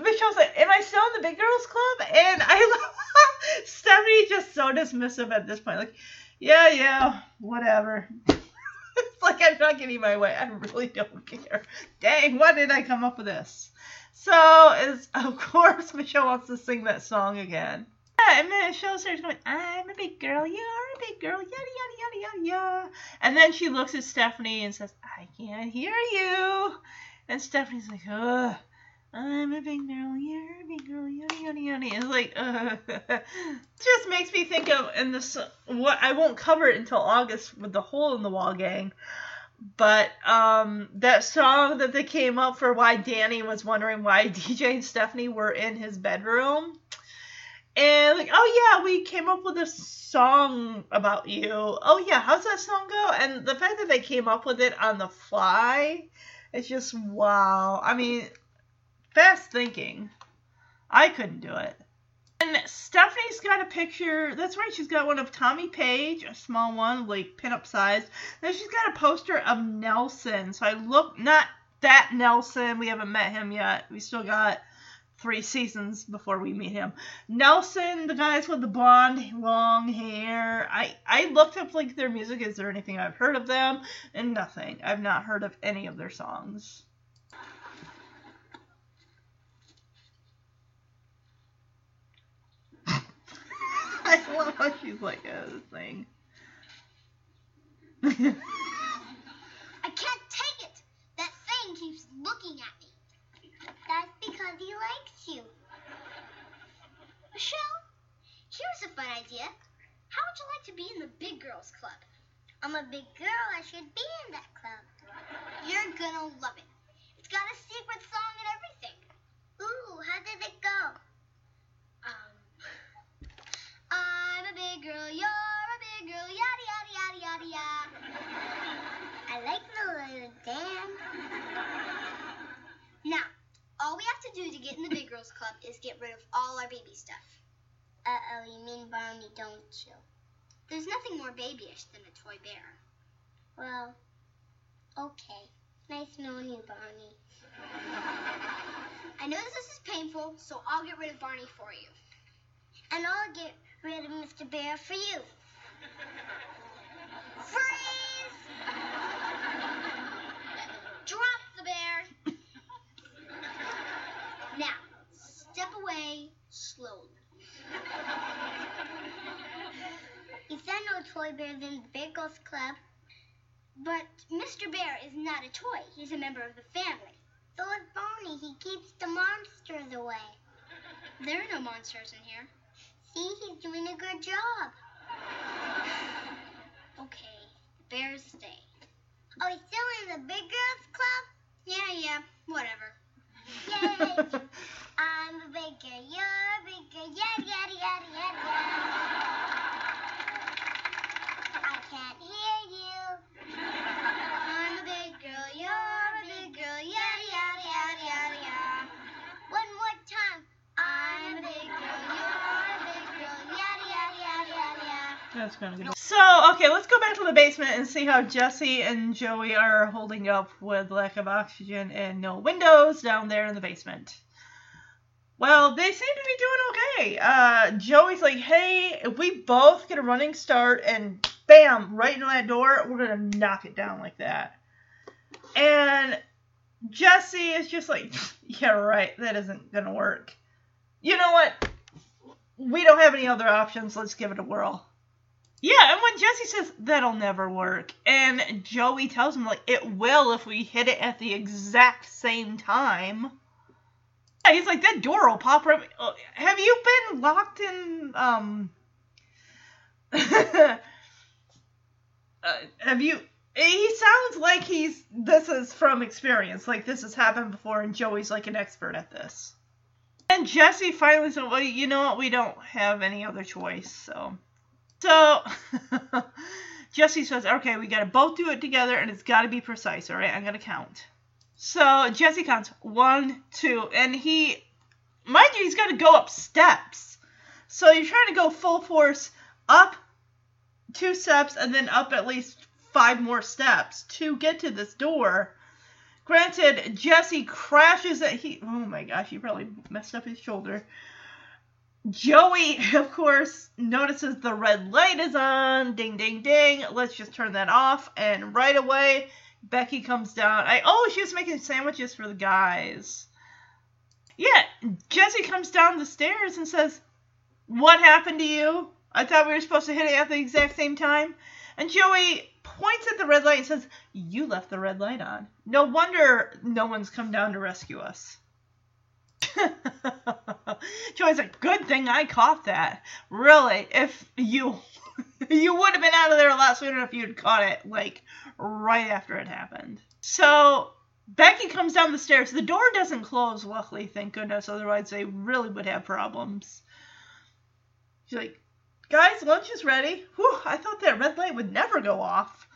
Michelle's like, Am I still in the Big Girls Club? And I (laughs) Stephanie just so dismissive at this point. Like, yeah, yeah, whatever. (laughs) it's like I'm not getting my way. I really don't care. Dang, why did I come up with this? So, is of course, Michelle wants to sing that song again. Yeah, and Michelle starts going, I'm a big girl, you're a big girl, yada, yada, yada, yada, yada. And then she looks at Stephanie and says, I can't hear you. And Stephanie's like, ugh. I'm a big girl, you're a big girl, yada yada yada. It's like, uh, just makes me think of in this. What I won't cover it until August with the hole in the wall gang, but um, that song that they came up for why Danny was wondering why (laughs) DJ and Stephanie were in his bedroom, and like, oh yeah, we came up with a song about you. Oh yeah, how's that song go? And the fact that they came up with it on the fly, it's just wow. I mean fast thinking. I couldn't do it. And Stephanie's got a picture. That's right. She's got one of Tommy Page, a small one, like pinup size. Then she's got a poster of Nelson. So I look not that Nelson. We haven't met him yet. We still got three seasons before we meet him. Nelson, the guys with the blonde long hair. I I looked up like their music. Is there anything I've heard of them? And nothing. I've not heard of any of their songs. (laughs) I love how she's like, oh, this thing. I can't take it. That thing keeps looking at me. That's because he likes you. Michelle, here's a fun idea. How would you like to be in the big girls club? I'm a big girl. I should be in that club. You're gonna love it. It's got a secret song and everything. Ooh, how did it go? Um, I'm a big girl. You're a big girl. Yada yada yada yada yada. I like the little dance. Now, all we have to do to get in the big girls club is get rid of all our baby stuff. Uh oh, you mean Barney, don't you? There's nothing more babyish than a toy bear. Well, okay. Nice knowing you, Barney. (laughs) I know this is painful, so I'll get rid of Barney for you. And I'll get rid of Mr. Bear for you. (laughs) Freeze! Drop the bear. Now, step away slowly. He said no toy bears in the Bear Girls Club. But Mr. Bear is not a toy. He's a member of the family. So is Barney. He keeps the monsters away. There are no monsters in here. See, he's doing a good job. Okay, the bears stay. Oh, he's still in the Big Girls Club? Yeah, yeah, whatever. Yay! (laughs) I'm a girl, you're a girl, yada yada yada yada yada. Gonna. So okay, let's go back to the basement and see how Jesse and Joey are holding up with lack of oxygen and no windows down there in the basement. Well, they seem to be doing okay. Uh, Joey's like, "Hey, if we both get a running start and bam, right into that door, we're gonna knock it down like that." And Jesse is just like, (laughs) "Yeah, right. That isn't gonna work. You know what? We don't have any other options. Let's give it a whirl." Yeah, and when Jesse says that'll never work, and Joey tells him like it will if we hit it at the exact same time. Yeah, he's like that door will pop right. uh, Have you been locked in? Um. (laughs) uh, have you? He sounds like he's. This is from experience. Like this has happened before, and Joey's like an expert at this. And Jesse finally said, "Well, you know what? We don't have any other choice, so." So (laughs) Jesse says, okay, we gotta both do it together and it's gotta be precise, alright? I'm gonna count. So Jesse counts one, two, and he, mind you, he's gotta go up steps. So you're trying to go full force up two steps and then up at least five more steps to get to this door. Granted, Jesse crashes at he. Oh my gosh, he probably messed up his shoulder. Joey, (laughs) of course, notices the red light is on. Ding, ding, ding. Let's just turn that off. And right away, Becky comes down. I oh, she was making sandwiches for the guys. Yeah, Jesse comes down the stairs and says, "What happened to you? I thought we were supposed to hit it at the exact same time." And Joey points at the red light and says, "You left the red light on. No wonder no one's come down to rescue us." (laughs) Joey's like, good thing I caught that. Really, if you (laughs) you would have been out of there a lot sooner if you'd caught it like right after it happened. So Becky comes down the stairs. The door doesn't close, luckily, thank goodness. Otherwise, they really would have problems. She's like, guys, lunch is ready. Whew, I thought that red light would never go off.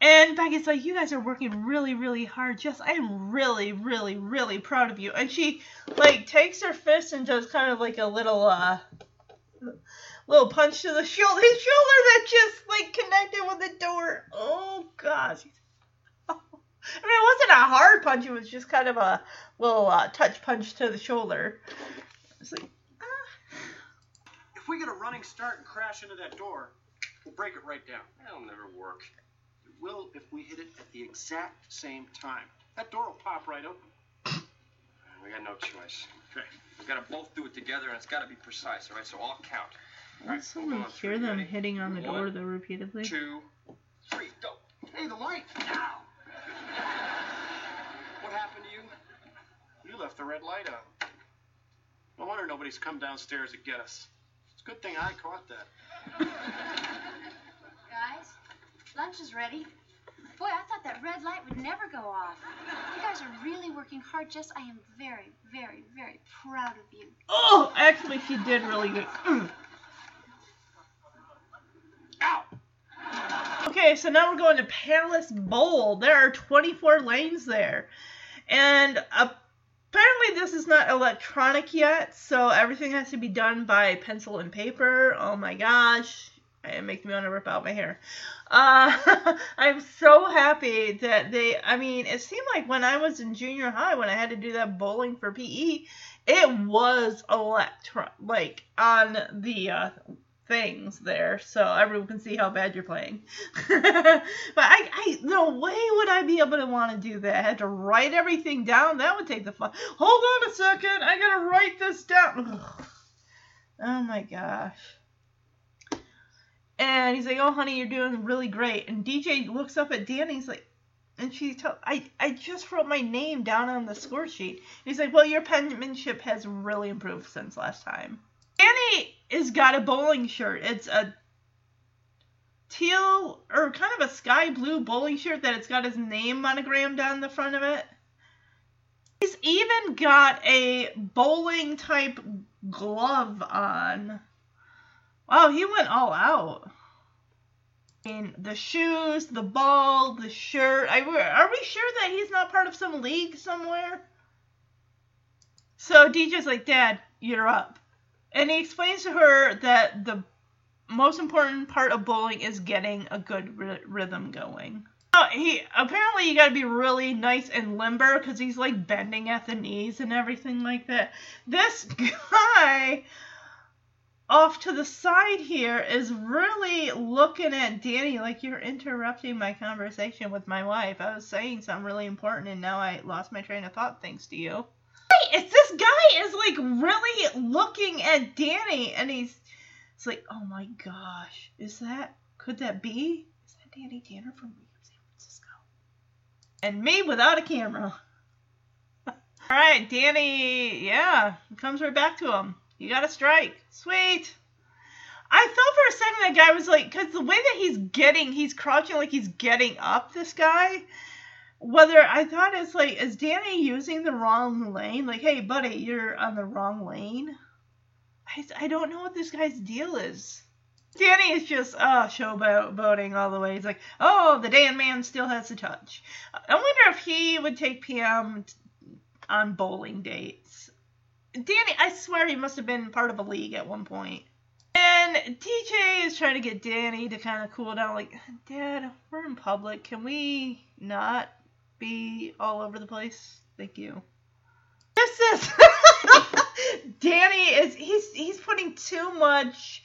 And Becky's like, you guys are working really, really hard. Jess, I am really, really, really proud of you. And she like takes her fist and does kind of like a little uh little punch to the shoulder (laughs) his shoulder that just like connected with the door. Oh gosh. (laughs) I mean it wasn't a hard punch, it was just kind of a little uh, touch punch to the shoulder. It's like If we get a running start and crash into that door, we'll break it right down. That'll never work. It will if we hit it at the exact same time. That door will pop right open. We got no choice. Okay. We've gotta both do it together, and it's gotta be precise. All right. So I'll count. All right. Also, hold we on, hear three, them ready? hitting on the door though repeatedly. Two, three, go. Hey, the light. Now. What happened to you? You left the red light on. No wonder nobody's come downstairs to get us. It's a good thing I caught that. Guys, lunch is ready. Boy, I thought that red light would never go off. You guys are really working hard, Jess. I am very, very, very proud of you. Oh, actually, she did really good. Mm. Okay, so now we're going to Palace Bowl. There are 24 lanes there. And apparently, this is not electronic yet, so everything has to be done by pencil and paper. Oh my gosh. It makes me want to rip out my hair. Uh, (laughs) I'm so happy that they. I mean, it seemed like when I was in junior high, when I had to do that bowling for PE, it was electron like on the uh, things there, so everyone can see how bad you're playing. (laughs) but I, I, no way would I be able to want to do that. I had to write everything down. That would take the fun. Hold on a second. I gotta write this down. Ugh. Oh my gosh. And he's like, "Oh, honey, you're doing really great." And DJ looks up at Danny. He's like, and she told, "I, I just wrote my name down on the score sheet." He's like, "Well, your penmanship has really improved since last time." Danny has got a bowling shirt. It's a teal or kind of a sky blue bowling shirt that it's got his name monogrammed on the front of it. He's even got a bowling type glove on. Wow, he went all out. I mean, the shoes, the ball, the shirt. I, are we sure that he's not part of some league somewhere? So DJ's like, Dad, you're up. And he explains to her that the most important part of bowling is getting a good ry- rhythm going. Oh, he apparently you got to be really nice and limber because he's like bending at the knees and everything like that. This (laughs) guy off to the side here is really looking at Danny like you're interrupting my conversation with my wife. I was saying something really important and now I lost my train of thought thanks to you. It's this guy is like really looking at Danny and he's it's like, oh my gosh, is that could that be? Is that Danny Tanner from San Francisco? And me without a camera. (laughs) All right, Danny, yeah, comes right back to him. You got a strike. Sweet. I thought for a second that guy was like, because the way that he's getting, he's crouching like he's getting up, this guy. Whether I thought it's like, is Danny using the wrong lane? Like, hey, buddy, you're on the wrong lane. I, I don't know what this guy's deal is. Danny is just, oh, showboating all the way. He's like, oh, the Dan man still has the touch. I wonder if he would take Pam on bowling dates. Danny, I swear he must have been part of a league at one point. And DJ is trying to get Danny to kind of cool down. Like, Dad, we're in public. Can we not be all over the place? Thank you. This is (laughs) Danny is he's he's putting too much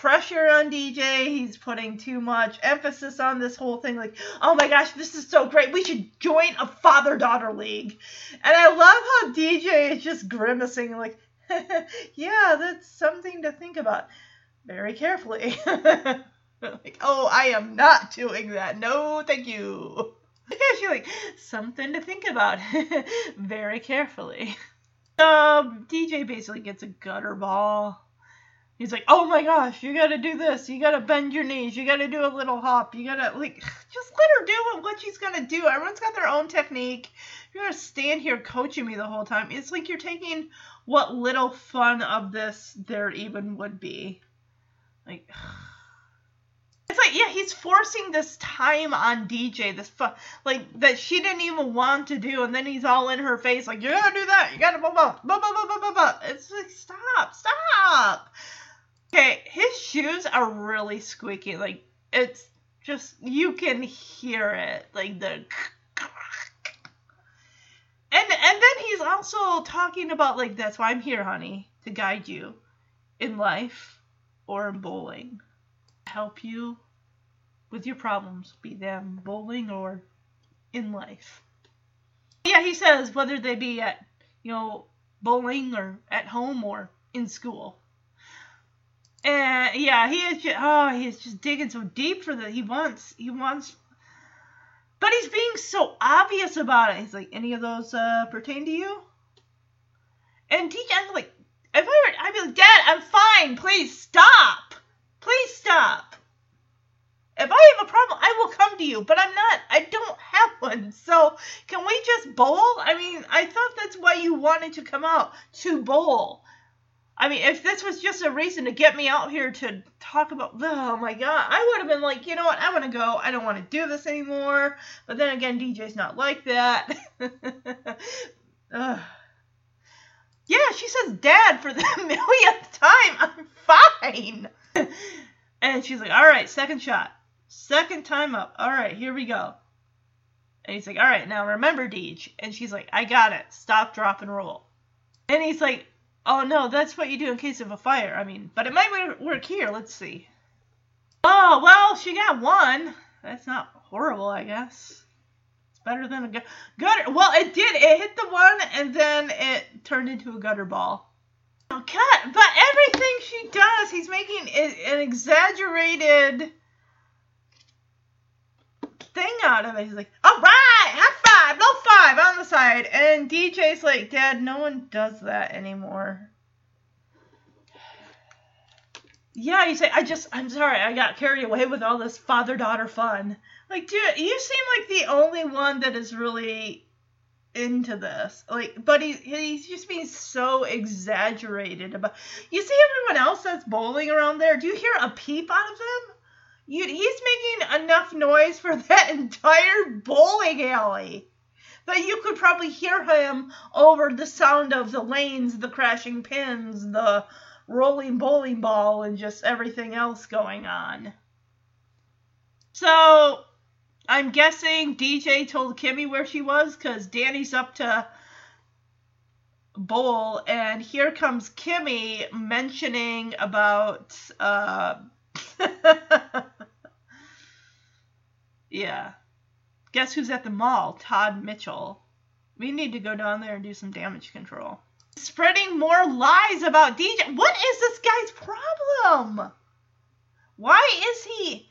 pressure on DJ. He's putting too much emphasis on this whole thing. Like, oh my gosh, this is so great. We should join a father daughter league. And I love how DJ is just grimacing, like, (laughs) yeah, that's something to think about. Very carefully. (laughs) like, oh, I am not doing that. No, thank you. (laughs) She's like, something to think about. Very carefully. Um, DJ basically gets a gutter ball. He's like, oh my gosh, you gotta do this. You gotta bend your knees. You gotta do a little hop. You gotta, like, (sighs) just let her do what she's gonna do. Everyone's got their own technique. You're gonna stand here coaching me the whole time. It's like you're taking what little fun of this there even would be. Like, (sighs) it's like, yeah, he's forcing this time on DJ, this fun, like, that she didn't even want to do, and then he's all in her face, like, you gotta do that, you gotta blah, blah, blah, blah, blah, blah, blah. It's like, stop, stop. Okay, his shoes are really squeaky, like, it's just, you can hear it, like, the. And, and then he's also talking about, like, that's why I'm here, honey, to guide you in life or in bowling help you with your problems, be them bowling or in life. Yeah, he says whether they be at you know, bowling or at home or in school. And yeah, he is just oh, he is just digging so deep for the He wants he wants but he's being so obvious about it. He's like, any of those uh, pertain to you? And I'm like, if I were, I'd be like, Dad, I'm fine. Please stop. Please stop. If I have a problem, I will come to you, but I'm not. I don't have one. (laughs) So can we just bowl? I mean, I thought that's why you wanted to come out to bowl. I mean, if this was just a reason to get me out here to talk about, oh my god, I would have been like, you know what, I want to go. I don't want to do this anymore. But then again, DJ's not like that. (laughs) Yeah, she says dad for the (laughs) millionth time. I'm fine. (laughs) and she's like, all right, second shot. Second time up. All right, here we go. And he's like, all right, now remember, Deej. And she's like, I got it. Stop, drop, and roll. And he's like, Oh no, that's what you do in case of a fire. I mean, but it might work here. Let's see. Oh well, she got one. That's not horrible, I guess. It's better than a gu- gutter. Well, it did. It hit the one, and then it turned into a gutter ball. Oh! But everything she does, he's making an exaggerated thing out of it. He's like, all right, five, low five on the side. And DJ's like, Dad, no one does that anymore. Yeah, you say, I just, I'm sorry, I got carried away with all this father daughter fun. Like, dude, you seem like the only one that is really into this. Like, but he, he's just being so exaggerated about. You see everyone else that's bowling around there? Do you hear a peep out of them? You, he's making enough noise for (laughs) that entire bowling alley that you could probably hear him over the sound of the lanes, the crashing pins, the rolling bowling ball, and just everything else going on. So, I'm guessing DJ told Kimmy where she was because Danny's up to bowl, and here comes Kimmy mentioning about. Uh, (laughs) yeah. Guess who's at the mall? Todd Mitchell. We need to go down there and do some damage control. Spreading more lies about DJ. What is this guy's problem? Why is he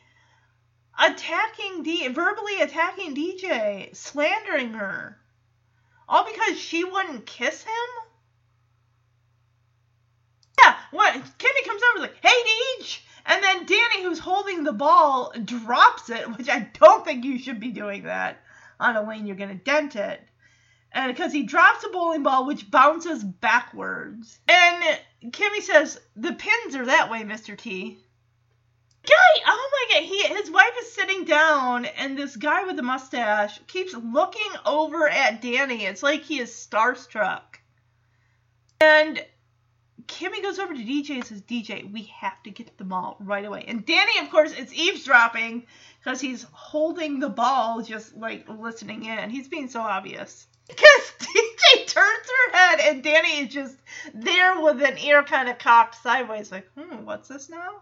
attacking D verbally attacking DJ, slandering her? All because she wouldn't kiss him? Yeah, what Kimmy comes over like, hey Deej! And then Danny, who's holding the ball, drops it, which I don't think you should be doing that on a lane. You're going to dent it. And because he drops a bowling ball, which bounces backwards. And Kimmy says, The pins are that way, Mr. T. Guy, oh my god, he his wife is sitting down, and this guy with the mustache keeps looking over at Danny. It's like he is starstruck. And Kimmy goes over to DJ and says, DJ, we have to get the mall right away. And Danny, of course, is eavesdropping because he's holding the ball, just like listening in. He's being so obvious. (laughs) Because DJ turns her head and Danny is just there with an ear kind of cocked sideways, like, hmm, what's this now?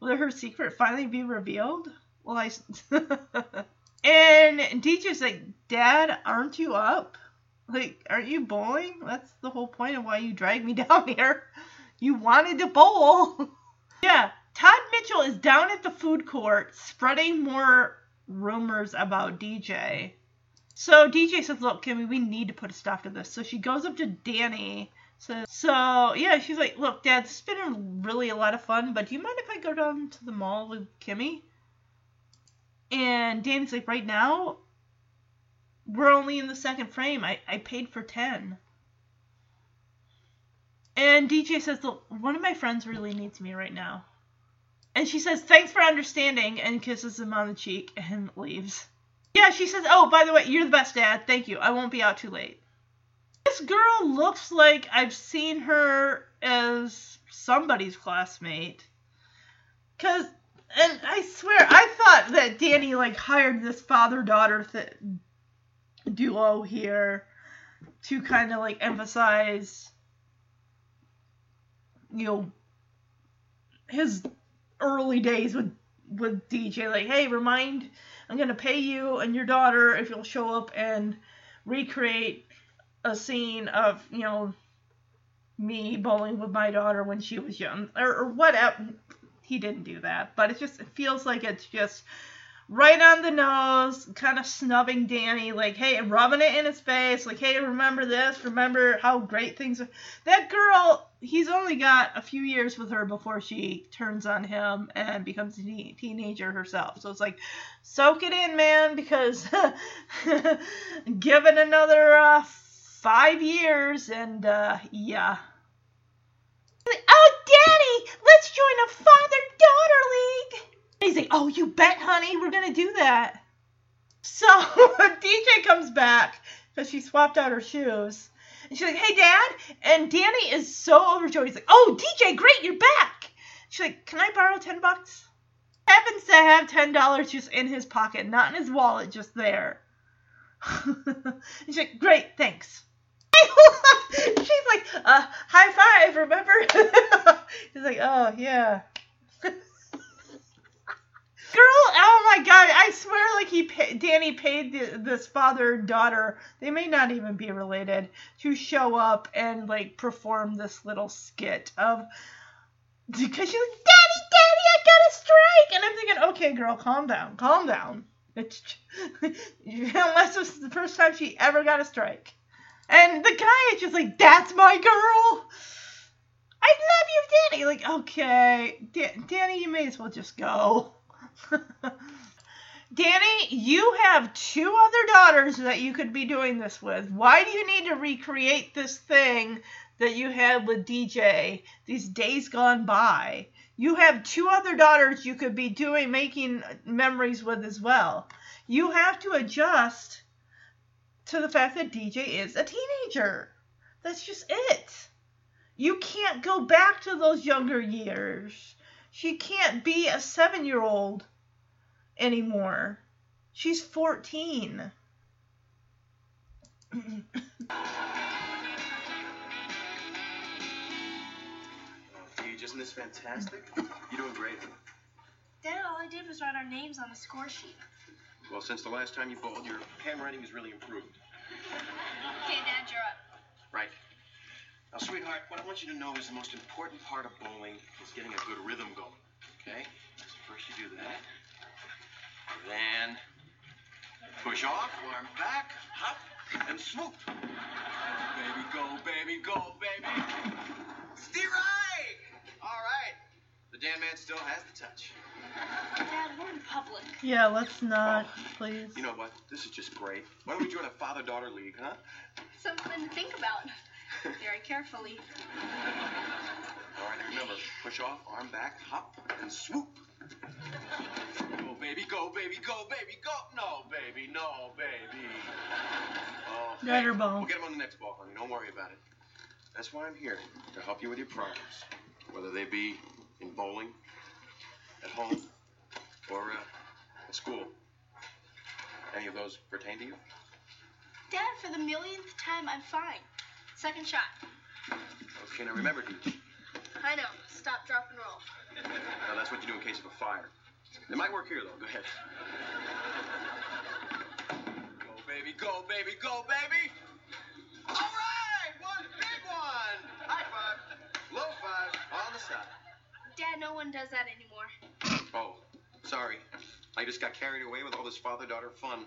Will her secret finally be revealed? Well, I. (laughs) and DJ's like, Dad, aren't you up? Like, aren't you bowling? That's the whole point of why you dragged me (laughs) down here. You wanted to bowl. (laughs) yeah, Todd Mitchell is down at the food court spreading more rumors about DJ. So DJ says, "Look, Kimmy, we need to put a stop to this." So she goes up to Danny. Says, so yeah, she's like, "Look, Dad, this has been really a lot of fun, but do you mind if I go down to the mall with Kimmy?" And Danny's like, "Right now, we're only in the second frame. I, I paid for 10. And DJ says, Look, one of my friends really needs me right now. And she says, Thanks for understanding, and kisses him on the cheek and (laughs) leaves. Yeah, she says, Oh, by the way, you're the best dad. Thank you. I won't be out too late. This girl looks like I've seen her as somebody's classmate. Cause, and I swear, I thought that Danny like hired this father-daughter th- duo here to kind of like emphasize you know his early days with with DJ like hey remind I'm going to pay you and your daughter if you'll show up and recreate a scene of you know me bowling with my daughter when she was young or, or whatever. He didn't do that, but it just it feels like it's just right on the nose, kind of snubbing Danny, like, hey, rubbing it in his face, like, hey, remember this, remember how great things are. That girl, he's only got a few years with her before she turns on him and becomes a teen- teenager herself. So it's like, soak it in, man, because (laughs) give it another uh, five years, and uh, yeah. Oh, Danny, let's join a father-daughter league. He's like, oh, you bet, honey, we're gonna do that. So (laughs) DJ comes back because she swapped out her shoes. And she's like, hey, Dad. And Danny is so overjoyed. He's like, oh, DJ, great, you're back. She's like, can I borrow 10 bucks? Happens to have $10 just in his pocket, not in his wallet, just there. (laughs) She's like, great, thanks. (laughs) She's like, uh, high five, remember? He's like, oh, yeah. Girl, oh my god, I swear like he pa- Danny paid the, this father daughter, they may not even be related, to show up and like perform this little skit of because she's like, Daddy, Daddy, I got a strike and I'm thinking, okay girl, calm down, calm down. It's (laughs) unless it's the first time she ever got a strike. And the guy is just like, That's my girl. I love you, Danny. Like, okay, Da- Danny, you may as well just go. (laughs) Danny, you have two other daughters that you could be doing this with. Why do you need to recreate this thing that you had with DJ these days gone by? You have two other daughters you could be doing making memories with as well. You have to adjust to the fact that DJ is a teenager. That's just it. You can't go back to those younger years. She can't be a seven year old anymore. She's 14. Deej, isn't this fantastic? You're doing great. Dad, all I did was write our names on the score sheet. Well, since the last time you bowled, your handwriting has really improved. Okay, Dad, you're up. Right. Now, sweetheart, what I want you to know is the most important part of bowling is getting a good rhythm going. Okay? So first you do that. Then push off, arm back, hop, and swoop. Baby, go, baby, go, baby. Steer right. All right. The Dan man still has the touch. Dad, we're in public. Yeah, let's not, please. You know what? This is just great. Why don't we join a father-daughter league, huh? Something to think about. Very carefully. All right, remember, push off, arm back, hop, and swoop. Go, baby, go, baby, go, baby, go. No, baby, no, baby. Oh, Got her ball. We'll get him on the next ball, honey. Don't worry about it. That's why I'm here, to help you with your problems. Whether they be in bowling, at home, or uh, at school. Any of those pertain to you? Dad, for the millionth time, I'm fine. Second shot. Okay, now remember, Deej. I know. Stop, drop, and roll. Now that's what you do in case of a fire. It might work here, though. Go ahead. Go, baby, go, baby, go, baby. All right, one big one. High five, low five, on the side. Dad, no one does that anymore. Oh, sorry. I just got carried away with all this father-daughter fun.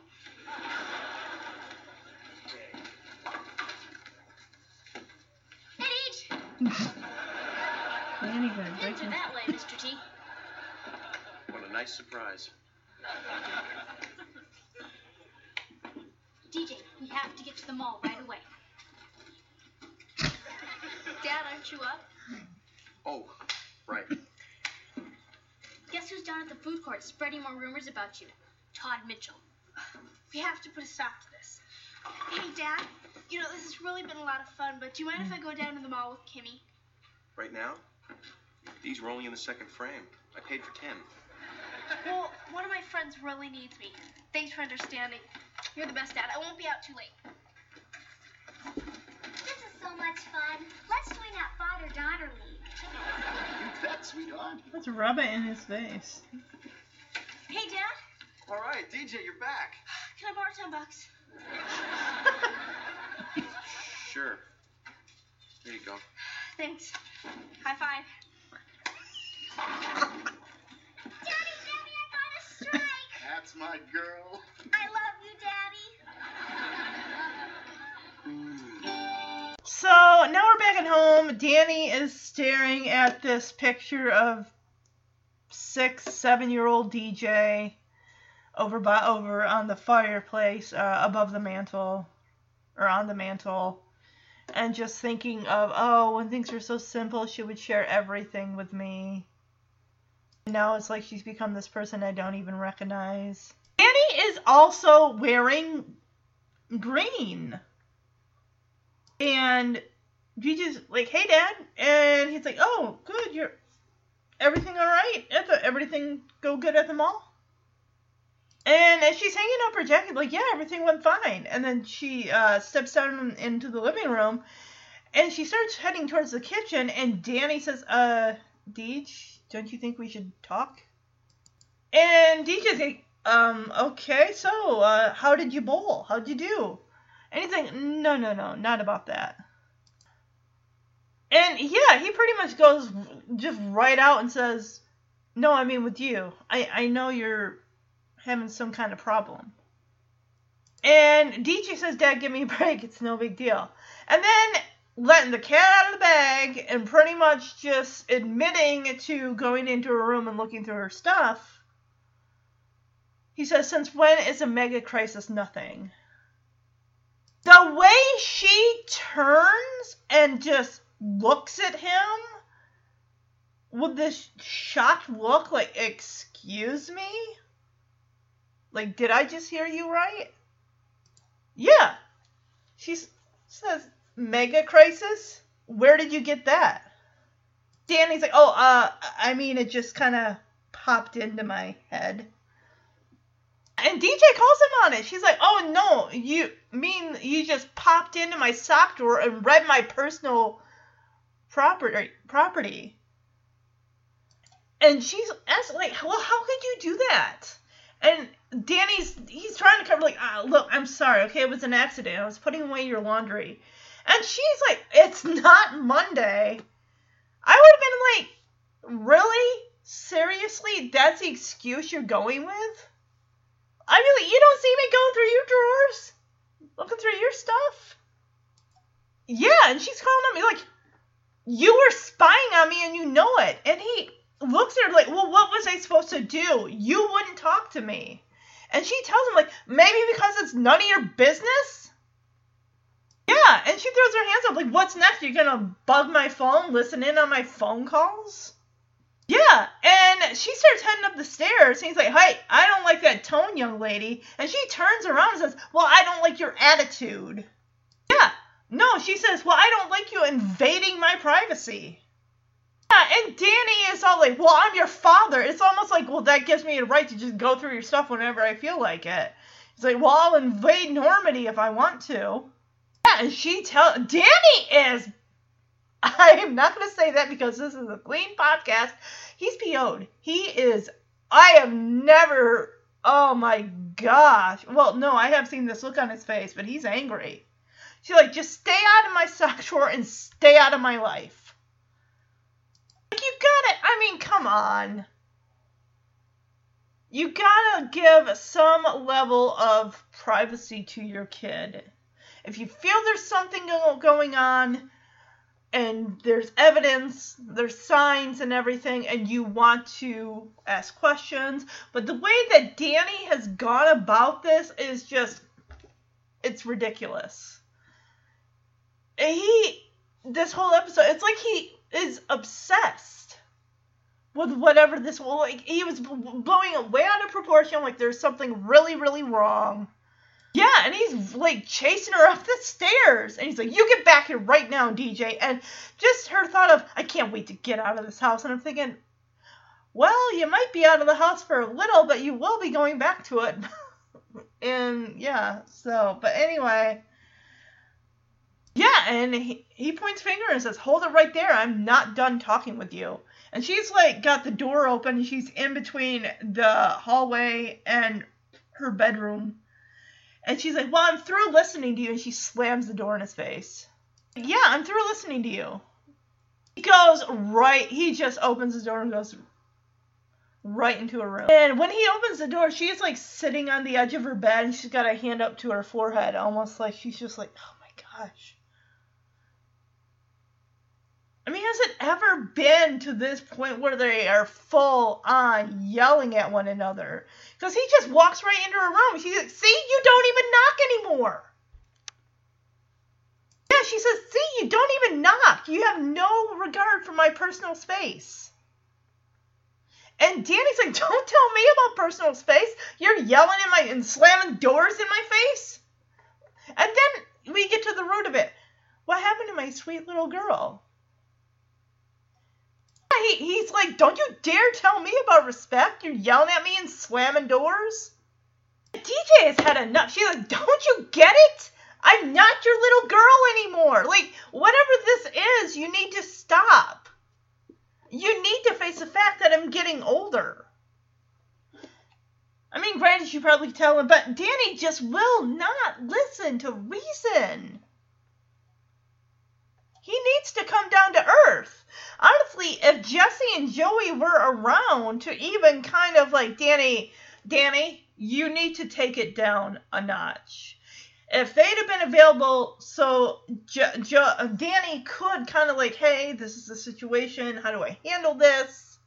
Hey, Gonna break Enter that way, Mr. T. What a nice surprise. DJ, we have to get to the mall right away. Dad, aren't you up? Oh, right. Guess who's down at the food court spreading more rumors about you? Todd Mitchell. We have to put a stop to this. Hey, Dad. You know, this has really been a lot of fun, but do you mind if I go down to the mall with Kimmy? Right now, these were only in the second frame. I paid for ten. Well, one of my friends really needs me. Thanks for understanding. You're the best dad. I won't be out too late. This is so much fun. Let's join that father-daughter league. You bet, sweetheart. Let's rub it in his face. Hey, Dad. All right, DJ, you're back. Can I borrow ten bucks? (laughs) Sure. There you go. Thanks. High five. Daddy, Daddy, I got a strike. That's my girl. I love you, Daddy. So now we're back at home. Danny is staring at this picture of six, seven year old DJ over by over on the fireplace uh, above the mantle or on the mantle and just thinking of oh when things were so simple she would share everything with me now it's like she's become this person i don't even recognize danny is also wearing green and DJ's like, "Hey, Dad," and he's like, "Oh, good. You're everything all right? At the, everything go good at the mall?" And as she's hanging up her jacket, like, "Yeah, everything went fine." And then she uh, steps down into the living room, and she starts heading towards the kitchen. And Danny says, "Uh, Deej, don't you think we should talk?" And DJ's like, "Um, okay. So, uh, how did you bowl? How'd you do?" And he's like, "No, no, no, not about that." And yeah, he pretty much goes just right out and says, "No, I mean with you. I I know you're having some kind of problem." And DJ says, "Dad, give me a break. It's no big deal." And then letting the cat out of the bag and pretty much just admitting to going into her room and looking through her stuff. He says, "Since when is a mega crisis nothing?" The way she turns and just looks at him with this shocked look like excuse me like did i just hear you right yeah she says mega crisis where did you get that danny's like oh uh i mean it just kind of popped into my head and DJ calls him on it. She's like, "Oh no, you mean you just popped into my sock drawer and read my personal property property?" And she's asking, like, "Well, how could you do that?" And Danny's he's trying to cover like, ah, "Look, I'm sorry. Okay, it was an accident. I was putting away your laundry." And she's like, "It's not Monday." I would have been like, "Really? Seriously? That's the excuse you're going with?" I mean, like, you don't see me going through your drawers, looking through your stuff. Yeah, and she's calling on me like, you were spying on me and you know it. And he looks at her like, well, what was I supposed to do? You wouldn't talk to me. And she tells him like, maybe because it's none of your business. Yeah, and she throws her hands up like, what's next? You're gonna bug my phone, listen in on my phone calls? Yeah, and she starts heading up the stairs. And he's like, "Hey, I don't like that tone, young lady." And she turns around and says, "Well, I don't like your attitude." Yeah, no, she says, "Well, I don't like you invading my privacy." Yeah, and Danny is all like, "Well, I'm your father." It's almost like, "Well, that gives me a right to just go through your stuff whenever I feel like it." He's like, "Well, I'll invade Normandy if I want to." Yeah, and she tell Danny is (laughs) I am not going to say that because this is a clean podcast. He's PO'd. He is. I have never. Oh my gosh. Well, no, I have seen this look on his face, but he's angry. She's like, just stay out of my sock drawer and stay out of my life. Like, you gotta. I mean, come on. You gotta give some level of privacy to your kid. If you feel there's something going on, and there's evidence, there's signs and everything, and you want to ask questions. But the way that Danny has gone about this is just, it's ridiculous. He, this whole episode, it's like he is obsessed with whatever this, like, he was blowing it way out of proportion, like there's something really, really wrong. Yeah, and he's like chasing her up the stairs. And he's like, You get back here right now, DJ. And just her thought of, I can't wait to get out of this house. And I'm thinking, Well, you might be out of the house for a little, but you will be going back to it. (laughs) and yeah, so, but anyway. Yeah, and he, he points finger and says, Hold it right there. I'm not done talking with you. And she's like got the door open she's in between the hallway and her bedroom. And she's like, Well, I'm through listening to you. And she slams the door in his face. Yeah, I'm through listening to you. He goes right, he just opens the door and goes right into her room. And when he opens the door, she's like sitting on the edge of her bed and she's got a hand up to her forehead, almost like she's just like, oh my gosh. I mean, has it ever been to this point where they are full on yelling at one another? Because he just walks right into her room. She's like, see, you don't even knock anymore. Yeah, she says, see, you don't even knock. You have no regard for my personal space. And Danny's like, (laughs) don't tell me about personal space. You're yelling in my and slamming doors in my face. And then we get to the root of it. What happened to my sweet little girl? He, he's like, don't you dare tell me about respect. You're yelling at me and slamming doors. DJ has had enough. She's like, don't you get it? I'm not your little girl anymore. Like, whatever this is, you need to stop. You need to face the fact that I'm getting older. I mean, granted, you probably tell him, but Danny just will not listen to reason. He needs to come down to earth. Honestly, if Jesse and Joey were around to even kind of like, Danny, Danny, you need to take it down a notch. If they'd have been available, so Danny could kind of like, hey, this is the situation. How do I handle this?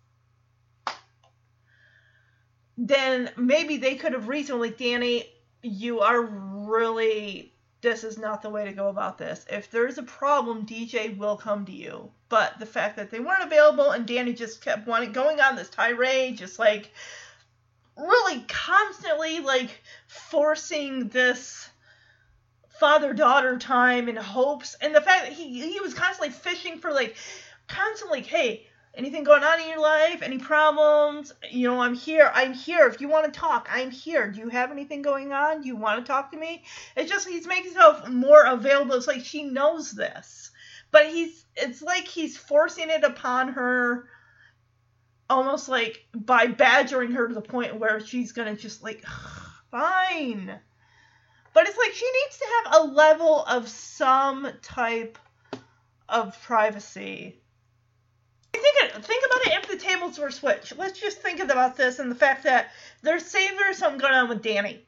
Then maybe they could have reasoned, like, Danny, you are really this is not the way to go about this. If there's a problem, DJ will come to you. But the fact that they weren't available and Danny just kept wanting going on this tirade, just like really constantly like forcing this father daughter time and hopes and the fact that he he was constantly fishing for like constantly hey anything going on in your life? Any problems? You know i'm here. I'm here. If you want to talk i'm here. Do you have anything going on? Do you want to talk to me? It's just he's making himself more available. It's like she knows this. But he's it's like he's forcing it upon her almost like by badgering her to the point where she's gonna just like (sighs) fine. But it's like she needs to have a level of some type of privacy think about it if the tables were switched. Let's just think about this and the fact that there's say there's something going on with Danny,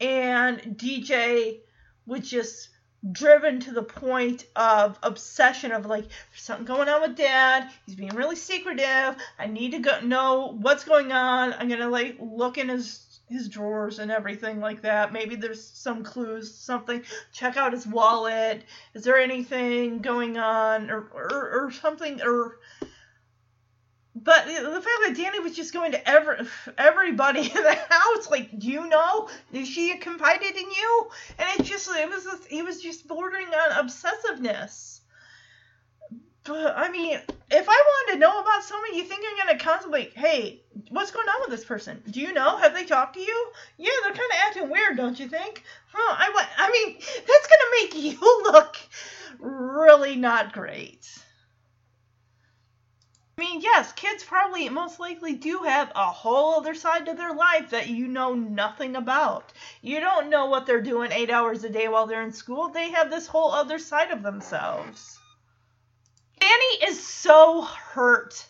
and DJ was just driven to the point of obsession of like there's something going on with dad he's being really secretive i need to go know what's going on i'm gonna like look in his his drawers and everything like that. Maybe there's some clues, something. Check out his wallet. Is there anything going on, or or, or something, or. But the fact that Danny was just going to every everybody (laughs) in the house, like, do you know? She confided in you? And it just it was this, he was just bordering on obsessiveness. But I mean, if I wanted to know about someone, you think I'm gonna constantly, hey, what's going on with this person? Do you know? Have they talked to you? Yeah, they're kind of acting weird, don't you think? Huh? I. I mean, (laughs) that's gonna make you (laughs) look really not great. I mean, yes, kids probably most likely do have a whole other side to their life that you know nothing about. You don't know what they're doing eight hours a day while they're in school. They have this whole other side of themselves. Annie is so hurt.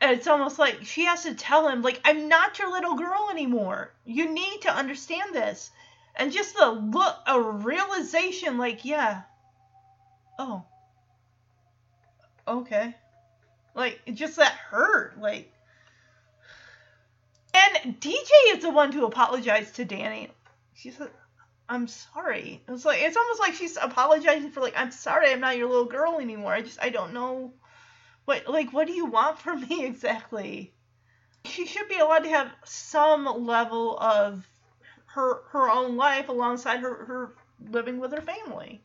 It's almost like she has to tell him, like, I'm not your little girl anymore. You need to understand this. And just the look, a realization, like, yeah. Oh. Okay. Like, just that hurt. Like, and DJ is the one to apologize to Danny. She said, I'm sorry. It's like it's almost like she's apologizing for like I'm sorry I'm not your little girl anymore. I just I don't know what like what do you want from me (laughs) exactly? She should be allowed to have some level of her her own life alongside her her living with her family.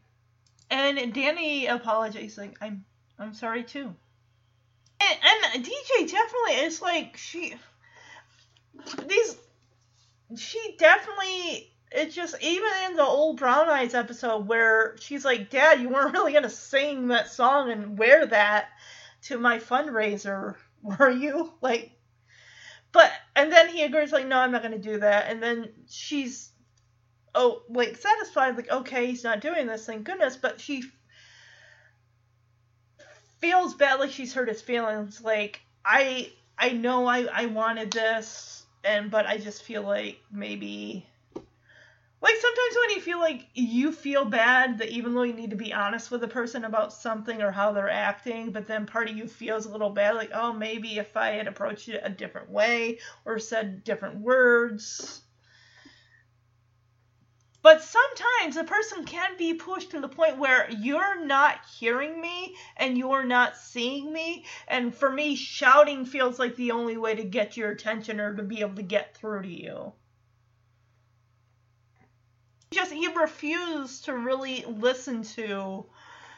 And Danny apologized like I'm I'm sorry too. And, and DJ definitely is like she these she definitely it's just even in the old Brown Eyes episode where she's like, Dad, you weren't (laughs) really gonna sing that song and wear that to my fundraiser, (laughs) were you? Like but and then he agrees like, No, I'm not gonna do that and then she's oh like satisfied, like, okay, he's not doing this, thank goodness, but she feels bad like she's hurt his feelings. Like i i know i i wanted this and but i just feel like maybe like sometimes when you feel like you feel bad that even though you need to be honest with a person about something or how they're acting but then part of you feels a little bad like oh maybe if i had approached it a different way or said different words but sometimes a person can be pushed to the point where you're not hearing me and you're not seeing me. And for me, shouting feels like the only way to get your attention or to be able to get through to you. Just he refused to really listen to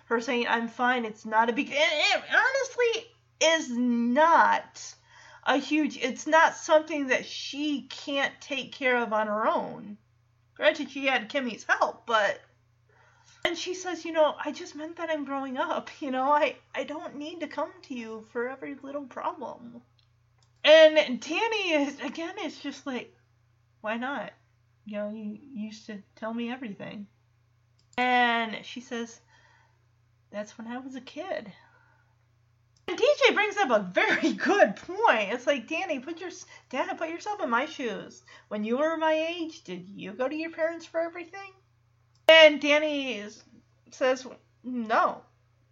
her saying, I'm fine, it's not a big it, it honestly is not a huge it's not something that she can't take care of on her own. Granted, she had Kimmy's help, but. And she says, you know, I just meant that I'm growing up. (laughs) You know, I, I don't need to come to you for every little problem. And Danny is, again, it's just like, why not? You know, you used to tell me everything. And she says, that's when I was a kid. And DJ brings up a very (laughs) good point. It's like, Danny, put your Dad, put yourself in my shoes. When you were my age, did you go to your parents for everything? And Danny says, no.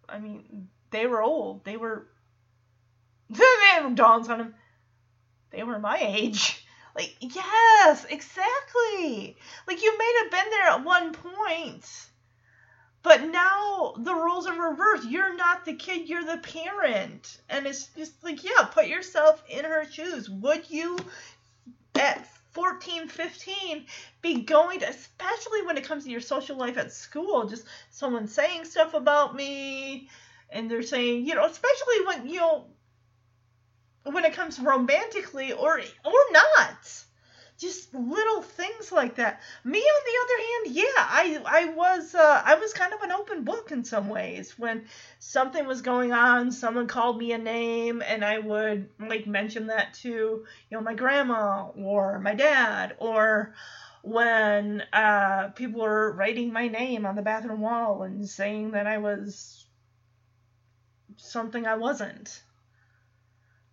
I mean, they were old. They were. (laughs) Then dawns on him. They were my age. (laughs) Like, yes, exactly. Like, you may have been there at one point but now the roles are reversed. You're not the kid, you're the parent. And it's just like, yeah, put yourself in her shoes. Would you, at 14, 15, be going to, especially when it comes to your social life at school, just someone saying stuff about me, and they're saying, you know, especially when, you know, when it comes romantically or or not just little things like that. Me, on the other hand, yeah, I I was uh, I was kind of an open book in some ways. When something was going on, someone called me a name, and I would like mention that to you know my grandma or my dad, or when uh, people were writing my name on the bathroom wall and saying that I was something I wasn't.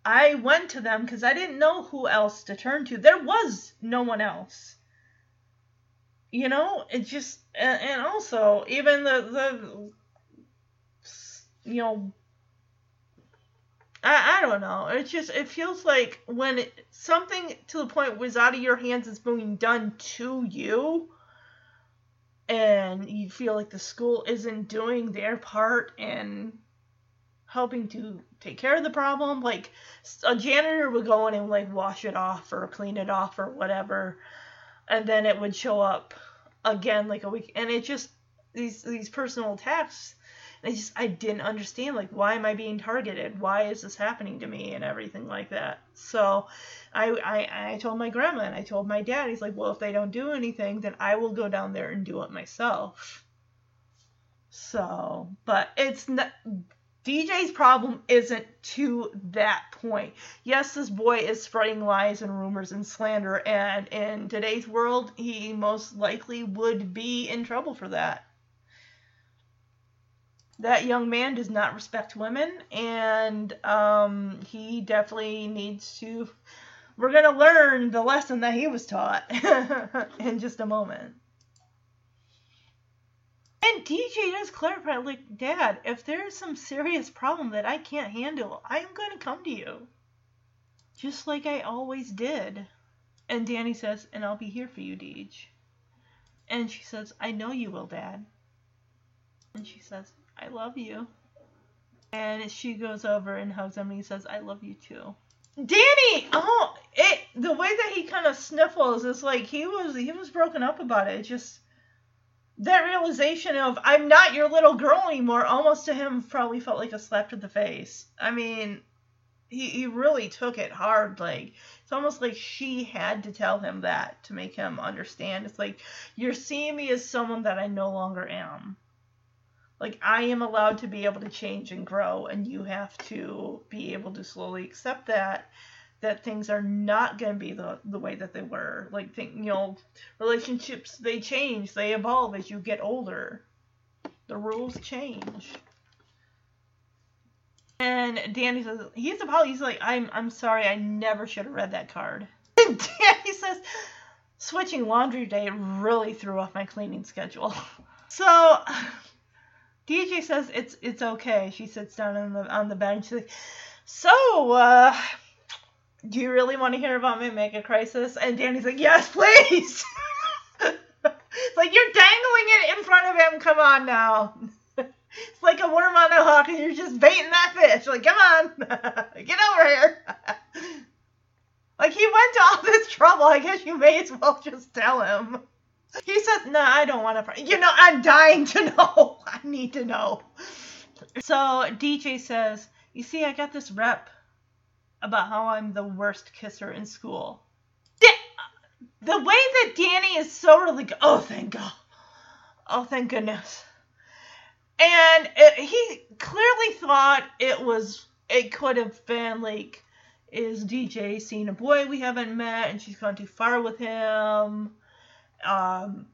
I went to them because I didn't know who else to turn to. There was no one else. You know, it just and, and also even the the you know I, I don't know. It just it feels like when it, something to the point was out of your hands is being done to you, and you feel like the school isn't doing their part in helping to take care of the problem. Like a janitor would go in and like wash it off or clean it off or whatever, and then it would show up again like a week. And it just these these personal attacks. I just I didn't understand like why am I being targeted? Why is this happening to me and everything like that. So I I I told my grandma and I told my dad. He's like, well, if they don't do anything, then I will go down there and do it myself. So, but it's not DJ's problem isn't to that point. Yes, this boy is spreading lies and rumors and slander, and in today's world, he most likely would be in trouble for that. That young man does not respect women, and um, he definitely needs to. We're going to learn the lesson that he was taught (laughs) in just a moment. And DJ does clarify, like, Dad, if there's some serious problem that I can't handle, I am going to come to you. Just like I always did. And Danny says, and I'll be here for you, Deej. And she says, I know you will, Dad. And she says, I love you. And she goes over and hugs him and he says, I love you too. Danny, oh, it the way that he kind of sniffles is like he was he was broken up about it. It just that realization of I'm not your little girl anymore almost to him probably felt like a slap to the face. I mean, he, he really took it hard. Like, it's almost like she had to tell him that to make him understand. It's like, you're seeing me as someone that I no longer am. Like, I am allowed to be able to change and grow, and you have to be able to slowly accept that that things are not going to be the, the way that they were. Like, think, you know, relationships, they change, they evolve as you get older. The rules change. And Danny says he's apologizing. He's like, I'm I'm sorry, I never should have read that card. And (laughs) Danny says, switching laundry day really threw off my cleaning schedule. (laughs) So DJ says it's it's okay. She sits down on the on the bed she's like, so uh, do you really want to hear about my mega crisis? And Danny's like, yes, please. it's (laughs) like you're dangling it in front of him. Come on now. It's (laughs) like a worm on a hook, and you're just baiting that fish. Like, come on, (laughs) get over here. like he went to all this trouble. I guess you may as well just tell him. He says, "No, I don't want to." You know, I'm dying to know. I need to know. So DJ says, "You see, I got this rep about how I'm the worst kisser in school." The way that Danny is so really, oh thank God, oh thank goodness. And it, he clearly thought it was it could have been like is DJ seeing a boy we haven't met and she's gone too far with him? Um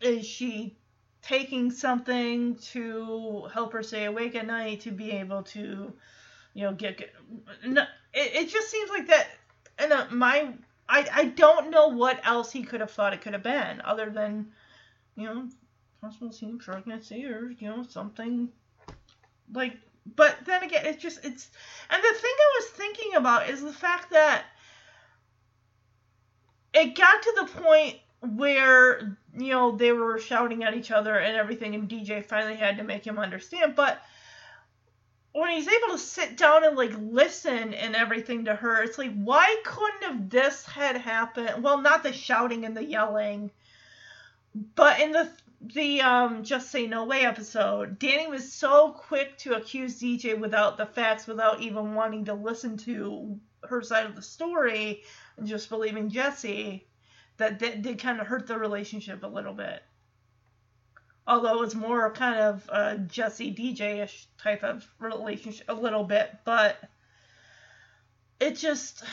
is she taking something to help her stay awake at night to be able to you know get, get no, it, it just seems like that and uh, my I, I don't know what else he could have thought it could have been other than you know possible teen pregnancy or you know something like but then again it's just it's and the thing i was thinking about is the fact that it got to the point where you know they were shouting at each other and everything and dj finally had to make him understand but when he's able to sit down and like listen and everything to her it's like why couldn't have this had happened? Well not the shouting and the yelling but in the the um just say no way episode danny was so quick to accuse dj without the facts without even wanting to listen to her side of the story and just believing jesse that that did kind of hurt the relationship a little bit although it was more kind of a jesse dj-ish type of relationship a little bit but it just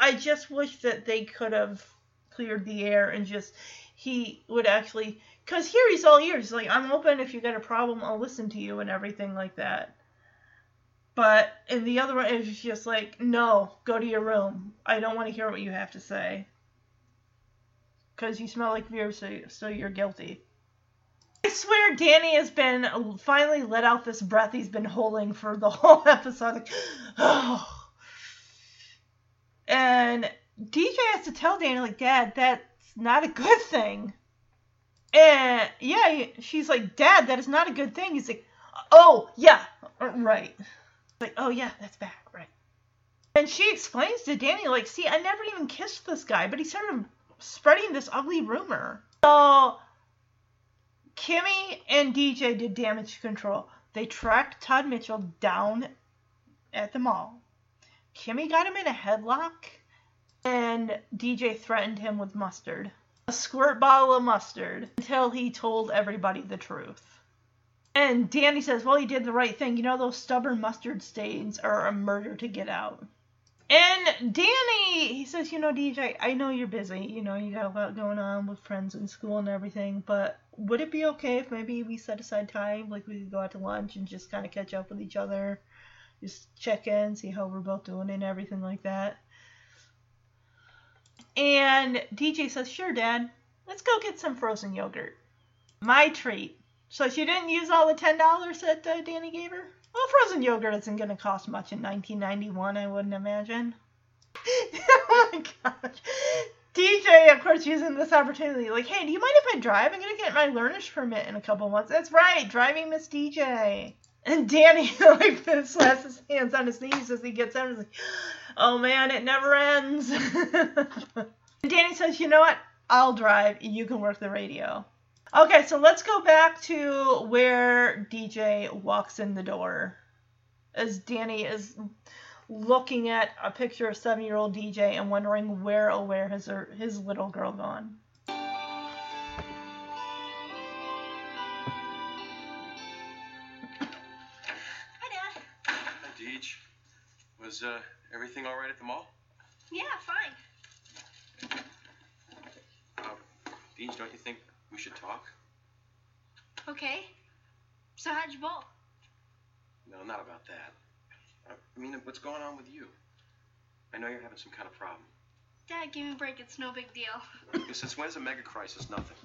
i just wish that they could have cleared the air and just he would actually because here he's all ears like i'm open if you got a problem i'll listen to you and everything like that. But in the other one it's just like no go to your room. I don't want to hear what you have to say. Because you smell like beer so, so you're guilty i swear danny has been finally let out this breath he's been holding for the (laughs) whole episode like, oh. (sighs) and dj has to tell danny like dad that's not a good thing and yeah, she's like, Dad, that is not a good thing. He's like, Oh, yeah, right. Like, oh, yeah, that's bad, right. And she explains to Danny, like, see, I never even kissed this guy, but he started spreading this ugly rumor. So, Kimmy and DJ did damage control. They tracked Todd Mitchell down at the mall. Kimmy got him in a headlock, and DJ threatened him with mustard a squirt bottle of mustard until he told everybody the truth. And Danny says, Well, he did the right thing. You know, those stubborn mustard stains are a murder to get out. And Danny, he says, You know, DJ, I know you're busy. You know, you got a lot going on with friends in school and everything, but would it be okay if maybe we set aside time? Like, we could go out to lunch and just kind of catch up with each other? Just check in, see how we're both doing and everything like that. And DJ says, Sure, Dad, let's go get some frozen yogurt. My treat. So she didn't use all the $10 that uh, Danny gave her? Well, frozen yogurt isn't going to cost much in 1991, I wouldn't imagine. (laughs) oh my gosh. DJ, of course, using this opportunity, like, hey, do you mind if I drive? I'm to get my learner's permit in a couple months. That's right, driving Miss DJ. And Danny, (laughs) like, slaps his hands on his knees as he gets out. He's like, oh man, it never ends. and (laughs) Danny says, you know what? I'll drive. You can work the radio. Okay, so let's go back to where DJ walks in the door. As Danny is looking at a picture of seven year old DJ and wondering where oh where has her, his little girl gone. Hi, Dad. Hi, Deej. Was uh, everything all right at the mall? Yeah, fine. Uh, Deej, don't you think we should talk? Okay. So how'd you bowl? No, not about that. I mean, what's going on with you? I know you're having some kind of problem. Dad, give me a break. It's no big deal. (laughs) Since when's a mega crisis nothing?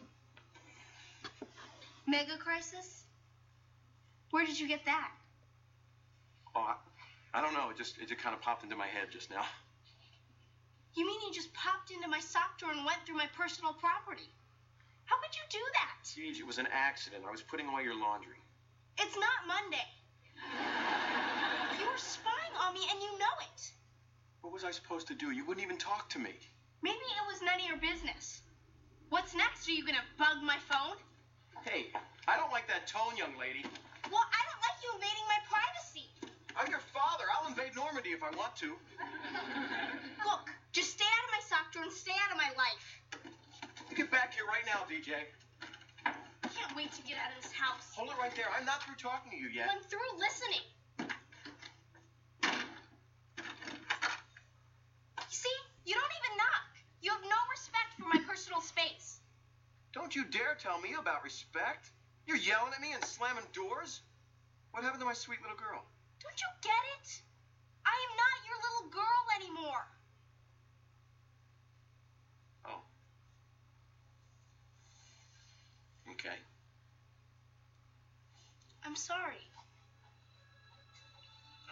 Mega crisis? Where did you get that? Oh, I, I don't know. It just it just kind of popped into my head just now. You mean you just popped into my sock drawer and went through my personal property? How could you do that? Deej, it was an accident. I was putting away your laundry. It's not Monday. (laughs) You were spying on me and you know it. What was I supposed to do? You wouldn't even talk to me. Maybe it was none of your business. What's next? Are you gonna bug my phone? Hey, I don't like that tone, young lady. Well, I don't like you invading my privacy. I'm your father. I'll invade Normandy if I want to. (laughs) Look, just stay out of my sock drawer and stay out of my life. You get back here right now, DJ. I can't wait to get out of this house. Hold it right there. I'm not through talking to you yet. I'm through listening. See? You don't even knock. You have no respect for my personal space. Don't you dare tell me about respect. You're yelling at me and slamming doors. What happened to my sweet little girl? Don't you get it? I am not your little girl anymore. Oh. Okay. I'm sorry.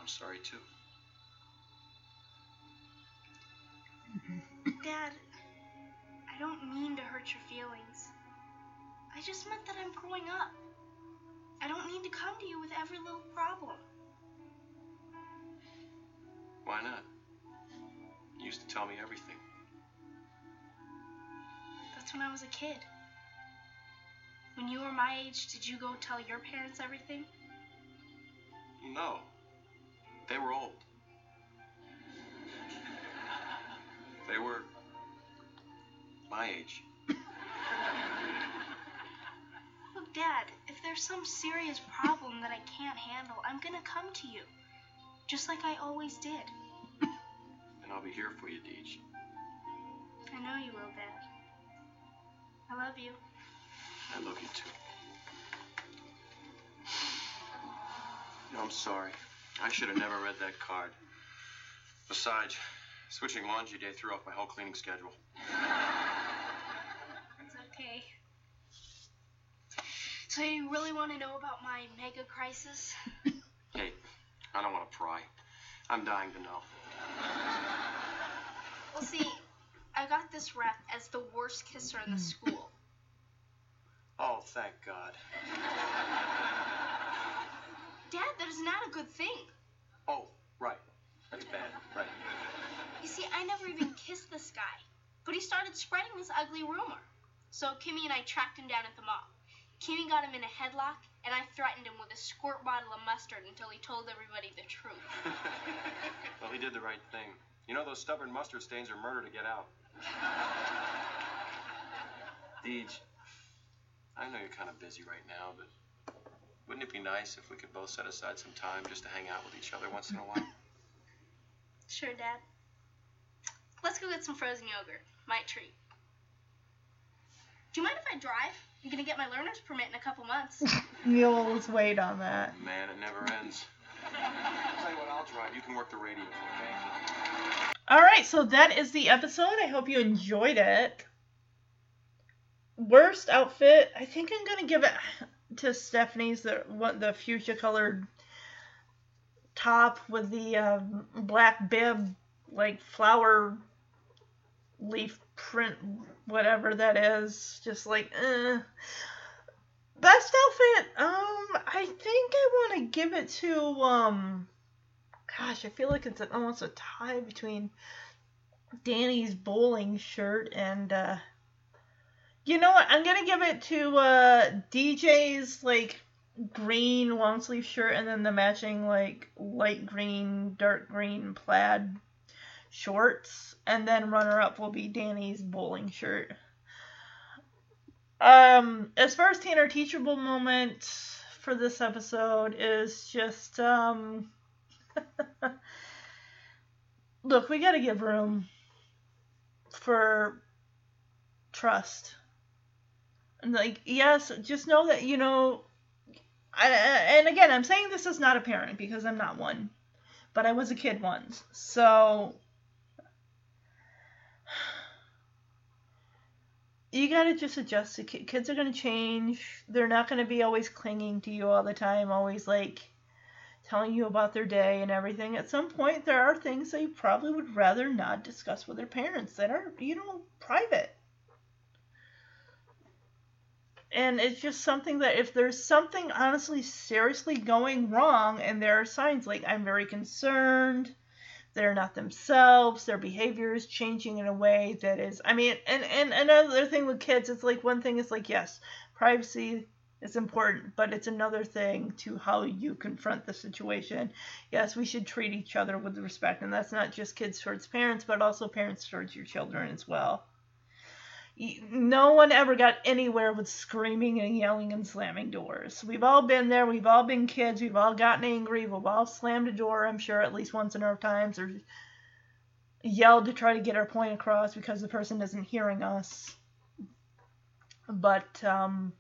I'm sorry too. Dad, I don't mean to hurt your feelings. I just meant that I'm growing up. I don't need to come to you with every little problem. Why not? You used to tell me everything. That's when I was a kid. When you were my age, did you go tell your parents everything? No. They were old. They were my age. Look, Dad, if there's some serious problem that I can't handle, I'm gonna come to you. Just like I always did. And I'll be here for you, Deej. I know you will, Dad. I love you. I love you too. I'm sorry. I should have never read that card. Besides, switching laundry day threw off my whole cleaning schedule. It's okay. So you really want to know about my mega crisis? Hey, I don't want to pry. I'm dying to know. Well, see, I got this rep as the worst kisser in the school. Oh, thank God. Dad, that is not a good thing. Oh, right. That's bad. Right. You see, I never even kissed this guy, but he started spreading this ugly rumor. So Kimmy and I tracked him down at the mall. Kimmy got him in a headlock, and I threatened him with a squirt bottle of mustard until he told everybody the truth. (laughs) well, he did the right thing. You know those stubborn mustard stains are murder to get out. (laughs) Deej, I know you're kind of busy right now, but wouldn't it be nice if we could both set aside some time just to hang out with each other once in a while? Sure, Dad. Let's go get some frozen yogurt. My treat. Do you mind if I drive? I'm gonna get my learner's permit in a couple months. (laughs) You'll always wait on that. Man, it never ends. I'll (laughs) tell you what, I'll drive. You can work the radio, okay? All right, so that is the episode. I hope you enjoyed it. Worst outfit, I think I'm gonna give it to Stephanie's the what the fuchsia colored top with the um, black bib, like flower leaf print, whatever that is. Just like, eh. Best outfit, um, I think I want to give it to um gosh, I feel like it's an, almost a tie between Danny's bowling shirt and uh you know what? I'm gonna give it to uh DJ's like green long sleeve shirt and then the matching like light green, dark green plaid shorts. And then runner up will be Danny's bowling shirt. Um, as far as Tanner teachable moment for this episode is just um (laughs) look, we got to give room for trust. And like, yes, just know that you know I, and again, I'm saying this is not a parent because I'm not one, but I was a kid once. So you gotta just adjust to kids are gonna change. They're not gonna be always clinging to you all the time always like telling you about their day and everything. At some point there are things they probably would rather not discuss with their parents that are you know private. And it's just something that if there's something honestly seriously going wrong and there are signs like i'm very concerned they're not themselves their behavior is changing in a way that is i mean and and another thing with kids it's like one thing is like yes privacy is important but it's another thing to how you confront the situation. Yes we should treat each other with respect and that's not just kids towards parents but also parents towards your children as well no one ever got anywhere with screaming and yelling and slamming doors. We've all been there. We've all been kids. We've all gotten angry. We've all slammed a door, I'm sure, at least once in our times, or yelled to try to get our point across because the person isn't hearing us. But um,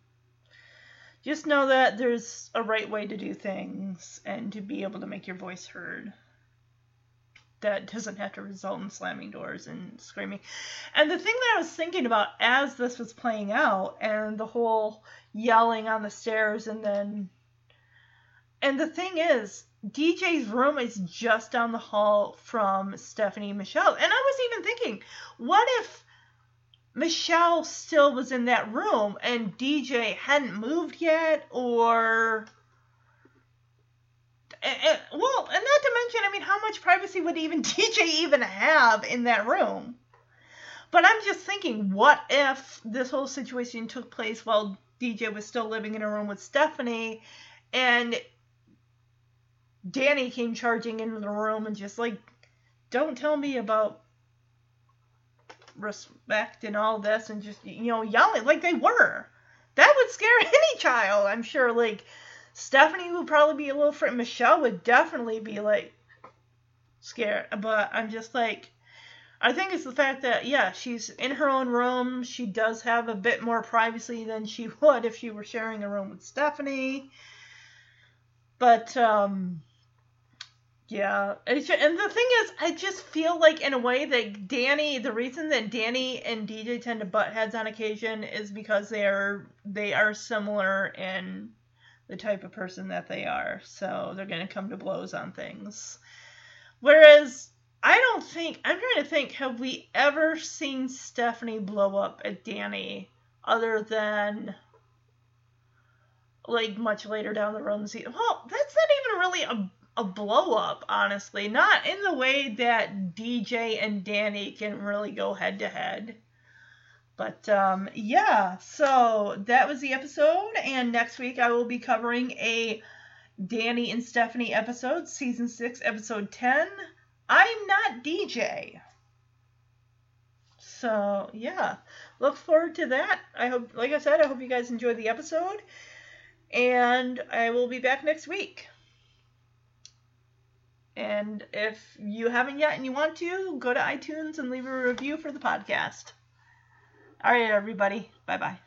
just know that there's a right way to do things and to be able to make your voice heard that doesn't have to result in slamming doors and screaming. And the thing that I was thinking about as this was playing out and the whole yelling on the stairs and then and the thing is DJ's room is just down the hall from Stephanie Michelle. And I was even thinking, what if Michelle still was in that room and DJ hadn't moved yet or and, well, and not to mention, I mean, how much privacy would even (laughs) DJ even have in that room? But I'm just thinking, what if this whole situation took place while DJ was still living in a room with Stephanie, and Danny came charging into the room and just like, don't tell me about respect and all this, and just you know yelling like they were. That would scare (laughs) any child, I'm sure. Like Stephanie would probably be a little frightened. Michelle would definitely be like scared. But I'm just like, I think it's the fact that, yeah, she's in her own room. She does have a bit more privacy than she (laughs) would if she were sharing a room with Stephanie. But, um, yeah. Just, and the thing is, I just feel like, in a way, that Danny, the reason that Danny and DJ tend to butt heads on occasion is because they are, they are similar in the type of person that they are. So they're going to come to blows on things. Whereas I don't think, I'm trying to think, have we ever seen Stephanie blow up at Danny other than like much later down the road? Well, that's not even really a a blow up, honestly. Not in the way that DJ and Danny can really go head to head. But um, yeah, so that was the episode, and next week I will be covering a Danny and Stephanie episode, season six, episode ten. I'm not DJ. So yeah, look forward to that. I hope, like I said, I hope you guys enjoyed the episode, and I will be back next week. And if you haven't yet and you want to, go to iTunes and leave a review for the podcast. All right, everybody. Bye bye.